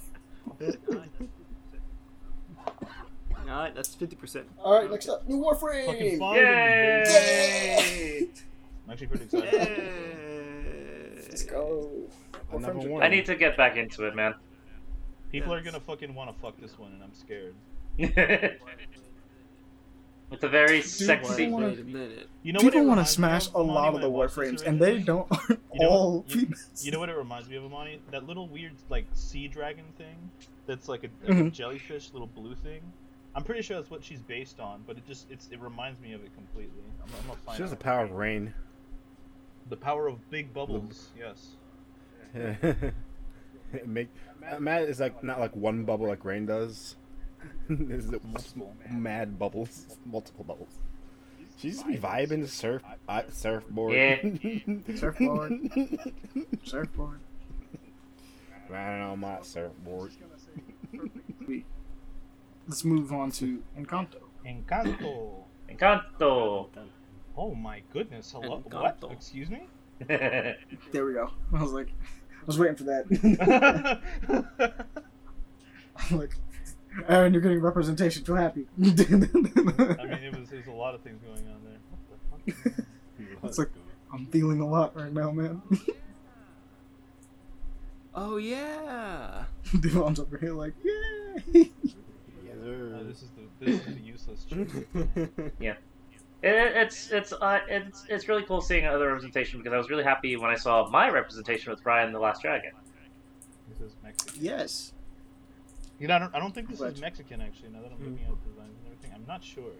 Time. Alright, that's fifty percent. All right, next up, new Fucking Warframe. fun. Yay! I'm actually pretty excited. Let's go. I never won. I need to get back into it, man. People are gonna fucking want to fuck this one, and I'm scared. With a very Dude, sexy. I wanna- Wait a minute. You know what People want to smash a lot of the I watched this Warframes, and they don't aren't You know all what- you- females. You know what it reminds me of, Amani? That little weird like sea dragon thing. That's like a, like a Mhm. jellyfish, little blue thing. I'm pretty sure that's what she's based on, but it just it's it reminds me of it completely. I'm, I'm gonna find She has the power of rain. The power of big bubbles. Yes. Make Matt is like not like one bubble like Rain does. is it Multiple. mad bubbles, multiple bubbles. She just be vibing the surf uh, surfboard. Yeah. Surfboard. Surfboard. Riding on my surfboard. Let's move on to Encanto. Encanto. Encanto. Oh my goodness. Hello. What? Encanto. Excuse me. There we go. I was like, I was waiting for that. I'm like, Aaron, you're getting representation. Feel happy. I mean, it was there's a lot of things going on there. What the fuck? It's like- I'm feeling a lot right now, man. Oh yeah. Devon's over here like, yay! Yes, Uh, this is the this is the useless chick. It, it's it's uh, it's it's really cool seeing other representation because I was really happy when I saw my representation with Raya and the Last Dragon. This is Mexican. yes. You know, I don't, I don't think this But- is Mexican actually. Now that I'm looking at the designs and everything, I'm not sure.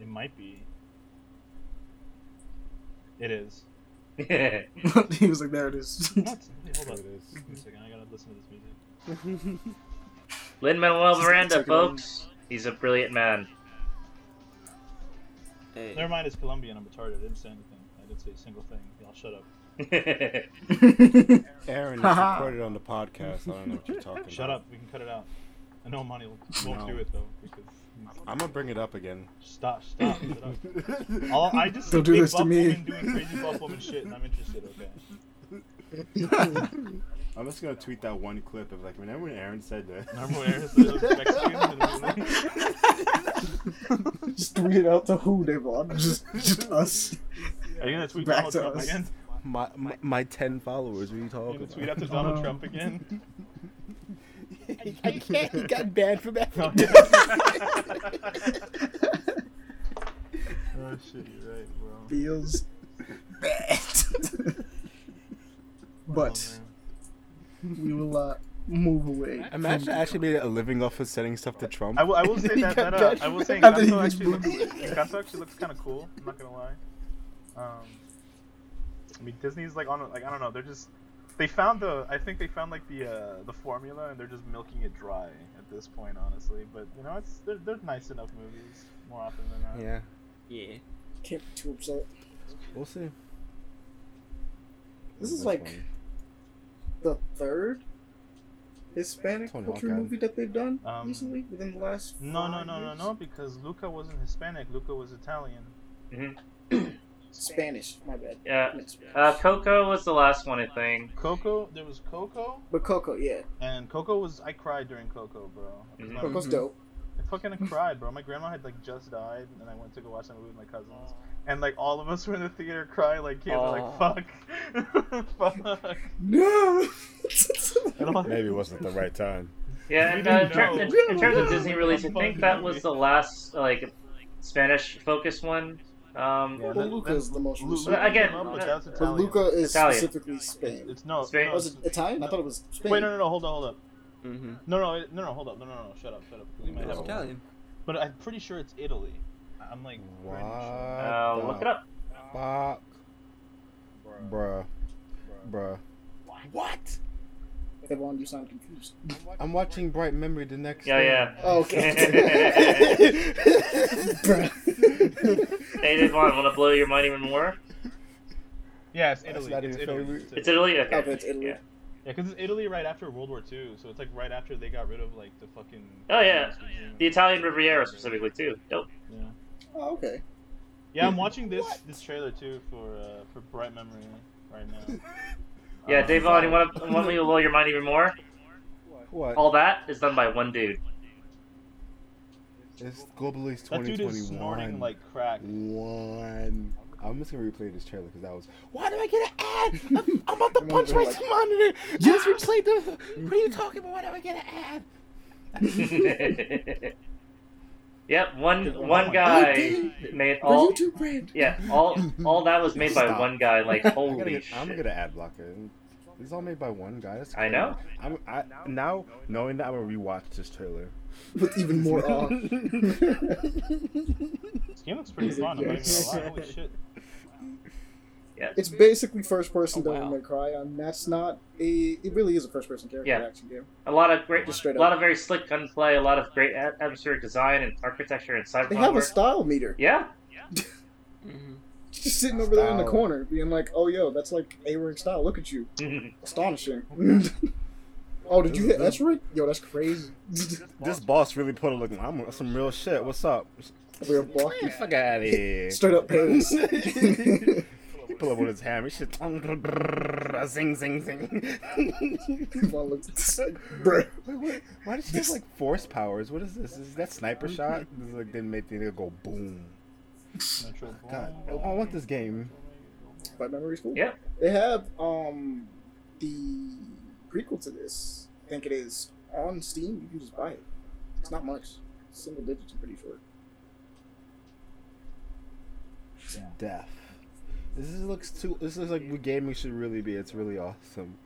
It might be. It is. he was like, there it is. What? Hold on. it is. Give me a second. I gotta listen to this music. Lin Manuel Just Miranda, check it out. folks. He's a brilliant man. Hey. Never mind, it's Colombian. I'm retarded. I didn't say anything. I didn't say a single thing. Y'all shut up. Aaron is Haha. recorded on the podcast. I don't know what you're talking about. Shut about. up. We can cut it out. I know Monty will, won't No. do it though because I'm gonna bring it up again. stop, stop, shut up. All, I just Don't do big this to buff me. woman doing crazy buff woman shit, and I'm interested. Okay. I'm just gonna tweet that one clip of like whenever Aaron said that. Remember when Aaron said it was Mexican? and we were just tweet it out to who, Devon? Just, just us. Are you gonna tweet Back Donald to Trump us. again? My, my my ten followers. What are you Are you talking gonna tweet out to Donald. Trump again? I can't. He got banned from that. oh shit, you're right, bro. Feels bad. But Oh, we will uh, move away. Imagine from- actually made a living off of sending stuff to Trump. I will, I will say that, that uh, I will say that. After he Encanto was actually looks, moved. Actually looks kind of cool. I'm not gonna lie. Um, I mean Disney's like on like I don't know. They're just they found the I think they found like the uh, the formula and they're just milking it dry at this point, honestly. But you know, it's they're, they're nice enough movies more often than not. Yeah, Yeah. Can't be too upset. we'll see. This is That's like funny. The third Hispanic Tony culture Hawk movie that they've done Um, recently within the last. No, no, five no, no, years? no, because Luca wasn't Hispanic. Luca was Italian. Spanish. My bad. Yeah. Meant Spanish. Uh, Coco was the last one, I think. Coco, there was Coco, but Coco, yeah, and Coco was I cried during Coco, bro. Mhm. My- Coco's Mhm. dope. I fucking cried, bro. My grandma had like just died, and I went to go watch that movie with my cousins, and like all of us were in the theater crying like kids, We're like fuck, fuck. No. Maybe it wasn't the right time. Yeah, and, uh, in, ter- in, in terms of Disney release, I think that was the last like Spanish-focused one. Um, Yeah, Well, that- Luca that- is the most recent. Luca But again, came but that's But Italian. Luca is Italian. specifically Spain. It's no, Spain- no, Was it it's- Italian? I thought it was Spain. Wait, no, no, no, hold on, hold up. Mm-hmm. No, no, no, no, hold up, no, no, no, shut up, shut up. 'cause you might No. have Italian. But I'm pretty sure it's Italy. I'm like, What? pretty sure. uh, look it up. Fuck. Bruh. Bruh. What? Everyone, you sound confused. I'm watching Bright Memory the next Yeah, day. yeah. Oh, okay. Hey, Devon, want to blow your mind even more? Yeah, it's Italy. It's Italy. It's Italy. Okay. Okay, it's Italy. Yeah. Yeah, because it's Italy right after World War II, so it's like right after they got rid of like the fucking. Oh, yeah. communist regime. The Italian Riviera specifically too. Dope. Yeah. Oh, okay. Yeah, I'm watching this this trailer too for uh, for Bright Memory right now. Yeah, Um, Devon, you want to want me to blow your mind even more? What? All that is done by one dude. It's Global Release That dude is snorting like crack. One. I'm just gonna replay this trailer because that was. Why do I get an ad? I'm, I'm about to punch my do like- monitor. Just replay the. What are you talking about? Why do I get an ad? yep, one my guy made The all. YouTube brand. Yeah, all all that was made by one guy. Like I'm gonna, holy I'm gonna shit. get an ad blocker. This is all made by one guy. That's I know. I'm, I, now knowing that I'm gonna rewatch this trailer. With even more awe. This game looks pretty fun. I'm not even gonna lie. Holy shit. Yeah. It's basically first person Oh, Devil wow. May Cry, and that's not a. It really is a first person character Yeah. action game. A lot of great, Just straight a lot of very slick gunplay, a lot of great atmospheric design and architecture and side They have a style meter. Yeah, Mhm. Just sitting over there in the corner, being like, "Oh, yo, that's like A rank style. Look at you, astonishing." oh, did you hit S rank? Yo, that's crazy. This boss really put a look. I'm some real shit. What's up? We're block you. Fuck out of here. Straight up Paris. He pull up with his hammer. He shit. Zing, zing, zing. Everyone looks at this like, bruh. Wait, wait, why does she have like force powers? What is this? Is that sniper shot? This is like didn't make the nigga go boom. Metro God, Boom. I want this game. Bright memory school. Yeah. They have um the prequel to this. I think it is on Steam. You can just buy it. It's not much. Single digits. I'm pretty sure. Death. This is, looks too. This is like what gaming should really be. It's really awesome.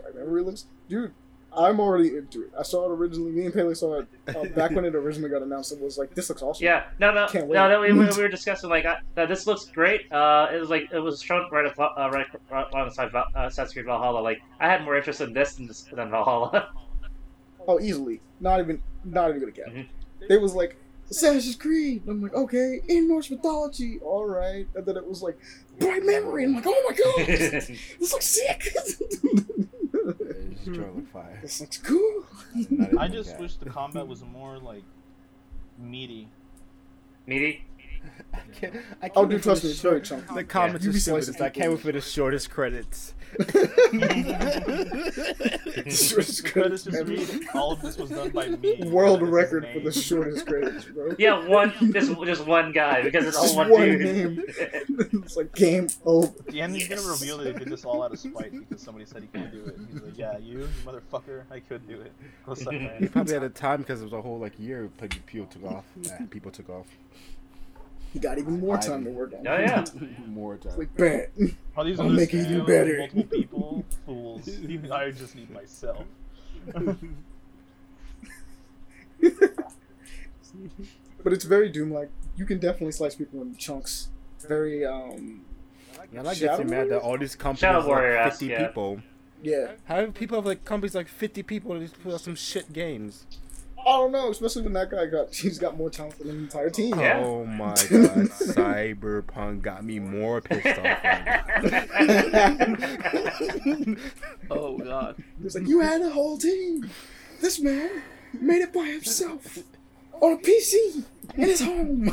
Bright memory looks, dude. I'm already into it. I saw it originally. Me and Paley saw it uh, back when it originally got announced. It was like, this looks awesome. yeah. No, no, Can't no. wait. no we, we were discussing like uh, that. This looks great. Uh, it was like it was shown right at, uh, right right alongside Val- uh, Assassin's Creed Valhalla. Like I had more interest in this than, this, than Valhalla. Oh, easily. Not even. Not even gonna get. Mhm. It was like Assassin's Creed. I'm like, okay, in Norse mythology, all right. And then it was like bright memory. I'm like, oh my god, this, this looks sick. It's just trying to look fire. this looks cool. Not I just wish the combat was more like meaty. Meaty. I can't, I can't Oh, wait dude, trust the me, it's short- very chunky. The comments You are be stupid. slicing I can't wait the shortest credits. Shortest Credits credits just ever. read all of this was done by me. World record for the shortest credits, bro. Yeah, one just just one guy because it's all one, one dude. name. it's like game over. Yeah, and he's gonna reveal that he did this all out of spite because somebody said he couldn't do it. He's like, "Yeah, you, you motherfucker, I could do it." Go suck my He probably had a time because it was a whole like year pe- people took off. Nah, people took off. He got even more time to work on. Yeah, yeah. More time. like bet. All these I'll other make it even better. Multiple people, fools. Even I just need myself. But it's very Doom like. You can definitely slice people in chunks. Very um And I Shadow get you mad that all these companies Shadow have like esque, 50 yeah. people. yeah. How do people have like companies like 50 people to just put out some shit games? I don't know, especially when that guy got he's got more talent than the entire team. Yeah. Oh my god, Cyberpunk got me more pissed off. Oh god. It's like you had a whole team. This man made it by himself on a PC in his home.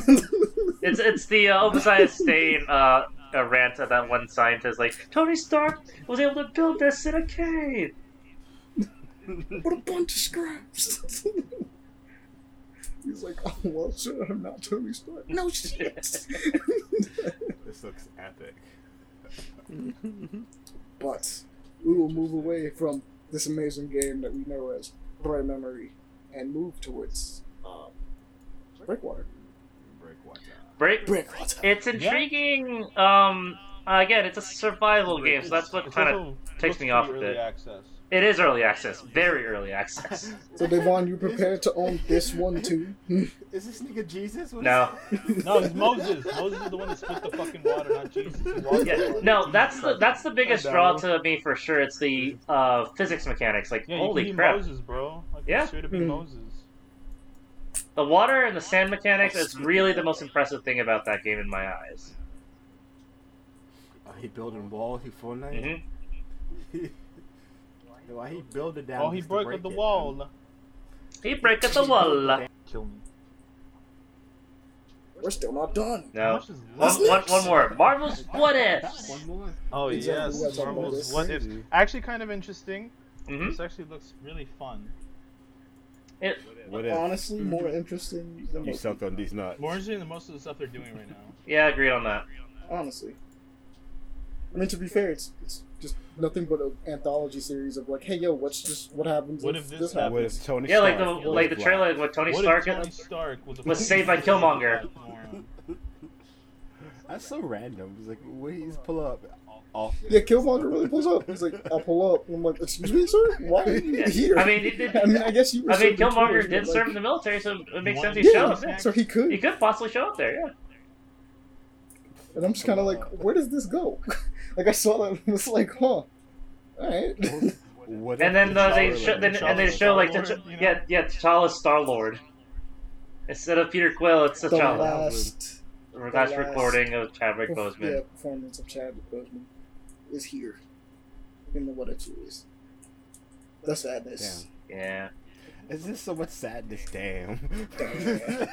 It's it's the uh, Obadiah Stane uh, uh, rant about one scientist like Tony Stark was able to build this in a cave. What a bunch of scraps. He's like, oh well, sir, I'm not Tony Stark. No shit. this looks epic. but we will move away from this amazing game that we know as Bright Memory and move towards uh, Breakwater. Breakwater. Break. Breakwater. It's intriguing. Um, again, it's a survival game, so that's what kind of takes me off a early bit. access. It is early access, very early access. So Devon, you prepared to own this one too? Is this nigga Jesus? What is No, No, it's Moses. Moses is the one that split the fucking water, not Jesus. He walked yeah, water. no, that's the that's the biggest draw to me for sure. It's the uh, physics mechanics. Like, Yeah, you holy can be crap, Moses, bro. Like, Yeah. yeah. Straight to be Mhm. Moses. the water and the sand mechanics is really the most impressive thing about that game in my eyes. Oh, he building walls. He Fortnite. hmm Why he build it down? Oh, he just broke break up the it, wall. He break at the wall. Kill me. We're still not done. How No, much is one, left? one, one more. Marvel's What man? Ifs. One more. Oh yes, we gotta talk about Marvel's what if? Actually, kind of interesting. hmm This actually looks really fun. It, What if Honestly, more interesting than you most sucked on these nuts? More interesting than most of the stuff they're doing right now. yeah, I agree on that. honestly. I mean, to be fair, it's, it's just nothing but an anthology series of like, hey, yo, what's just what happens? What if this What happens? if Tony Yeah, like the like the trailer, black? what Tony what Stark. if Tony Stark was, a was saved by Killmonger? That's so random. He's like, wait, he's pull up. Off. Yeah, Killmonger really pulls up. He's like, I'll pull up. I'm like, excuse me, sir? Why are you Yeah. here? I mean, he did- I mean, I guess you. Were I mean, Killmonger did serve like, in the military, so it makes sense he Yeah, shows. Yeah. so he could. He could possibly show up there. Yeah. And I'm just kind of like, where does this go? like I saw that, and was like, huh, all right. What And then uh, they show, then, and they show like Star-Lord, T'Ch- you know? yeah yeah T'Challa's Star Lord instead of Peter Quill. It's the T'Challa. last, Last last- recording of Chadwick perf- Boseman. yeah, performance of Chadwick Boseman is here in the what it is. The sadness. Yeah. Is this so much sadness? Damn.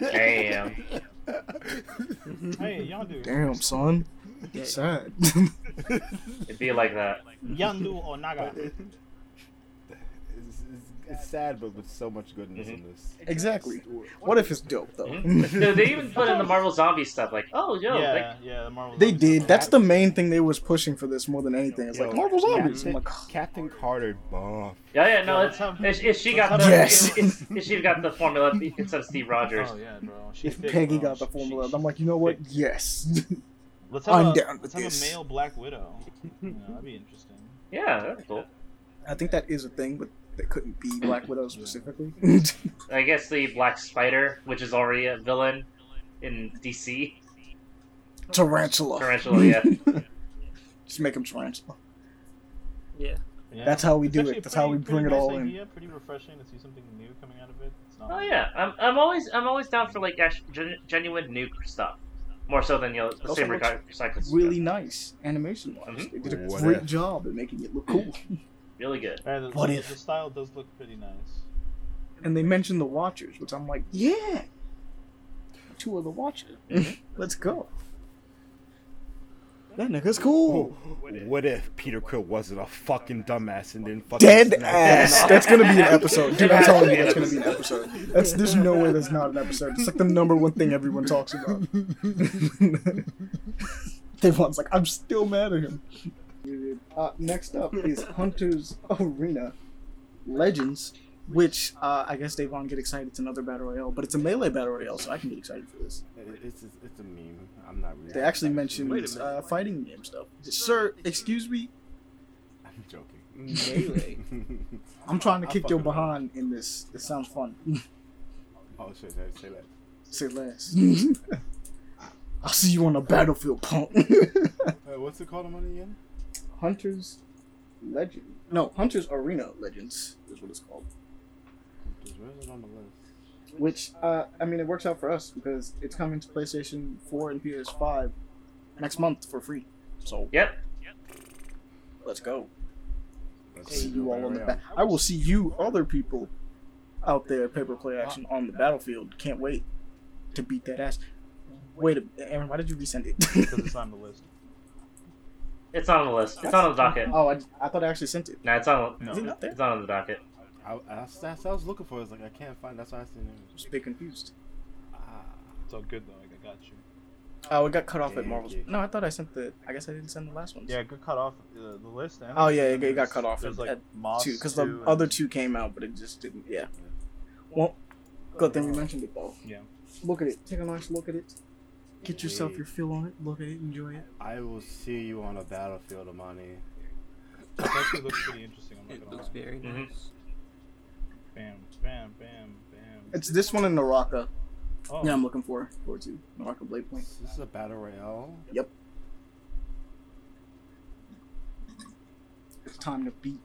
Damn. Hey, y'all do. Damn, son. Yeah. Sad. It'd be like that. Yondu Onaga. It's, it's, it's sad, but with so much goodness Mhm. in this. exactly. What if it's dope though? Mhm. Dude, they even put in the Marvel Zombie stuff like, oh yo, yeah, like, yeah, the Marvel. They did. stuff. That's the main thing they was pushing for this more than anything. It's like Yo, Marvel Zombies. Captain, I'm like, "Oh, Captain Carter, buff. yeah yeah no, Yeah, it's, let's if, if she got the Yes. if, if, if she got the formula instead of Steve Rogers. Oh yeah, bro. She's if big, Peggy bro. got the formula, she- I'm like, you know what? big. Yes. Let's have I'm a, down let's with have this. a male Black Widow. You know, that'd be interesting. Yeah, that's cool. I think that is a thing, but that couldn't be Black Widow specifically. I guess the Black Spider, which is already a villain in DC. Tarantula. Tarantula, yeah. Just make him tarantula. Yeah. Yeah. That's how we It's do it. a That's how we bring it pretty nice all in. idea, Pretty refreshing to see something new coming out of it. It's not Oh yeah, I'm, I'm always I'm always down for like gen- genuine new stuff, more so than you know the Also same recycled recycled stuff. Really nice animation wise. Mhm. They did a What great if- job at making it look cool. really good. Yeah, the, What the, if- the style does look pretty nice? and they mentioned the Watchers, which I'm like, yeah, two of the Watchers. Mhm. Let's go. That nigga's cool. What if Peter Quill wasn't a fucking dumbass and then fucking Dead ass. him? That's gonna be an episode. Dude, I'm telling you, that's gonna be be an episode. That's there's no way that's not an episode. It's like the number one thing everyone talks about. Devon's like, I'm still mad at him. Uh, next up is Hunter's Arena Legends, which uh, I guess Devon get excited. It's another battle royale, but it's a melee battle royale, so I can get excited for this. It's, it's, it's a meme. I'm not really. They actually mentioned Wait a minute. uh, fighting game stuff. Sir, excuse me. I'm joking. Melee. I'm trying to I'll kick your fucking- behind in this. This sounds fun. Oh shit! Say say that. Say less. I'll see you on the battlefield, punk. Uh, what's it called on money again? Hunter's Legend. No, Hunter's Arena Legends is what it's called. Where's it on the list? Which, uh, I mean, it works out for us because it's coming to PlayStation 4 and PS5 next month for free. So Yep. let's go. Let's See you all on the Battle back. I will see you, other people, out there, paper play action on the battlefield. Can't wait to beat that ass. Wait, a, Aaron, why did you resend it? Because it's on the list. It's not on the list. It's not on the docket. oh, I, I thought I actually sent it. No, it's on. No. Is it not there? It's not on the docket. I, I, that's, that's what I was looking for. It, it's like I can't find. That's why I seen it. Just a bit confused. Ah, It's all good though. Like, I got you. Oh, it got cut off at Yeah, Marvel's. yeah. No, I thought I sent the. I guess I didn't send the last ones. Yeah, it got cut off uh, the list. And Oh, yeah, it- it got cut off There's at- like at Moss two because the 2 other two came out, but it just didn't. Yeah. Well, good thing you mentioned it though. Yeah. Look at it. Take a nice look at it. Get yourself your feel on it. Look at it. Enjoy it. I will see you on a battlefield, Amani. It actually looks pretty interesting. I'm It gonna looks lie. very Mhm. nice. Bam, bam, bam, bam. It's this one in Naraka. oh, Yeah, I'm looking for forward to Naraka Blade Point. This is a battle royale. Yep. It's time to beat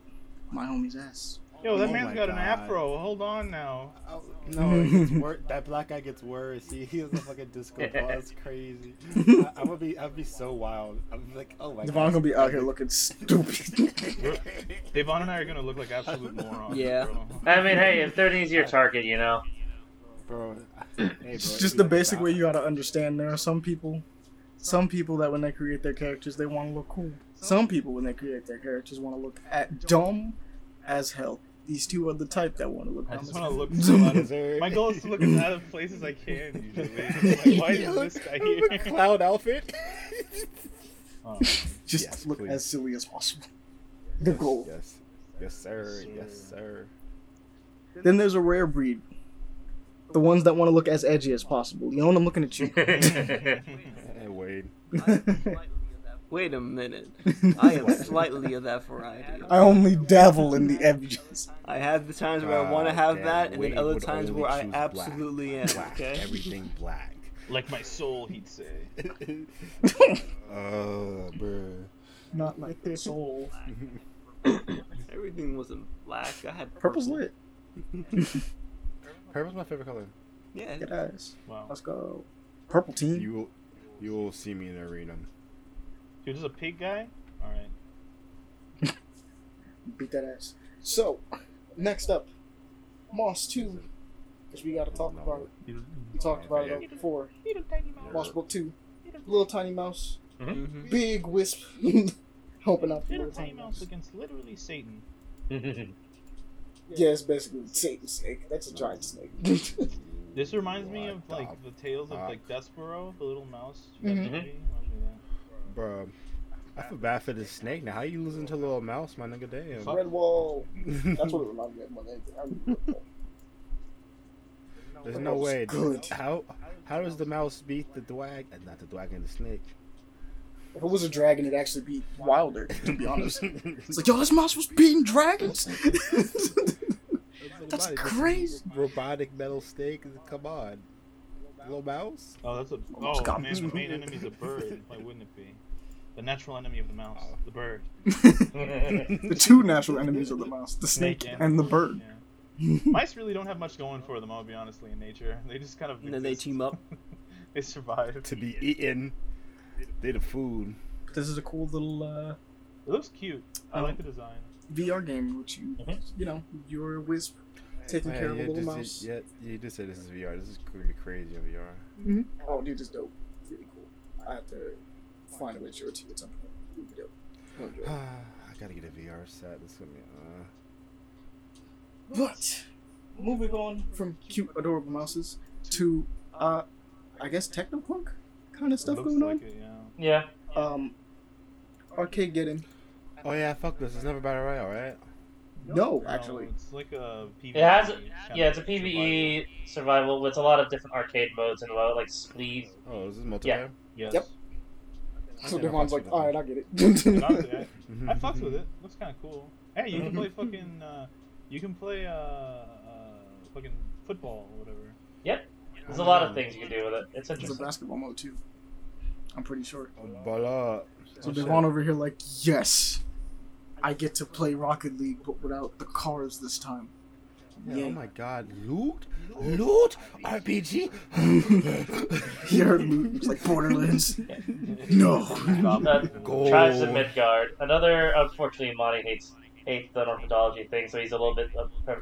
my homie's ass. Yo, that Oh man's my got an afro. Hold on now. Oh, no, wor- that black guy gets worse. He, he has a fucking disco ball. It's crazy. I, I'm gonna be, I'd be so wild. I'm like, oh my Devon god. gonna be out here looking stupid. Devon and I are gonna look like absolute morons. Yeah. bro. I mean, hey, if they're an easier target, you know. bro. Hey, bro. it's just the basic way you gotta understand. There are some people, some people that when they create their characters, they want to look cool. Some people when they create their characters want to look at dumb as hell. These two are the type that want to look I dumb just as want to hell. look Yes, so out of sir. My goal is to look as out of place as I can. Usually, It's like, why is this guy With a here? cloud outfit. Oh, Just Yes, look please. as silly as possible. The goal. Yes, yes, sir. Yes, Sir. sir. Then there's a rare breed. The ones that want to look as edgy as possible. You know, I'm looking at you. Hey, Wade. Wait a minute. I am slightly of that variety. I only dabble in the edges. I have the times where I want to have damn, that, and Wade then other times where I choose black. absolutely am. Black. Okay. Everything black. Like my soul, he'd say. uh, bruh. Not like the soul. Everything wasn't black. I had Purple's purple. lit. Purple's my favorite color. Yeah. Get ass. Wow. Let's go. Purple team. You will, you will see me in the arena. Dude, this is a pig guy? Alright. Beat that ass. So, next up, Moss 2. Because we got to talk about it. We talked about it before. Moss Book 2. Little tiny mouse. Mhm. Big wisp. Helping out the Little little tiny tiny mouse mouse. against literally Satan. Yeah, it's basically Satan snake. That's a giant snake. This reminds me of like the the tales of like Despero, the little mouse. Mhm. That movie. Reminds me of that. Bruh. I feel bad for the snake now. How you losing to a little mouse, my nigga? Damn. Red wall. That's what it reminded me of more than anything. I remember There's no way. good. How how does the mouse beat the dwag? uh, Not the dwag and the snake. If it was a dragon, it'd actually be wilder, to be honest. It's like, yo, this mouse was beating dragons? That's Just crazy. Robotic metal snake. Come on. Little mouse. Oh, that's a. Almost Oh got man, me. the main enemy's a bird. Why wouldn't it be? The natural enemy of the mouse, the bird. the two natural enemies of the mouse, the snake and the bird. Yeah. Mice really don't have much going for them, I'll be honestly, in nature. They just kind of. And then they team up. they survive. To be eaten. They're the food. This is a cool little uh, It looks cute. I Oh. like the design. VR game in which you, Mhm. you know, you're a wisp taking Oh, yeah, care of a little this mouse. Yeah, you did say this is VR. This is really crazy in VR. hmm Oh, dude, this is dope. It's really cool. I have to find a way to show it to you at some point. It'll be. I'll it. I gotta get a VR set. This is gonna be. Uh... But moving on from cute, adorable mouses to, uh, I guess technopunk kind of stuff it looks going like on. it, yeah. yeah. Um, Arcadegeddon Oh yeah, fuck this. It's never battle royale, right? no, No, actually. it's like a PvE. It has, kind yeah, it's a PVE survival with a lot of different arcade modes and a lot of like speed. Oh, is this multiplayer? Yeah. Yes. Yep. So Okay, Devon's I'll like, all right, it. I get it. And I. I fucks with it. Looks kind of cool. Hey, you can play fucking. Uh, you can play uh, uh, fucking football or whatever. Yep. There's a lot of things you can do with it. It's interesting. There's a basketball mode too. I'm pretty sure. But uh, So oh, Devon over here like, yes, I get to play Rocket League, but without the cars this time. Yeah, Yeah. Oh my god, loot, loot, RPG. He heard loot. It's like Borderlands. No. Uh, Gold. Tribes of Midgard. Another, unfortunately, Monty hates hates the Norse mythology thing, so he's a little bit of re-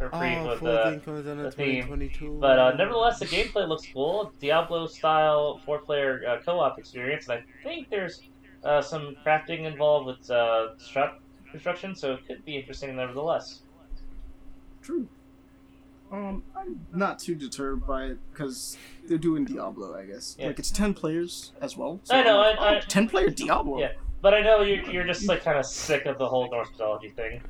reprieved Oh, with the. thing comes out the theme. But uh, nevertheless, the gameplay looks cool. Diablo style four player uh, co op experience, and I think there's uh, some crafting involved with uh, stru- construction, so it could be interesting nevertheless. True. Um, I'm not too deterred by it because they're doing Diablo, I guess. Yeah. Like it's ten players as well. I know, I'm like, I- I- oh, ten player Diablo. Yeah. But I know you're, you're just like kind of sick of the whole Norse mythology thing.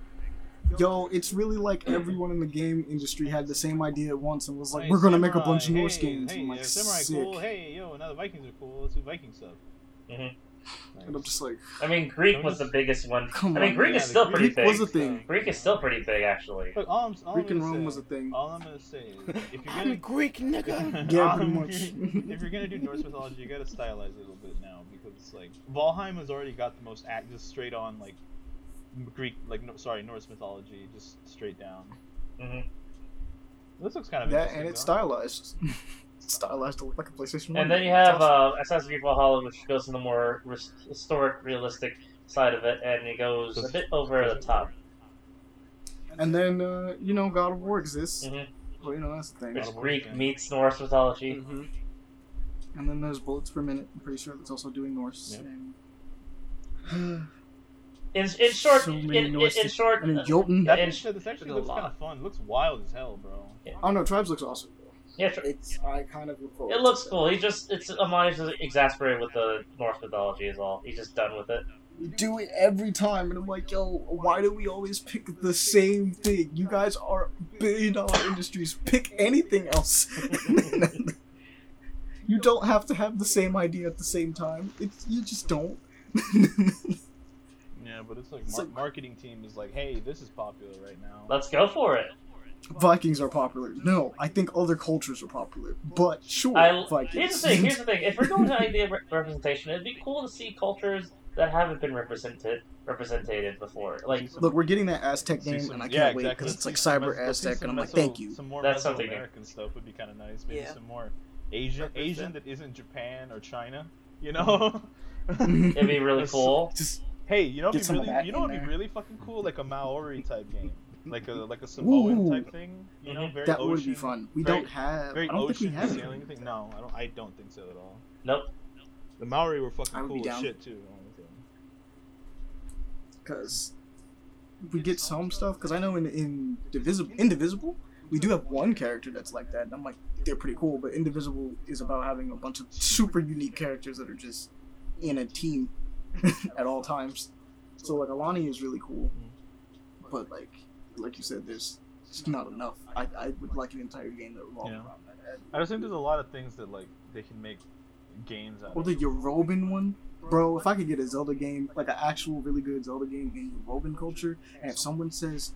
Yo, it's really like everyone in the game industry had the same idea at once and was like, Hey, "We're gonna make a bunch of Norse hey, games." Hey, I'm like, yeah, samurai sick. cool. Hey, yo, now the Vikings are cool. Let's do Viking stuff. Mhm. And I'm just like, I mean, Greek was the biggest one. Come I mean, on, Greek yeah, is still Greek pretty Greek big. was a thing. Greek is still pretty big, actually. Look, all I'm, all Greek I'm and Rome say, was a thing. All I'm gonna say is, if you're I'm gonna Greek, nigga. Yeah, Um, pretty much. if you're gonna do Norse mythology, you gotta stylize it a little bit now because like Valheim has already got the most act, just straight on like Greek, like no, sorry, Norse mythology, just straight down. hmm This looks kind of that interesting, and it's though. stylized. it's stylized to look like a PlayStation One. And then you have awesome. uh, Assassin's Creed Valhalla, which goes to the more res- historic, realistic side of it, and it goes a bit over the top. and then uh, you know God of War exists. hmm Well, you know that's the thing. Which God of War Greek game. meets Norse mythology. Mm-hmm. And then there's Bullets per Minute. I'm pretty sure that's also doing Norse. Yep. And... In, in short, So in, in, in short, and then Jotun. Yeah, That and- being this actually looks kind of fun. It looks wild as hell, bro. Oh no, Tribes looks awesome. Yeah, tr- It's I kind of look forward it looks to cool. He just it's Amani's just exasperated with the Norse mythology is all. He's just done with it. You do it every time, and I'm like, yo, why do we always pick the same thing? You guys are billion dollar industries. Pick anything else. you don't have to have the same idea at the same time. It's you just don't. Yeah, but it's like, mar- like- marketing team is like, hey, this is popular right now. Let's go for it. Vikings are popular. No, I think other cultures are popular. But sure, I, Vikings. here's the thing. Here's the thing. If we're going to idea re- representation, it'd be cool to see cultures that haven't been represented represented before. Like Look, we're getting that Aztec See game, some- and I can't yeah, wait because Let's it's like Cyber Mes- let's see Aztec, and I'm like, thank you. Some more That's something new. American stuff would be kind of nice. Maybe Yeah. some more Asian, Represent. Asian that isn't Japan or China. You know. it'd be really cool. Just Hey, you know, what'd be really, you know, in what'd be really fucking cool, like a Maori type game, like a like a Samoan Ooh. type thing. You know, Mhm. very that ocean, would be fun. We very- don't have. Very I don't think we ocean have. sailing it. thing. No, I don't. I don't think so at all. Nope. The Maori were fucking cool as shit too. because we get some stuff. Because I know in in Divisible, Indivisible, we do have one character that's like that, and I'm like, they're pretty cool. But Indivisible is about having a bunch of super unique characters that are just in a team at all times. So like Leilani is really cool, but like like you said, there's just not enough. I, I would like an entire game that revolved Yeah. around that. I just think there's a lot of things that like they can make games out Or of. the Yoruban one, bro. If I could get a Zelda game, like an actual really good Zelda game in Yoruban culture, and if someone says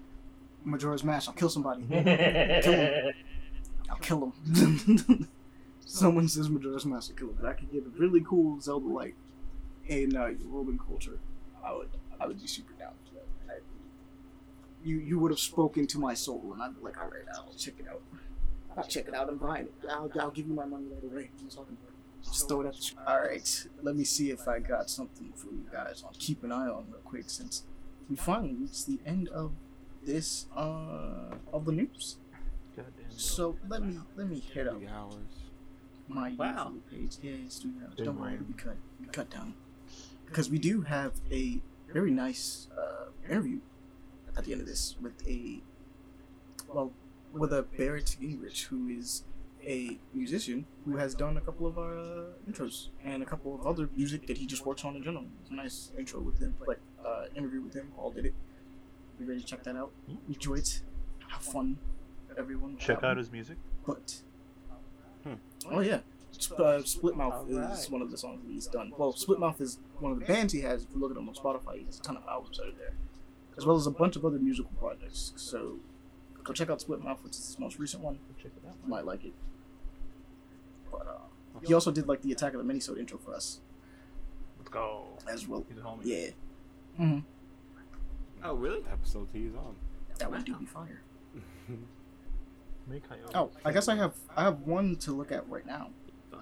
Majora's Mask, I'll kill somebody. I'll kill him. someone says Majora's Mask, I'll kill him. But I could get a really cool Zelda like in uh, Yoruban culture. I would, I would be super down for that. I, you, you would have spoken to my soul, and I'm like, all right, I'll check it out. I'll check it out I'm buying it. I'll, I'll give you my money right away. I'm talking about. Just throw it at the screen. All right, let me see if I got something for you guys. I'll keep an eye on real quick since we finally reached the end of this uh of the news. So let me let me hit up hours. my Wow. YouTube page. Yeah, it's two hours. Don't worry, we cut we cut down because we do have a very nice uh, interview at the end of this with a well with a Barret Gingrich who is a musician who has done a couple of our uh, intros and a couple of other music that he just works on in general. It's a nice intro with him, like uh, interview with him. All did it. You ready to check that out? Enjoy it. Have fun, everyone. Check out his music. But Hmm. oh yeah, Sp- uh, Splitmouth Alright. is one of the songs that he's done. Well, Splitmouth is one of the bands he has. If you look at him on Spotify, he has a ton of albums out there, as well as a bunch of other musical projects. So go check out Splitmouth, which is his most recent one. Check it out. You might like it. But uh, he also did like the Attack of the Minisode intro for us Let's go. as well. He's a homie. Yeah. hmm Oh, really? Episode he's on. That would do be fire. Oh, I guess I have I have one to look at right now.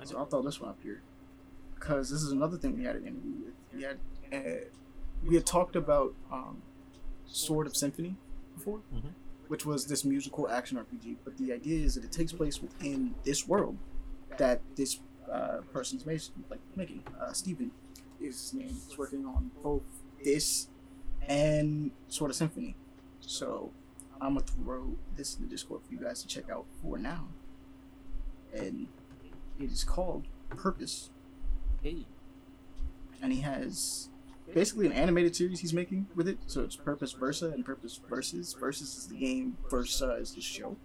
So I'll throw this one up here, because this is another thing we had an interview with. We had uh, we had talked about um, Sword of Symphony before, Mhm. which was this musical action RPG. But the idea is that it takes place within this world that this uh, person's ma- like making. Uh, Steven is his name. He's working on both this and Sword of Symphony. So I'm gonna throw this in the Discord for you guys to check out for now. And it is called Purpose, Hey. and he has basically an animated series he's making with it. So it's Purpose Versa and Purpose Versus. Versus is the game, Versa is the show,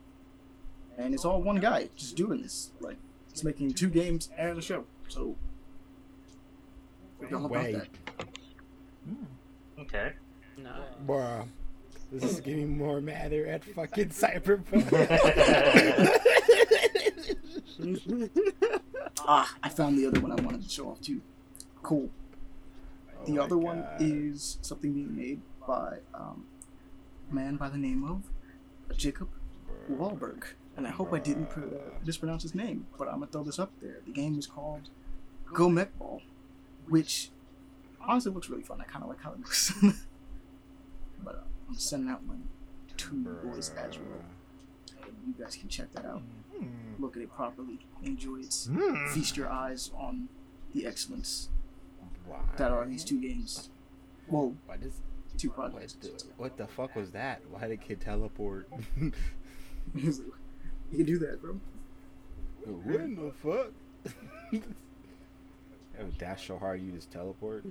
and it's all one guy just doing this. Like he's making two games and a show. So we're all about Way. that. Okay. Nah. Bruh. This is getting more madder at fucking Cyberpunk. Ah, I found the other one I wanted to show off too. Cool. The Oh my other one is something being made by um, a man by the name of Jacob Wahlberg. And I hope I didn't pr- uh, mispronounce his name, but I'm gonna throw this up there. The game is called Go Mech Ball, which honestly looks really fun. I kind of like how it looks. but uh, I'm sending out one to you boys as well. You guys can check that out. Look at it properly. Enjoy it. Feast your eyes on the excellence Why? that are these two games. Well, Why does, two what, projects. the, what the fuck was that? Why did kid teleport? He's you can do that, bro. what in the fuck? oh, dash so hard you just teleport.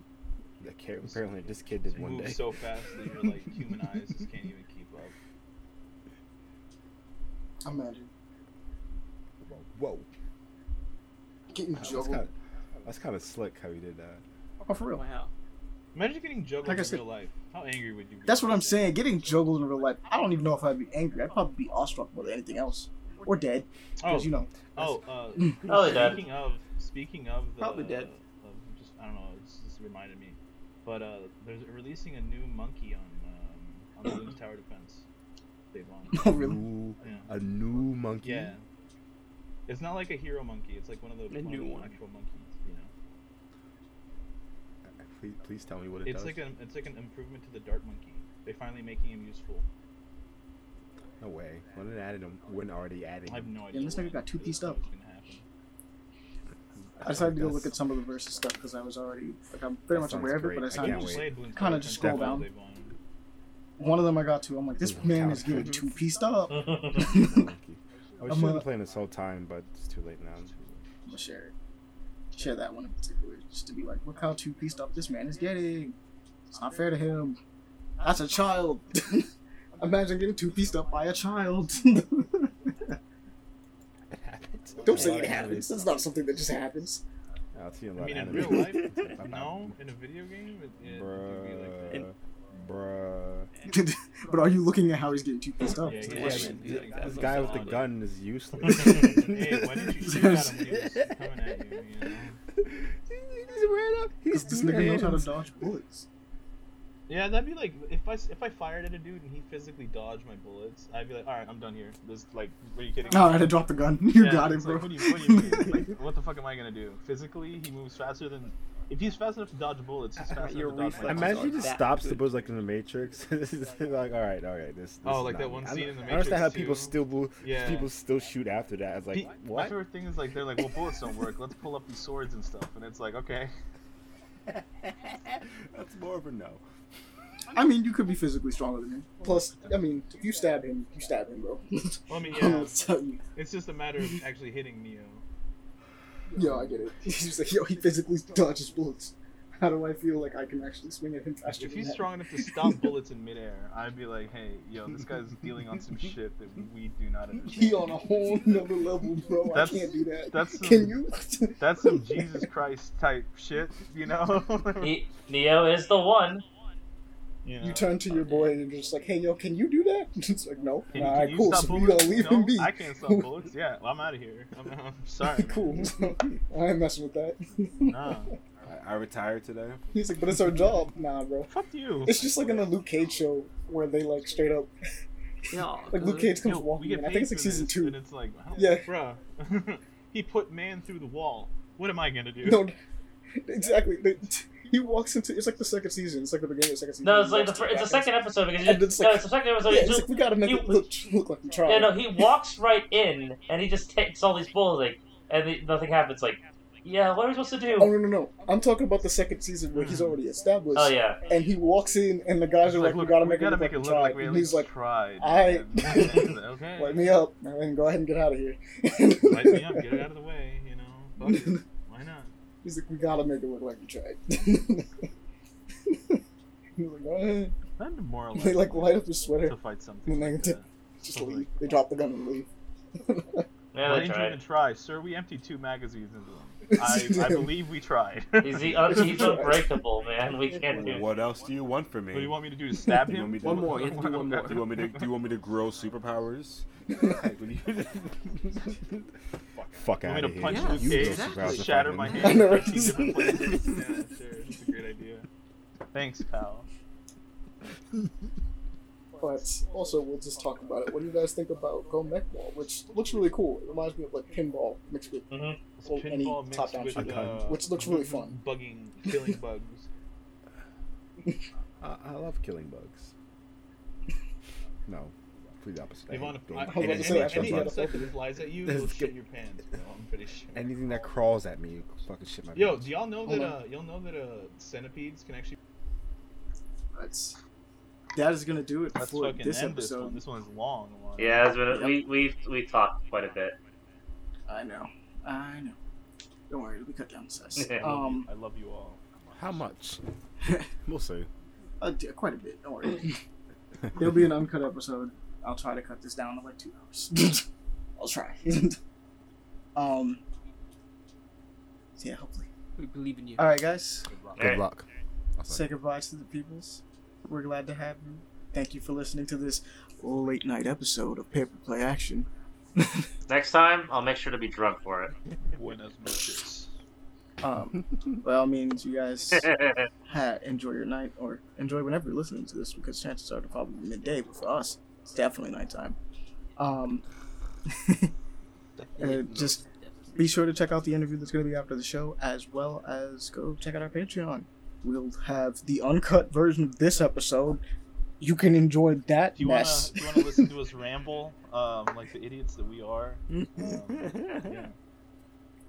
The kid, apparently this kid did one moves day. so fast that your like human eyes just can't even keep up. Imagine Whoa, getting that's juggled. that's kind of slick how he did that. Oh, for real. Wow. Imagine getting juggled Like I in said- real life. How angry would you be? That's what I'm saying. Getting juggled in real life, I don't even know if I'd be angry. I'd probably be awestruck more than anything else, or dead, Oh, because you know. oh, uh, Probably dead. speaking of, speaking of the, Probably dead. Of just I don't know. It's just reminded me, but uh, there's releasing a new monkey on um, on the Bloons Tower Defense. They've on. Oh really? New, Yeah. a new monkey. Yeah. It's not like a hero monkey. It's like one of the, A new one. actual monkeys. You know. Please, please tell me what it It's does. like an it's like an improvement to the dart monkey. They're finally making him useful. No way. When they added him, when already adding I have no idea. this nigga when got two pieced up. I decided to go look at some of the versus stuff because I was already like I'm That pretty much aware of it, but I I decided to wait. Played Bloons Kinda just scroll down. one of them I got to. I'm like, this Ooh, man is getting two pieced up. I'm monkey. Was I'm, should uh, playing this whole time, but it's too late now. I'm gonna share it. Share that one in particular, just to be like, look how two pieced up this man is getting. It's not fair to him. That's a child. Imagine getting two pieced up by a child. Don't say it happens. That's not something that just happens. I'll see a I lot mean, of in real anime. life, no. In a video game, it, it, it be like that. Bruh. Bruh. but are you looking at how he's getting two pieced up? Yeah, the yeah, Yeah, question. yeah, th- this guy with the gun is useless. hey, why didn't you shoot at him when he was coming at you? you know? He's right up. He's This nigga knows how to dodge bullets. Yeah, that'd be like if I if I fired at a dude and he physically dodged my bullets, I'd be like, all right, I'm done here. This like, are you kidding? me? All right, I dropped the gun. You Yeah, got it, bro. Like, what do you what do you mean? Like, what the fuck am I gonna do? Physically, he moves faster than. If he's fast enough to dodge bullets, he's fast Your enough to dodge bullets. Imagine he just stops the bullets like in the Matrix. This is like, all right, all right, this. this Oh, like that one I scene in The Matrix. I understand how people 2. still will- Yeah. people still shoot after that. It's like Pe- My favorite thing is like they're like, well, bullets don't work. Let's pull up these swords and stuff, and it's like, okay. That's more of a no. I mean, you could be physically stronger than him. Plus, I mean, if you stab him, you stab him, bro. Well, I mean, I don't know yeah, what to tell you. it's just a matter of actually hitting Neo. Yo, I get it. He's just like, yo, he physically dodges bullets. How do I feel like I can actually swing at him faster? If than he's that? strong enough to stop bullets in midair, I'd be like, hey, yo, this guy's dealing on some shit that we do not understand. he on a whole nother level, bro. That's- I can't do that. that's some- Can you? That's some Jesus Christ type shit, you know? Ne- Neo is the one. You, know? You turn to your boy and you're just like, hey, yo, can you do that? It's like, no. Can, All can cool. stop So we bullets? gonna leave no, him be. I can't stop bullets. Yeah, well, I'm out of here. I'm, I'm sorry. cool. man. I ain't messing with that. Nah. I, I retired today. He's like, but it's our job. Nah, bro. Fuck you. It's just like in the Luke Cage show where they like straight up, Yeah, like Luke uh, Cage comes Yo, walking in. I think it's like season this, two. And it's like, I Yeah. bruh. he put man through the wall. What am I gonna do? No, exactly. They- he walks into. It's like the second season. It's like the beginning of the second season. No, it's like the walks fir- to it's the back second episode because And you, it's no, it's the second episode. Yeah, you it's just- like we gotta make he- it look look like we tried. yeah, no, he walks right in and he just takes all these bullets, like, and the, nothing happens. Like, yeah, what are we supposed to do? Oh no no no! I'm talking about the second season where he's mm. already established. Oh yeah, And he walks in, and the guys are like, look, "We gotta make we it gotta look make like it we look like we at And he's like, tried. "I- okay. "Light me up, and go ahead and get out of here." Light me up. Get it out of the way. You know. Fuck it. Why not? He's like, "We gotta make it look like we tried." he's like, "Go ahead." That demoralizing. They like light up his sweater, to fight something. and then like they that. just leave. They drop the gun and leave. yeah, Why they didn't you tried. even try, sir? We emptied two magazines into them. I, I believe we tried. He's the un- he's unbreakable, man. We can't do. What else do you want from me? What do you want me to do? To stab him? want One more, you have to do one more. Do you want me to? Do you want me to grow superpowers? Like, what do you- Fuck Want out me of to here! punch Yeah, Luke You Cage, exactly. shatter my him. I hand know, in right? 15 different places? yeah, sure. That's a great idea. Thanks, pal. But also, we'll just talk about it. What do you guys think about Go Mech Ball, which looks really cool? It reminds me of like pinball mixed with, hmm It's Well, any mixed top-down with, shooter, uh, which looks really fun. Bugging, killing bugs. I, I love killing bugs. No, please opposite. I Yvonne, hate if doing I, I was any, say, any, any insect that flies at you, you'll shit your pants, bro. I'm pretty sure. Anything that crawls at me, you fucking shit my Yo, pants. do y'all know Hold that uh, y'all know that uh, centipedes can actually? That's that is gonna do it Let's for this end this episode. one. This one's long. long. Yeah, it's been, we we we talked quite a bit. I know, I know. Don't worry, we cut down the size. I love, um, you. I love you all. How much? We'll see. uh, quite a bit. Don't worry. There'll be an uncut episode. I'll try to cut this down to like two hours. I'll try. um. yeah, hopefully. we believe in you. All right, guys. Good luck. Good luck. say goodbye to the peoples. We're glad to have you. Thank you for listening to this late night episode of Paper Play Action. Next time, I'll make sure to be drunk for it. Buenas noches. Um, by all means, you guys ha- enjoy your night or enjoy whenever you're listening to this because chances are it'll probably be midday, but for us, it's definitely nighttime. Um, uh, just be sure to check out the interview that's going to be after the show, as well as go check out our Patreon. We'll have the uncut version of this episode. You can enjoy that Do you wanna mess. do you wanna listen to us ramble, um, like the idiots that we are? Um, yeah,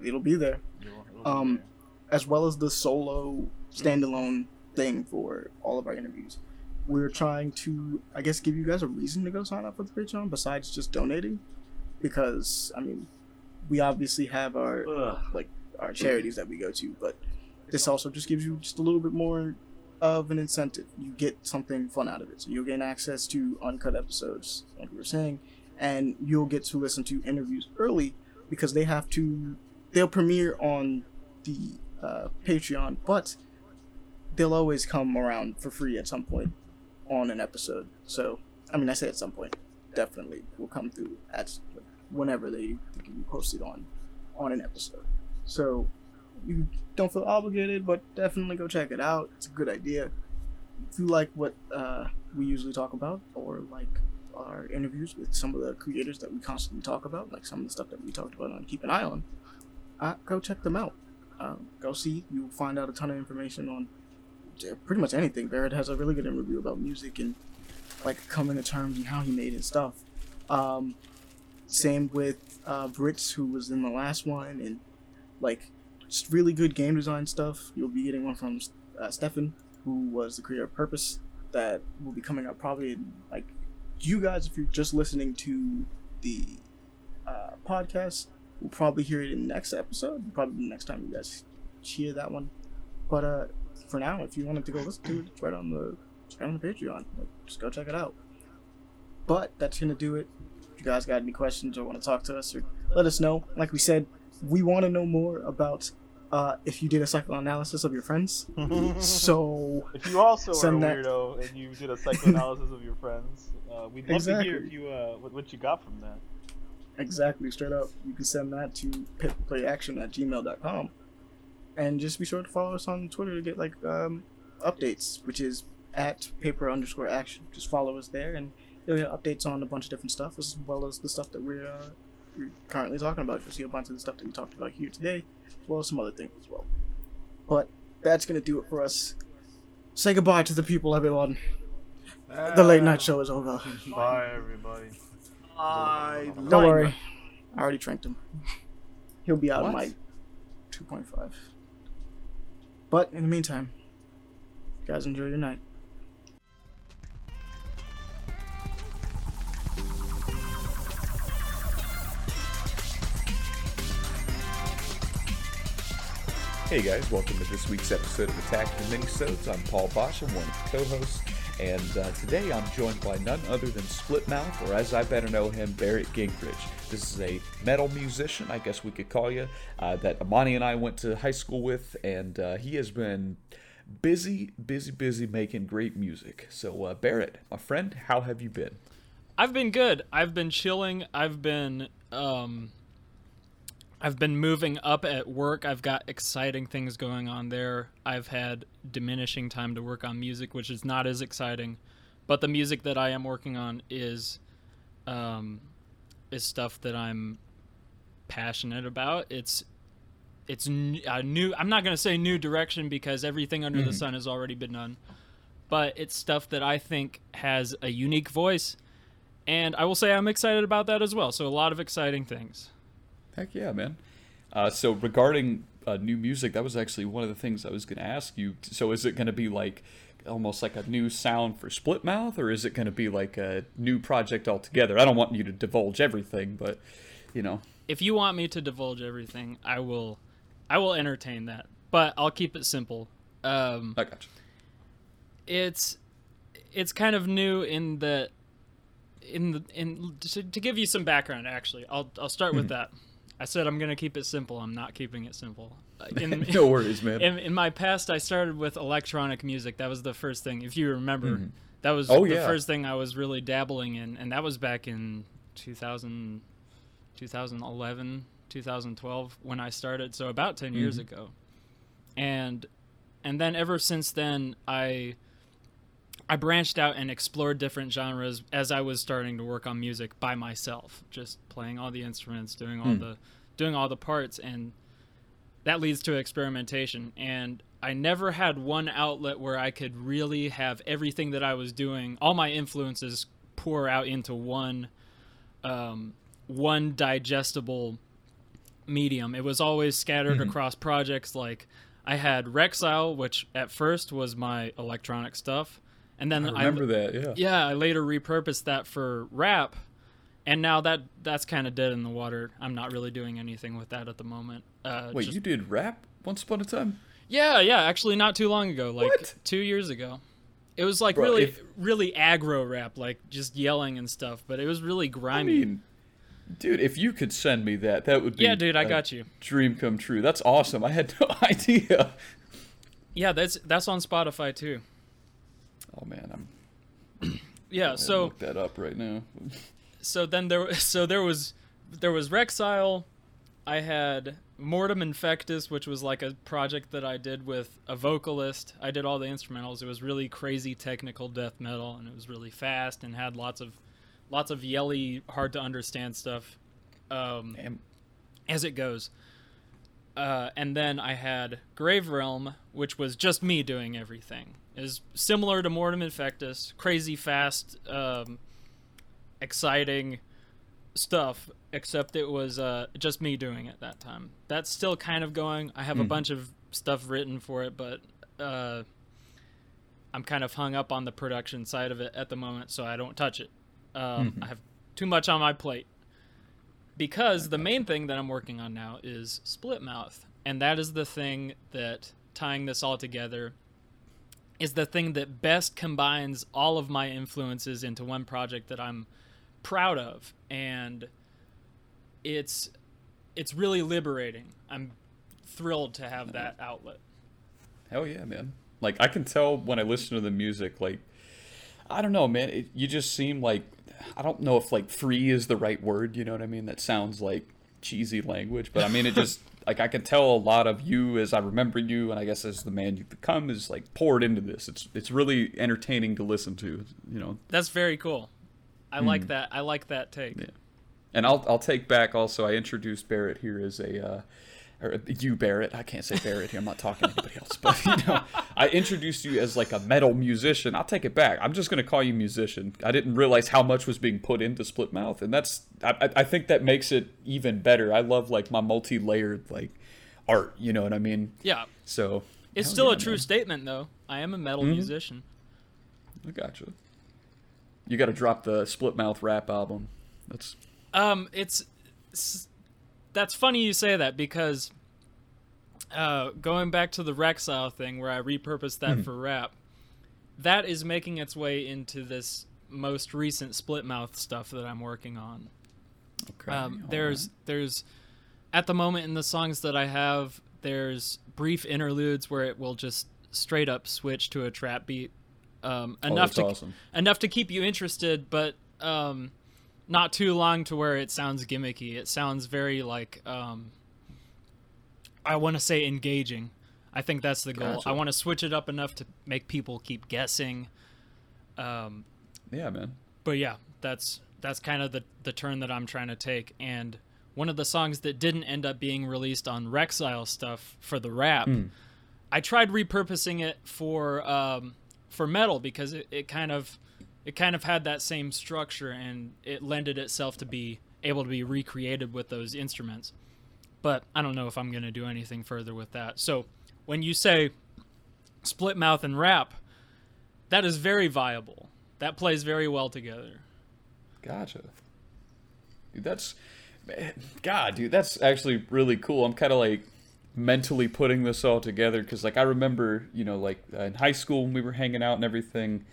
It'll be there. it'll- it'll be Um, there. as well as the solo standalone thing for all of our interviews. We're trying to, I guess, give you guys a reason to go sign up for the Patreon besides just donating, because I mean, we obviously have our Ugh. like our charities that we go to, but this also just gives you just a little bit more of an incentive. You get something fun out of it, so you'll gain access to uncut episodes, like we were saying, and you'll get to listen to interviews early because they have to. They'll premiere on the uh, Patreon, but they'll always come around for free at some point on an episode. So, I mean, I say at some point, definitely will come through at whenever they can be posted on on an episode. So, you don't feel obligated, but definitely go check it out. It's a good idea. If you like what uh, we usually talk about, or like our interviews with some of the creators that we constantly talk about, like some of the stuff that we talked about on Keep an Eye on, uh, go check them out. Uh, go see. You'll find out a ton of information on pretty much anything. Barret has a really good interview about music and like coming to terms and how he made his stuff. Um, same with uh, Brits, who was in the last one, and like really good game design stuff. You'll be getting one from uh, Stefan, who was the creator of Purpose, that will be coming out probably in like you guys, if you're just listening to the uh, podcast, will probably hear it in the next episode. Probably the next time you guys hear that one. But uh, for now, if you wanted to go listen to it, it's right on the it's right on the Patreon. Like, just go check it out. But that's gonna do it. If you guys got any questions or want to talk to us, or let us know. Like we said, we want to know more about uh, if you did a psychoanalysis of your friends. so If you also are a Send that- and you did a psychoanalysis of your friends, uh, we'd love to hear Exactly. if you uh, what, what you got from that. Exactly, straight up. You can send that to paperplayaction at gmail.com. And just be sure to follow us on Twitter to get like um, updates, which is at paper underscore action. Just follow us there and you'll get updates on a bunch of different stuff as well as the stuff that we're, uh, we're currently talking about. You'll see a bunch of the stuff that we talked about here today, as well as some other things as well. But that's going to do it for us. Say goodbye to the people, everyone. The late night show is over. Bye, everybody. I Don't worry. I already tranked him. He'll be out of What? my 2.5. But in the meantime, you guys enjoy your night. Hey guys, welcome to this week's episode of Attack the Minisodes. I'm Paul Bosch, I'm one of the co-hosts, and uh, today I'm joined by none other than Splitmouth, or as I better know him, Barret Gingrich. This is a metal musician, I guess we could call you, uh, that Amani and I went to high school with, and uh, he has been busy, busy, busy making great music. So uh, Barret, my friend, how have you been? I've been good. I've been chilling. I've been um I've been moving up at work. I've got exciting things going on there. I've had diminishing time to work on music, which is not as exciting. But the music that I am working on is um is stuff that I'm passionate about. It's it's a new I'm not going to say new direction because everything under the sun has already been done. But it's stuff that I think has a unique voice and I will say I'm excited about that as well. So a lot of exciting things. Heck yeah, man. Uh, so regarding uh, new music, that was actually one of the things I was going to ask you. So is it going to be like almost like a new sound for Splitmouth, or is it going to be like a new project altogether? I don't want you to divulge everything, but you know, If you want me to divulge everything, I will I will entertain that. But I'll keep it simple. Um I got you. it's it's kind of new in that in the in to, to give you some background actually. I'll I'll start with that. I said I'm gonna keep it simple. I'm not keeping it simple. In, no worries, man. in, in my past, I started with electronic music. That was the first thing. If you remember, mm-hmm. that was Oh, the yeah. first thing I was really dabbling in, and that was back in 2000, 2011, 2012 when I started. So about 10 years mm-hmm. ago, and and then ever since then, I I branched out and explored different genres as I was starting to work on music by myself, just playing all the instruments, doing all the doing all the parts and that leads to experimentation. And I never had one outlet where I could really have everything that I was doing, all my influences pour out into one um, one digestible medium. It was always scattered across projects. Like I had Rexile, which at first was my electronic stuff, and then I remember that. Yeah. yeah, I later repurposed that for rap, and now that that's kind of dead in the water. I'm not really doing anything with that at the moment. Uh, Wait, just- you did rap once upon a time? yeah, yeah, actually, not too long ago, like What? two years ago. It was like Bro, really, if- really aggro rap, like just yelling and stuff. But it was really I grimy. mean, dude, if you could send me that, that would be yeah, dude, I a got you. Dream come true. That's awesome. I had no idea. Yeah, that's that's on Spotify too. Oh man, I'm Yeah, so look that up right now. so then there so there was there was Rexile. I had Mortem Infectus, which was like a project that I did with a vocalist. I did all the instrumentals. It was really crazy technical death metal, and it was really fast and had lots of lots of yelly, hard to understand stuff. Um, Damn. as it goes. Uh, and then I had Grave Realm, which was just me doing everything. Is similar to Mortem Infectus, crazy fast, um, exciting stuff, except it was uh, just me doing it that time. That's still kind of going. I have a bunch of stuff written for it, but uh, I'm kind of hung up on the production side of it at the moment, so I don't touch it. Um, I have too much on my plate because the main thing that I'm working on now is Splitmouth, and that is the thing that tying this all together is the thing that best combines all of my influences into one project that I'm proud of, and it's it's really liberating. I'm thrilled to have that outlet. Hell yeah, man. Like I can tell when I listen to the music, like I don't know, man. It, you just seem like I don't know if like free is the right word. You know what I mean? That sounds like cheesy language, but I mean it just like I can tell a lot of you as I remember you, and I guess as the man you become is like poured into this. It's it's really entertaining to listen to. You know, That's very cool. I like that. I like that take. Yeah. And I'll I'll take back also. I introduced Barret here as a, uh, or you Barret. I can't say Barret here. I'm not talking to anybody else. But you know, I introduced you as like a metal musician. I'll take it back. I'm just gonna call you musician. I didn't realize how much was being put into Splitmouth, and that's I, I- think that makes it even better. I love like my multi-layered like art. You know what I mean? Yeah. So It's still yeah, a true man. statement, though. I am a metal musician. I gotcha. You got to drop the Splitmouth rap album. That's Um, it's, it's that's funny you say that because uh, going back to the Rexile thing where I repurposed that for rap, that is making its way into this most recent Splitmouth stuff that I'm working on. okay. Um, there's there's at the moment in the songs that I have, there's brief interludes where it will just straight up switch to a trap beat. Um, Oh, enough that's to awesome. enough to keep you interested, but um, not too long to where it sounds gimmicky. It sounds very like um, I want to say engaging. I think that's the goal. Gotcha. I want to switch it up enough to make people keep guessing. Um, Yeah, man. but yeah, that's that's kind of the the turn that I'm trying to take. And one of the songs that didn't end up being released on Rexile stuff for the rap, I tried repurposing it for um, for metal because it, it kind of it kind of had that same structure and it lended itself to be able to be recreated with those instruments. But I don't know if I'm going to do anything further with that. So when you say Splitmouth and rap, that is very viable. That plays very well together. Gotcha. Dude, that's man, God, dude, that's actually really cool. I'm kind of like mentally putting this all together because, like, I remember, you know, like uh, in high school when we were hanging out and everything,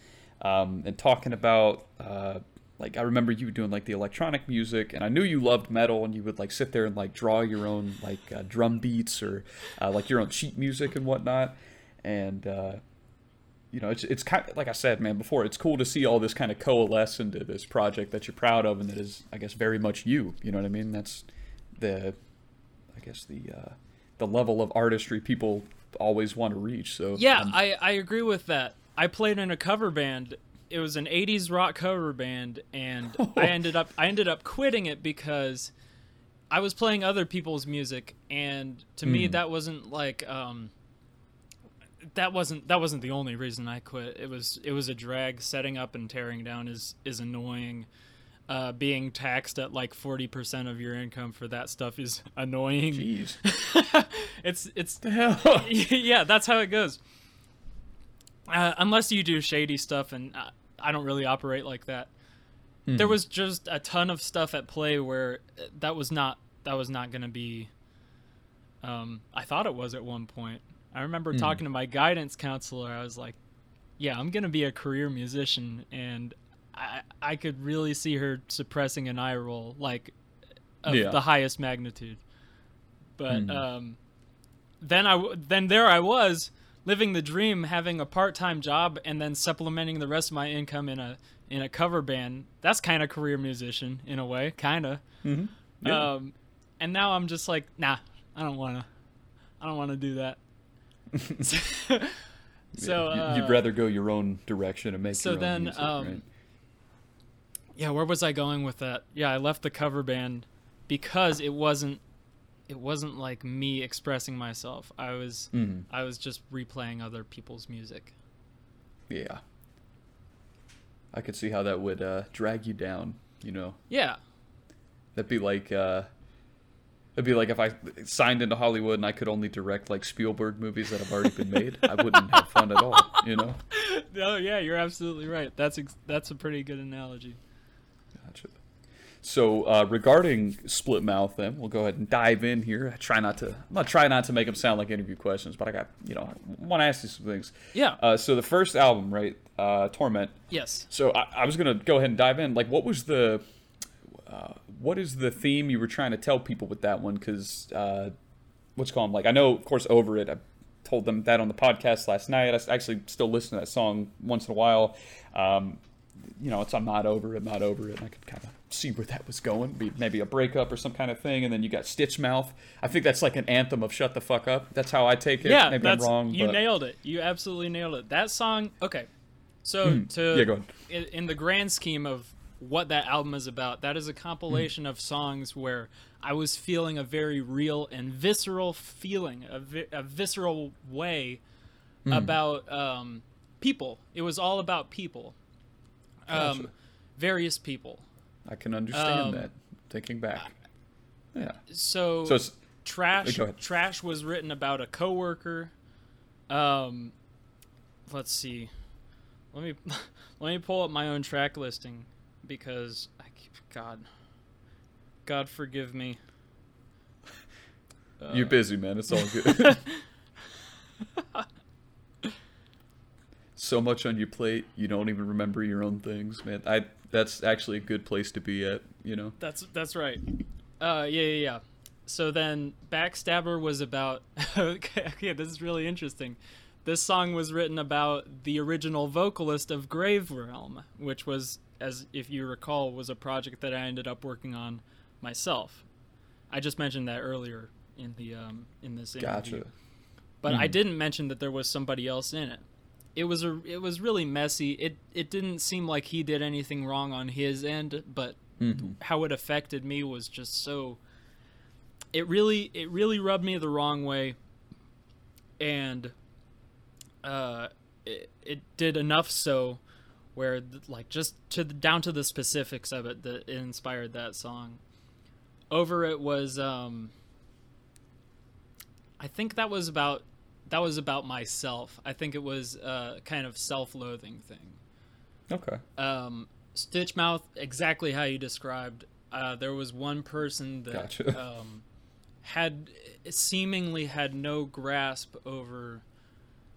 um, and talking about, uh, like I remember you doing like the electronic music, and I knew you loved metal, and you would like sit there and like draw your own like uh, drum beats or uh, like your own sheet music and whatnot, and uh, you know it's it's kind of like I said, man, before it's cool to see all this kind of coalesce into this project that you're proud of and that is I guess very much you. You know what I mean? That's the I guess the uh, the level of artistry people always want to reach. So Yeah, um, I, I agree with that. I played in a cover band. It was an '80s rock cover band, and I ended up I ended up quitting it because I was playing other people's music, and to me Mm. that wasn't like um, that wasn't that wasn't the only reason I quit. It was it was a drag. Setting up and tearing down is is annoying. Uh, being taxed at like forty percent of your income for that stuff is annoying. jeez, it's it's the hell. yeah, that's how it goes. Uh, unless you do shady stuff, and uh, I don't really operate like that. There was just a ton of stuff at play where uh, that was not that was not going to be. Um, I thought it was at one point. I remember talking to my guidance counselor. I was like, "Yeah, I'm going to be a career musician," and I I could really see her suppressing an eye roll like of Yeah. the highest magnitude. But Mhm. um, then I then there I was living the dream, having a part time job, and then supplementing the rest of my income in a in a cover band. That's kind of career musician in a way, kind of. Mhm. Yeah. Um, and now I'm just like, nah, I don't wanna, I don't wanna do that. so uh, you'd rather go your own direction and make so your own then, music, um, right? yeah, where was I going with that? Yeah, I left the cover band because it wasn't it wasn't like me expressing myself. I was Mhm. I was just replaying other people's music. Yeah. I could see how that would uh, drag you down. You know, Yeah. that'd be like uh, it'd be like if I signed into Hollywood and I could only direct like Spielberg movies that have already been made. I wouldn't have fun at all. You know. No, yeah, you're absolutely right. That's ex- that's a pretty good analogy. So uh, regarding Split Mouth, then we'll go ahead and dive in here. I try not to. I'm gonna try not to make them sound like interview questions, but I got you know want to ask you some things. Yeah. Uh, so the first album, right, uh, Torment. yes. So I, I was gonna go ahead and dive in. Like, what was the, uh, what is the theme you were trying to tell people with that one? Because uh, what's called like I know, of course, over it. I told them that on the podcast last night. I actually still listen to that song once in a while. Um, you know, it's I'm not over it, not over it. And I could kind of see where that was going. Be maybe a breakup or some kind of thing. And then you got Stitch Mouth. I think that's like an anthem of shut the fuck up. That's how I take it. Yeah, maybe that's I'm wrong. you but... nailed it. You absolutely nailed it. That song. Okay, so to Mm, Yeah, in, in the grand scheme of what that album is about, that is a compilation of songs where I was feeling a very real and visceral feeling, a, vi- a visceral way about um, people. It was all about people, um, Gotcha. various people. I can understand Um, that. Thinking back. Yeah. So, So trash trash was written about a coworker um let's see let me let me pull up my own track listing because i keep god god forgive me You're busy, man. It's all good. so much on your plate, you don't even remember your own things, man. I that's actually a good place to be at, you know. that's that's right uh yeah yeah yeah so then backstabber was about okay, okay this is really interesting this song was written about the original vocalist of grave realm which was as if you recall was a project that i ended up working on myself i just mentioned that earlier in the um in this interview Gotcha. but I didn't mention that there was somebody else in it. It was a it was really messy. It it didn't seem like he did anything wrong on his end, but Mm-hmm. how it affected me was just so it really it really rubbed me the wrong way and uh it, it did enough so where like just to the, down to the specifics of it that it inspired that song over it was um I think that was about that was about myself. I think it was a kind of self-loathing thing. Okay. Um, Stitch Mouth, exactly how you described. Uh, there was one person that Gotcha. um, had seemingly had no grasp over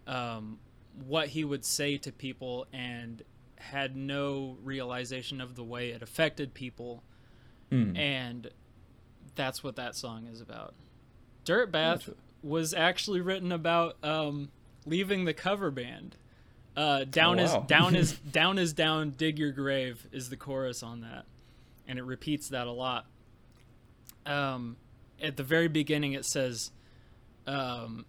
um, what he would say to people and had no realization of the way it affected people, Mm. and that's what that song is about. Dirt Bath Gotcha. Was actually written about um, leaving the cover band. Uh, down Oh, is down is down is down. Dig your grave is the chorus on that, and it repeats that a lot. Um, at the very beginning, it says, um,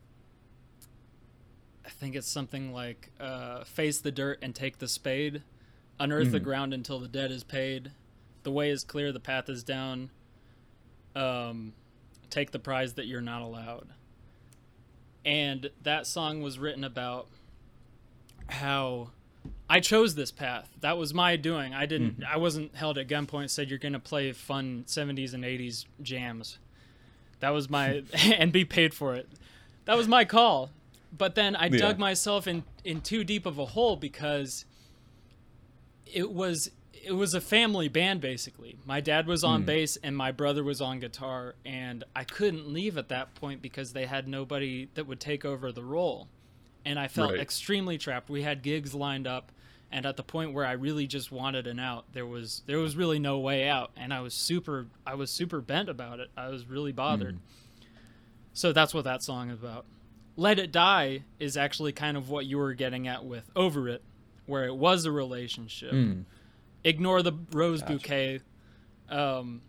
I think it's something like uh, "Face the dirt and take the spade, unearth the Mhm. ground until the debt is paid. The way is clear, the path is down. Um, take the prize that you're not allowed." And that song was written about how I chose this path. That was my doing. I didn't. Mm-hmm. I wasn't held at gunpoint. Said you're gonna play fun '70s and '80s jams. That was my and be paid for it. That was my call. But then I Yeah. dug myself in in too deep of a hole because it was it was a family band basically. My dad was on Mm. bass and my brother was on guitar and I couldn't leave at that point because they had nobody that would take over the role. And I felt Right. extremely trapped. We had gigs lined up and at the point where I really just wanted an out, there was there was really no way out and I was super I was super bent about it. I was really bothered. So that's what that song is about. Let It Die is actually kind of what you were getting at with Over It, where it was a relationship. Mm. Ignore the rose Gotcha. bouquet um,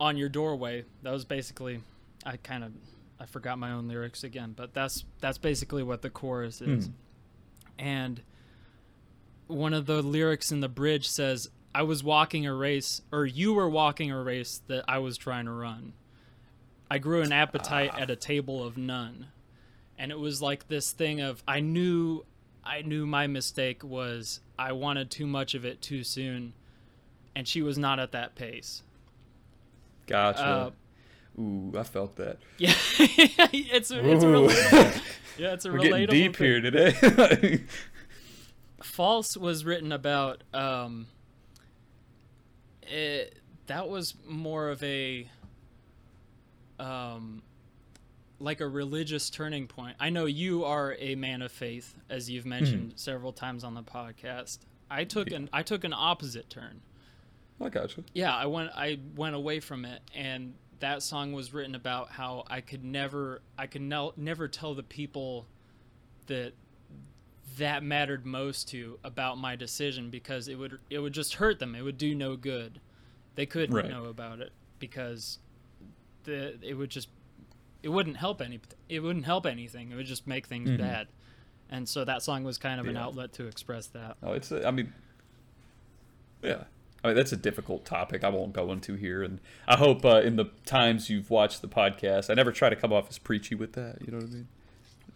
on your doorway. That was basically, I kind of, I forgot my own lyrics again, but that's that's basically what the chorus is. Mm. And one of the lyrics in the bridge says, "I was walking a race, or you were walking a race that I was trying to run." I grew an appetite at a table of none. And it was like this thing of I knew I knew my mistake was I wanted too much of it too soon and she was not at that pace. Gotcha. Uh, Ooh, I felt that. Yeah. it's a, it's relatable. Yeah, it's a We're relatable getting deep thing. here today. False was written about um it that was more of a um like a religious turning point. I know you are a man of faith as you've mentioned hmm. several times on the podcast. I took an I took an opposite turn. I gotcha. yeah i went i went away from it and that song was written about how i could never i could no, never tell the people that that mattered most to about my decision because it would it would just hurt them it would do no good they couldn't Right. know about it because the it would just it wouldn't help any it wouldn't help anything it would just make things Mhm. bad and so that song was kind of an outlet to express that Oh, it's. a- I mean, yeah. I mean, that's a difficult topic. I won't go into here, and I hope uh, in the times you've watched the podcast, I never try to come off as preachy with that. You know what I mean?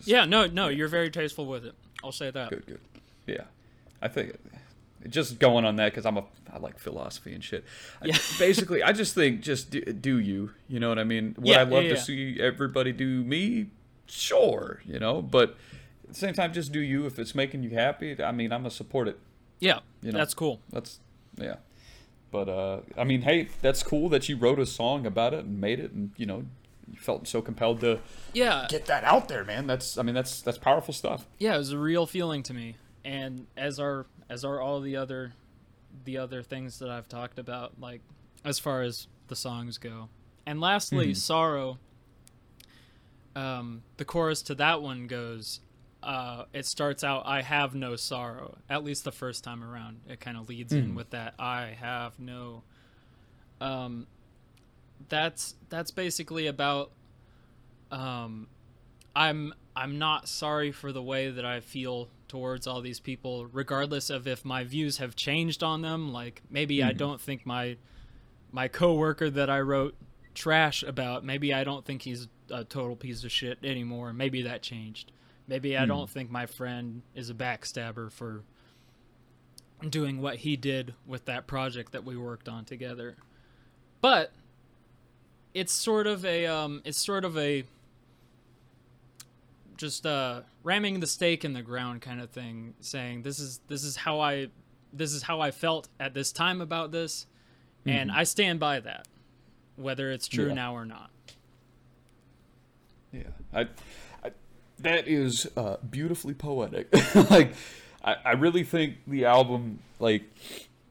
yeah no no you're very tasteful with it i'll say that Good, good. Yeah, I think just going on that because I'm a I like philosophy and shit. I- basically, I just think just do, do you. You know what I mean? Would Yeah, I love yeah, to yeah. see everybody do me? Sure, you know, but at the same time, just do you. If it's making you happy, I mean, I'm gonna support it. yeah You know. that's cool That's yeah. But uh, I mean, hey, that's cool that you wrote a song about it and made it, and you know, you felt so compelled to yeah get that out there, man. That's I mean, that's that's powerful stuff. yeah, it was a real feeling to me. And as are as are all the other the other things that I've talked about, like as far as the songs go. And lastly, Mhm. Sorrow. Um, the chorus to that one goes, uh, it starts out, I have no sorrow. At least the first time around. It kind of leads in Mhm. with that, I have no. Um, that's that's basically about um, I'm I'm not sorry for the way that I feel towards all these people, regardless of if my views have changed on them. Like maybe I Mhm. don't think my my coworker that I wrote trash about, maybe I don't think he's a total piece of shit anymore. Maybe that changed. Maybe I Hmm. don't think my friend is a backstabber for doing what he did with that project that we worked on together. But it's sort of a um it's sort of a just uh ramming the stake in the ground kind of thing saying this is this is how I this is how I felt at this time about this and I stand by that whether it's true Yeah. now or not. Yeah, I, I that is uh, beautifully poetic. like, I, I really think the album like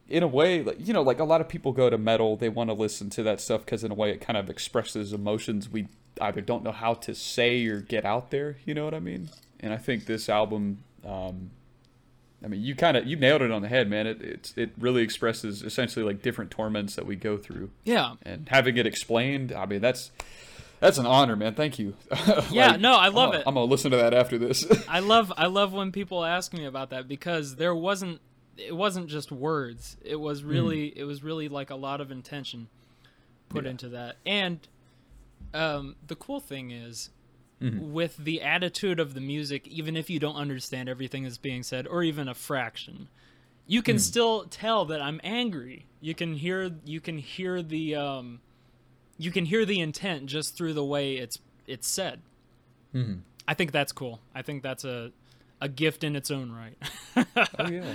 in a way like you know like a lot of people go to metal they want to listen to that stuff because in a way it kind of expresses emotions we either don't know how to say or get out there you know what i mean and i think this album um, i mean you kind of you nailed it on the head man it it's, it really expresses essentially like different torments that we go through Yeah. and having it explained i mean that's that's an honor man thank you Yeah, no, I I'm love gonna- it. i'm gonna listen to that after this I love I love when people ask me about that because there wasn't it wasn't just words. It was really it was really like a lot of intention put Yeah. into that. And um, the cool thing is Mhm. with the attitude of the music, even if you don't understand everything that's being said, or even a fraction, you can still tell that I'm angry. You can hear you can hear the um, you can hear the intent just through the way it's it's said. Mhm. I think that's cool. I think that's a a gift in its own right. Oh yeah.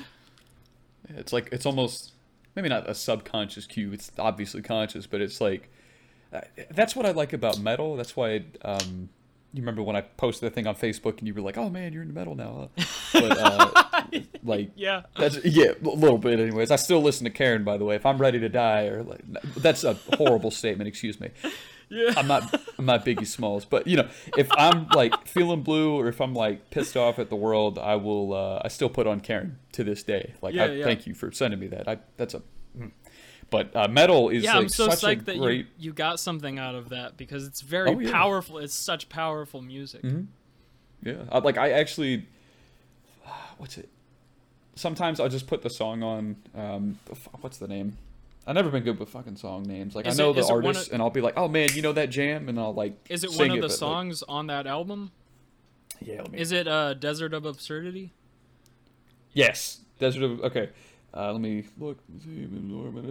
Yeah, It's like it's almost maybe not a subconscious cue. It's obviously conscious, but it's like that's what I like about metal. That's why um, you remember when I posted that thing on Facebook and you were like, "Oh man, you're into metal now." But uh, like yeah. that's yeah, a little bit. Anyways, I still listen to Karen. By the way, if I'm ready to die or like that's a horrible statement. Excuse me. Yeah. I'm not I'm not Biggie Smalls, but you know, if I'm like feeling blue or if I'm like pissed off at the world, I will uh, I still put on Karen to this day. Like Yeah, I yeah. thank you for sending me that. I that's a mm. But uh, metal is Yeah, like I'm so psyched that great you, you got something out of that because it's very Oh, yeah. powerful. It's such powerful music. Yeah, I, like I actually, what's it? Sometimes I'll just put the song on. Um, what's the name? I've never been good with fucking song names. Like Is I know it- the it artist, of- and I'll be like, "Oh man, you know that jam?" And I'll like. Is it one of the but, like- songs on that album? yeah. Let me, Is it uh, Desert of Absurdity? yes, Desert of okay. Uh, let me look.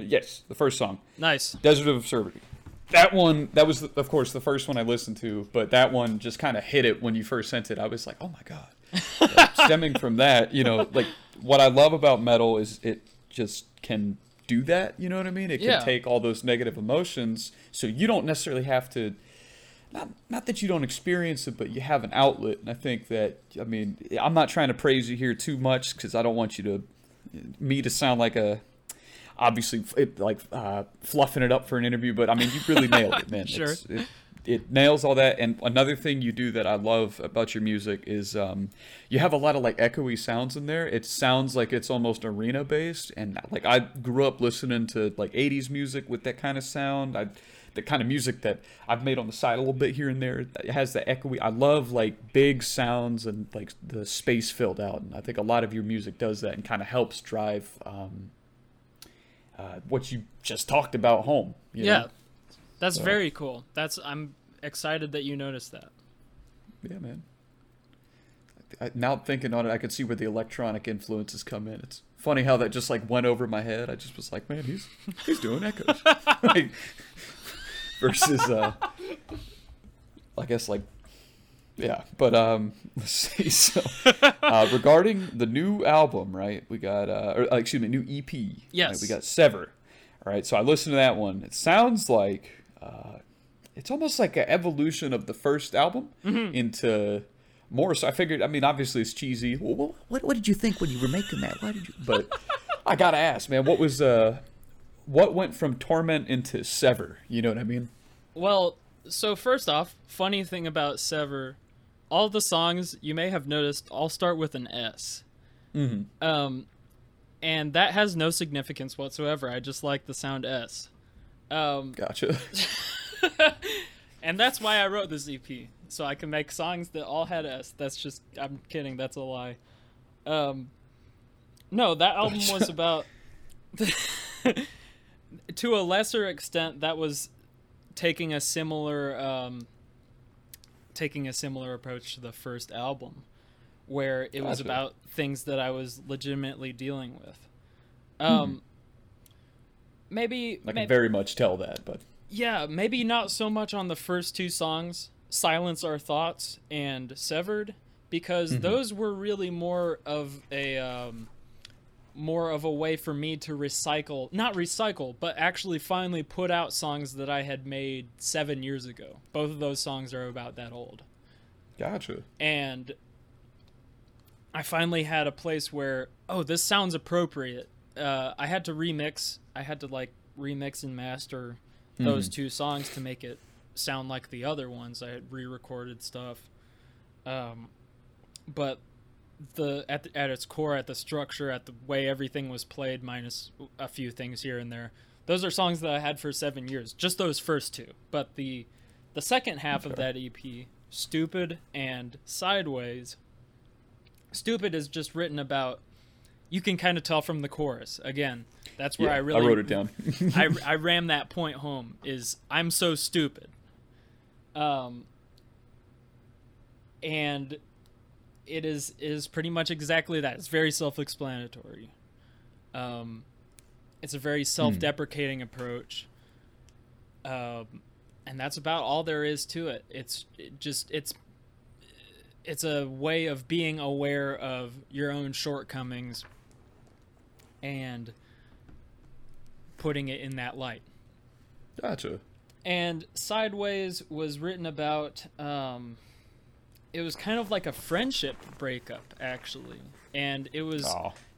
Yes, the first song, Nice. Desert of Absurdity. That one, that was of course the first one I listened to, but that one just kind of hit it when you first sent it. I was like, "Oh my god!" Stemming from that, you know, like what I love about metal is it just can do that. You know what I mean? It can Yeah. take all those negative emotions, so you don't necessarily have to. Not, not that you don't experience it, but you have an outlet. And I think that, I mean, I'm not trying to praise you here too much because I don't want you to, me to sound like a, obviously it, like uh, fluffing it up for an interview, but I mean, you really nailed it, man. Sure. It, it nails all that. And another thing you do that I love about your music is um, you have a lot of like echoey sounds in there. It sounds like it's almost arena based. And like I grew up listening to like 80s music with that kind of sound. I, the kind of music that I've made on the side a little bit here and there. It has the echoey. I love like big sounds and like the space filled out. And I think a lot of your music does that and kind of helps drive um, uh, what you just talked about home. Yeah. know? That's So- very cool. That's I'm excited that you noticed that. Yeah, man. I, now thinking on it, I could see where the electronic influences come in. It's funny how that just like went over my head. I just was like, man, he's he's doing echoes. like, versus, uh, I guess like, yeah. But um, let's see. So uh, regarding the new album, right? We got uh, or uh, excuse me, new EP. right? Yes. we got Sever. All right. So I listened to that one. It sounds like. Uh, it's almost like an evolution of the first album into more. So I figured, I mean, obviously it's cheesy. Well, what, what did you think when you were making that? Why did you? But I gotta ask, man, what was uh, what went from Torment into Sever? You know what I mean? Well, so first off, funny thing about Sever, all the songs you may have noticed all start with an S. Mm-hmm. Um, and that has no significance whatsoever. I just like the sound S. Um, Gotcha. and that's why I wrote this EP, so I can make songs that all had S. That's just I'm kidding. That's a lie. Um, no, that album was about to a lesser extent that was taking a similar um, taking a similar approach to the first album, where it was about things that I was legitimately dealing with. Um, maybe I can maybe- very much tell that, but yeah, maybe not so much on the first two songs, Silence Our Thoughts and Severed, because those were really more of a um, more of a way for me to recycle, not recycle, but actually finally put out songs that I had made 7 years ago. Both of those songs are about that old. gotcha. And I finally had a place where oh this sounds appropriate. Uh, I had to remix. I had to like remix and master those two songs to make it sound like the other ones. I had re-recorded stuff. Um, but the at the, at its core, at the structure, at the way everything was played, minus a few things here and there. Those are songs that I had for seven years. Just those first two. But the the second half of that EP, "Stupid" and "Sideways," "Stupid" is just written about. You can kind of tell from the chorus. Again, that's where Yeah, I really I wrote it down. I, I ram that point home is I'm so stupid. Um, and it is is pretty much exactly that. It's very self-explanatory. Um, it's a very self-deprecating approach. Um, and that's about all there is to it. It's it just it's it's a way of being aware of your own shortcomings and putting it in that light. gotcha. And Sideways was written about um it was kind of like a friendship breakup actually. And it was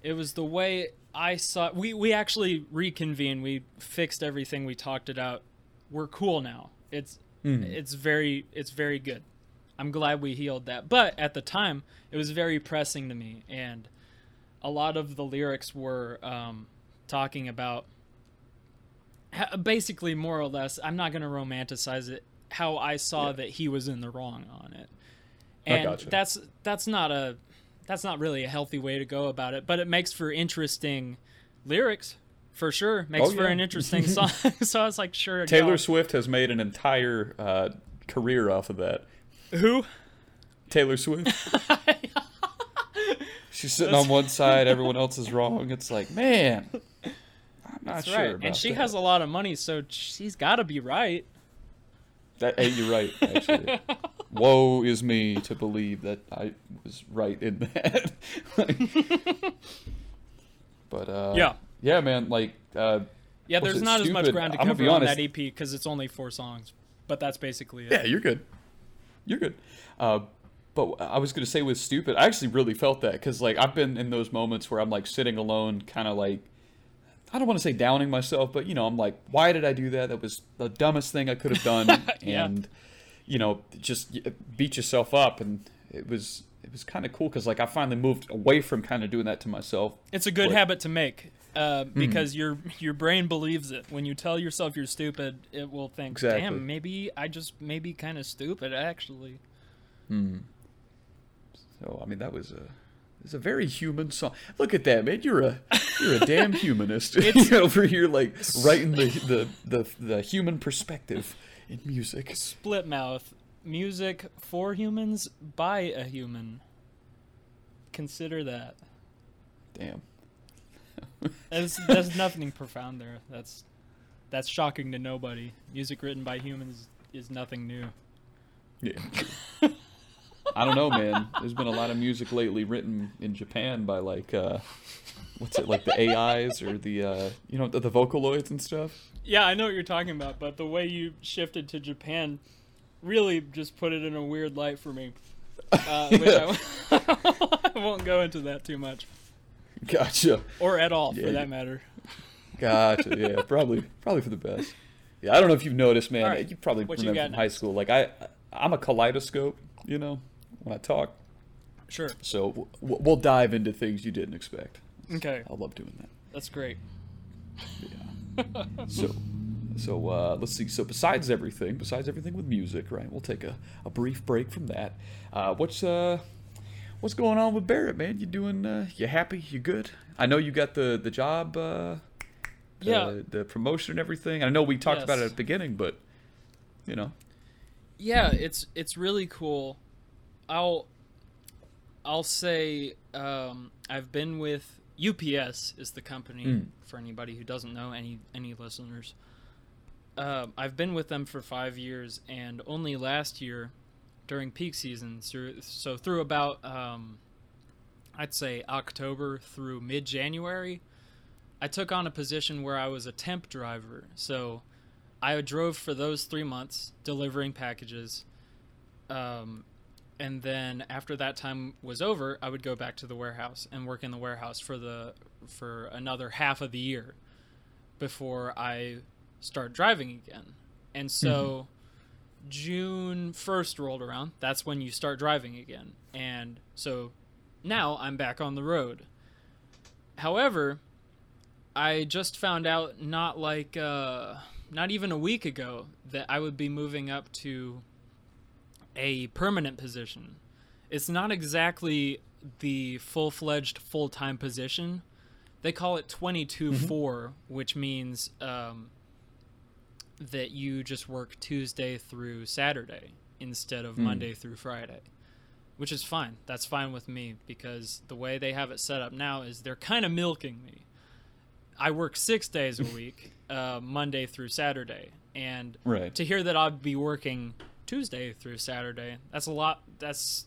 it was the way I saw we we actually reconvened. We fixed everything. We talked it out. We're cool now. It's it's very it's very good. I'm glad we healed that. But at the time, it was very pressing to me and a lot of the lyrics were um, talking about basically more or less i'm not going to romanticize it how i saw that he was in the wrong on it and gotcha. that's that's not a that's not really a healthy way to go about it but it makes for interesting lyrics for sure makes Oh, for yeah. an interesting song so i was like sure Taylor go. Swift has made an entire uh, career off of that. who Taylor Swift. She's sitting on one side, everyone else is wrong. It's like, man, I'm not that's sure. right about and she that. has a lot of money so she's got to be right That, hey, you're right. Actually, woe is me to believe that I was right in that. but uh, Yeah. yeah, man. Like, uh, yeah there's not as much ground to cover on that ep because it's only four songs but that's basically it yeah, you're good. You're good. Uh, but I was gonna say with stupid, I actually really felt that because like I've been in those moments where I'm like sitting alone, kind of like. I don't want to say downing myself, but you know, I'm like, why did I do that? That was the dumbest thing I could have done, Yeah. and you know, just beat yourself up. And it was it was kind of cool because like I finally moved away from kind of doing that to myself. It's a good But- habit to make uh, Hmm. because your your brain believes it. When you tell yourself you're stupid, it will think, Exactly. "Damn, maybe I just maybe kind of stupid actually." Hmm. So I mean, that was a it's a very human song. Look at that, man! You're a you're a damn humanist. over here like writing the, the the the human perspective in music. Splitmouth music for humans by a human. Consider that. Damn. There's, there's nothing profound there. That's that's shocking to nobody. Music written by humans is nothing new. Yeah. I don't know, man. There's been a lot of music lately written in Japan by like uh what's it like the AIs or the uh you know the, the Vocaloids and stuff. Yeah, I know what you're talking about, but the way you shifted to Japan really just put it in a weird light for me. Uh, which I, I won't go into that too much, Gotcha. or at all Yeah, for you- that matter. Gotcha. Yeah, probably probably for the best. Yeah, I don't know if you've noticed, man. Right, You probably what you remember got from high school. Like I, I'm a kaleidoscope. You know, when I talk. Sure. So w- we'll dive into things you didn't expect. Okay, I love doing that. that's great. Yeah. so, so uh, let's see. So besides everything, besides everything with music, right? We'll take a, a brief break from that. Uh, what's uh, what's going on with Barret, man? You doing? Uh, you happy? You good? I know you got the the job. Uh, the, Yeah. The promotion and everything. I know we talked about it at the beginning, but you know. Yeah, it's it's really cool. I'll I'll say um, I've been with UPS is the company Mm. for anybody who doesn't know any any listeners. Um I've been with them for five years, and only last year, during peak season, through so through about um, I'd say October through mid January, I took on a position where I was a temp driver. So I drove for those three months delivering packages. Um, and then after that time was over, I would go back to the warehouse and work in the warehouse for the for another half of the year before I start driving again. And so June 1st rolled around. That's when you start driving again. And so now I'm back on the road. However, I just found out not like uh not even a week ago that I would be moving up to a permanent position. It's not exactly the full-fledged full-time position. They call it 22-4, which means um, that you just work Tuesday through Saturday instead of Monday through Friday, which is fine. That's fine with me because the way they have it set up now is they're kind of milking me. I work six days a week, uh, Monday through Saturday, and Right. to hear that I'd be working Tuesday through Saturday, that's a lot. That's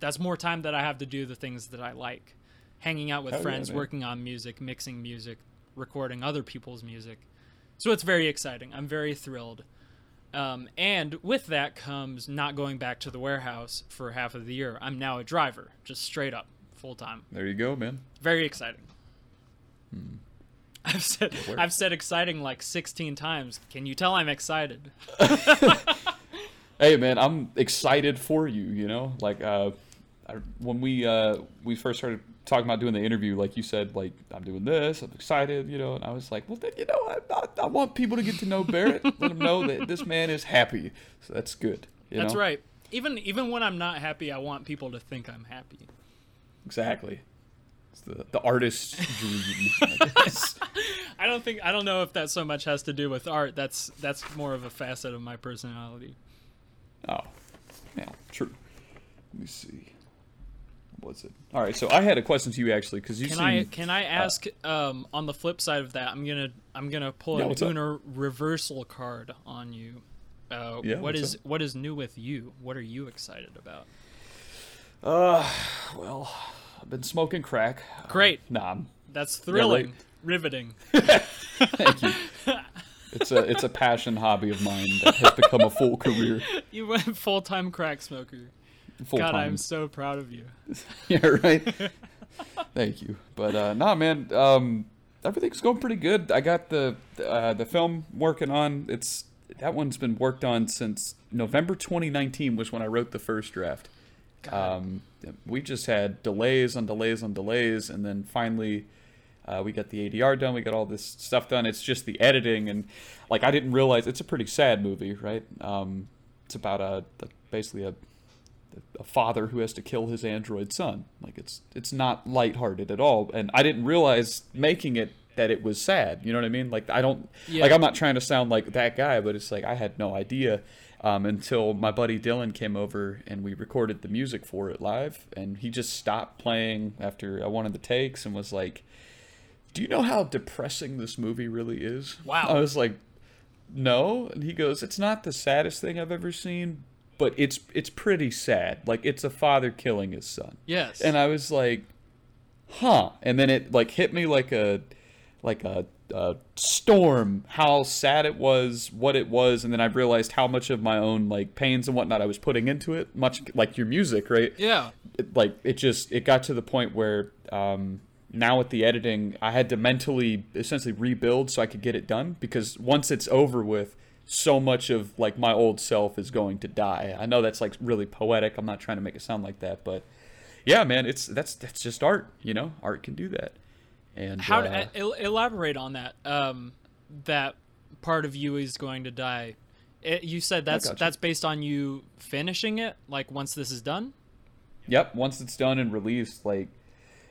that's more time that I have to do the things that I like, hanging out with Hell friends, man. working on music, mixing music, recording other people's music. So it's very exciting. I'm very thrilled. Um, and with that comes not going back to the warehouse for half of the year. I'm now a driver, just straight up, full time. There you go, man. Very exciting. Hmm. I've said. I've said exciting like 16 times. Can you tell I'm excited? Hey, man, I'm excited for you. You know, like uh, I, when we uh we first started talking about doing the interview, like you said, like I'm doing this, I'm excited. You know, and I was like, well, then, you know, I, I, I want people to get to know Barret, let them know that this man is happy. So that's good. You That's know? right. Even even when I'm not happy, I want people to think I'm happy. Exactly. It's the the artist's dream. I. I don't think I don't know if that so much has to do with art. That's that's more of a facet of my personality. Oh, yeah, true. Let me see. What's it? All right, so I had a question to you actually, because you Can I can I ask um, on the flip side of that? I'm gonna I'm gonna pull Yeah, an up? Reversal card on you. Uh, Yeah, what is up? what is new with you? What are you excited about? Uh, well, I've been smoking crack. Great. Nah, I'm, That's thrilling, riveting. thank you. it's a it's a passion hobby of mine that has become a full career. You went full time crack smoker. Full God, time. I'm so proud of you. yeah, right. Thank you. But uh, nah, man, um, everything's going pretty good. I got the uh, the film working on. It's that one's been worked on since November 2019 was when I wrote the first draft. Um, we just had delays on delays on delays, and then finally. Uh, we got the ADR done. We got all this stuff done. It's just the editing, and like I didn't realize it's a pretty sad movie, right? Um, it's about a, a basically a a father who has to kill his android son. Like it's it's not lighthearted at all. And I didn't realize making it that it was sad. You know what I mean? Like I don't Yeah. like I'm not trying to sound like that guy, but it's like I had no idea um, until my buddy Dylan came over and we recorded the music for it live, and he just stopped playing after I wanted the takes and was like, "Do you know how depressing this movie really is?" Wow. I was like, no and he goes it's not the saddest thing i've ever seen but it's it's pretty sad like it's a father killing his son Yes. and i was like huh and then it like hit me like a like a, a storm how sad it was what it was and then i realized how much of my own like pains and whatnot i was putting into it much like your music right yeah. it, like it just it got to the point where um, now with the editing i had to mentally essentially rebuild so i could get it done because once it's over with so much of like my old self is going to die i know that's like really poetic i'm not trying to make it sound like that but yeah man it's that's that's just art you know art can do that and How uh, to, el- elaborate on that? Um, that part of you is going to die. It, you said that's that's based on you finishing it. Like once this is done. Yep, once it's done and released, like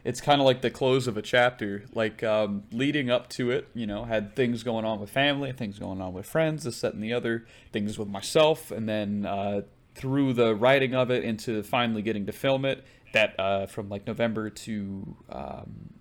it's kind of like the close of a chapter. Like um, leading up to it, you know, had things going on with family, things going on with friends, this, that, and the other, things with myself, and then uh, through the writing of it into finally getting to film it. That uh, from like November to um,